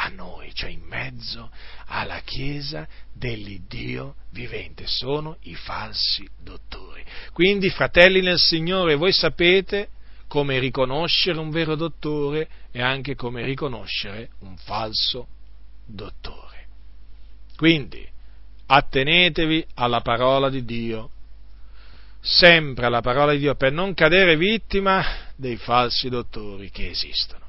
a noi, cioè in mezzo alla Chiesa dell'Iddio vivente, sono i falsi dottori. Quindi, fratelli nel Signore, voi sapete come riconoscere un vero dottore e anche come riconoscere un falso dottore. Quindi, attenetevi alla parola di Dio, sempre alla parola di Dio, per non cadere vittima dei falsi dottori che esistono.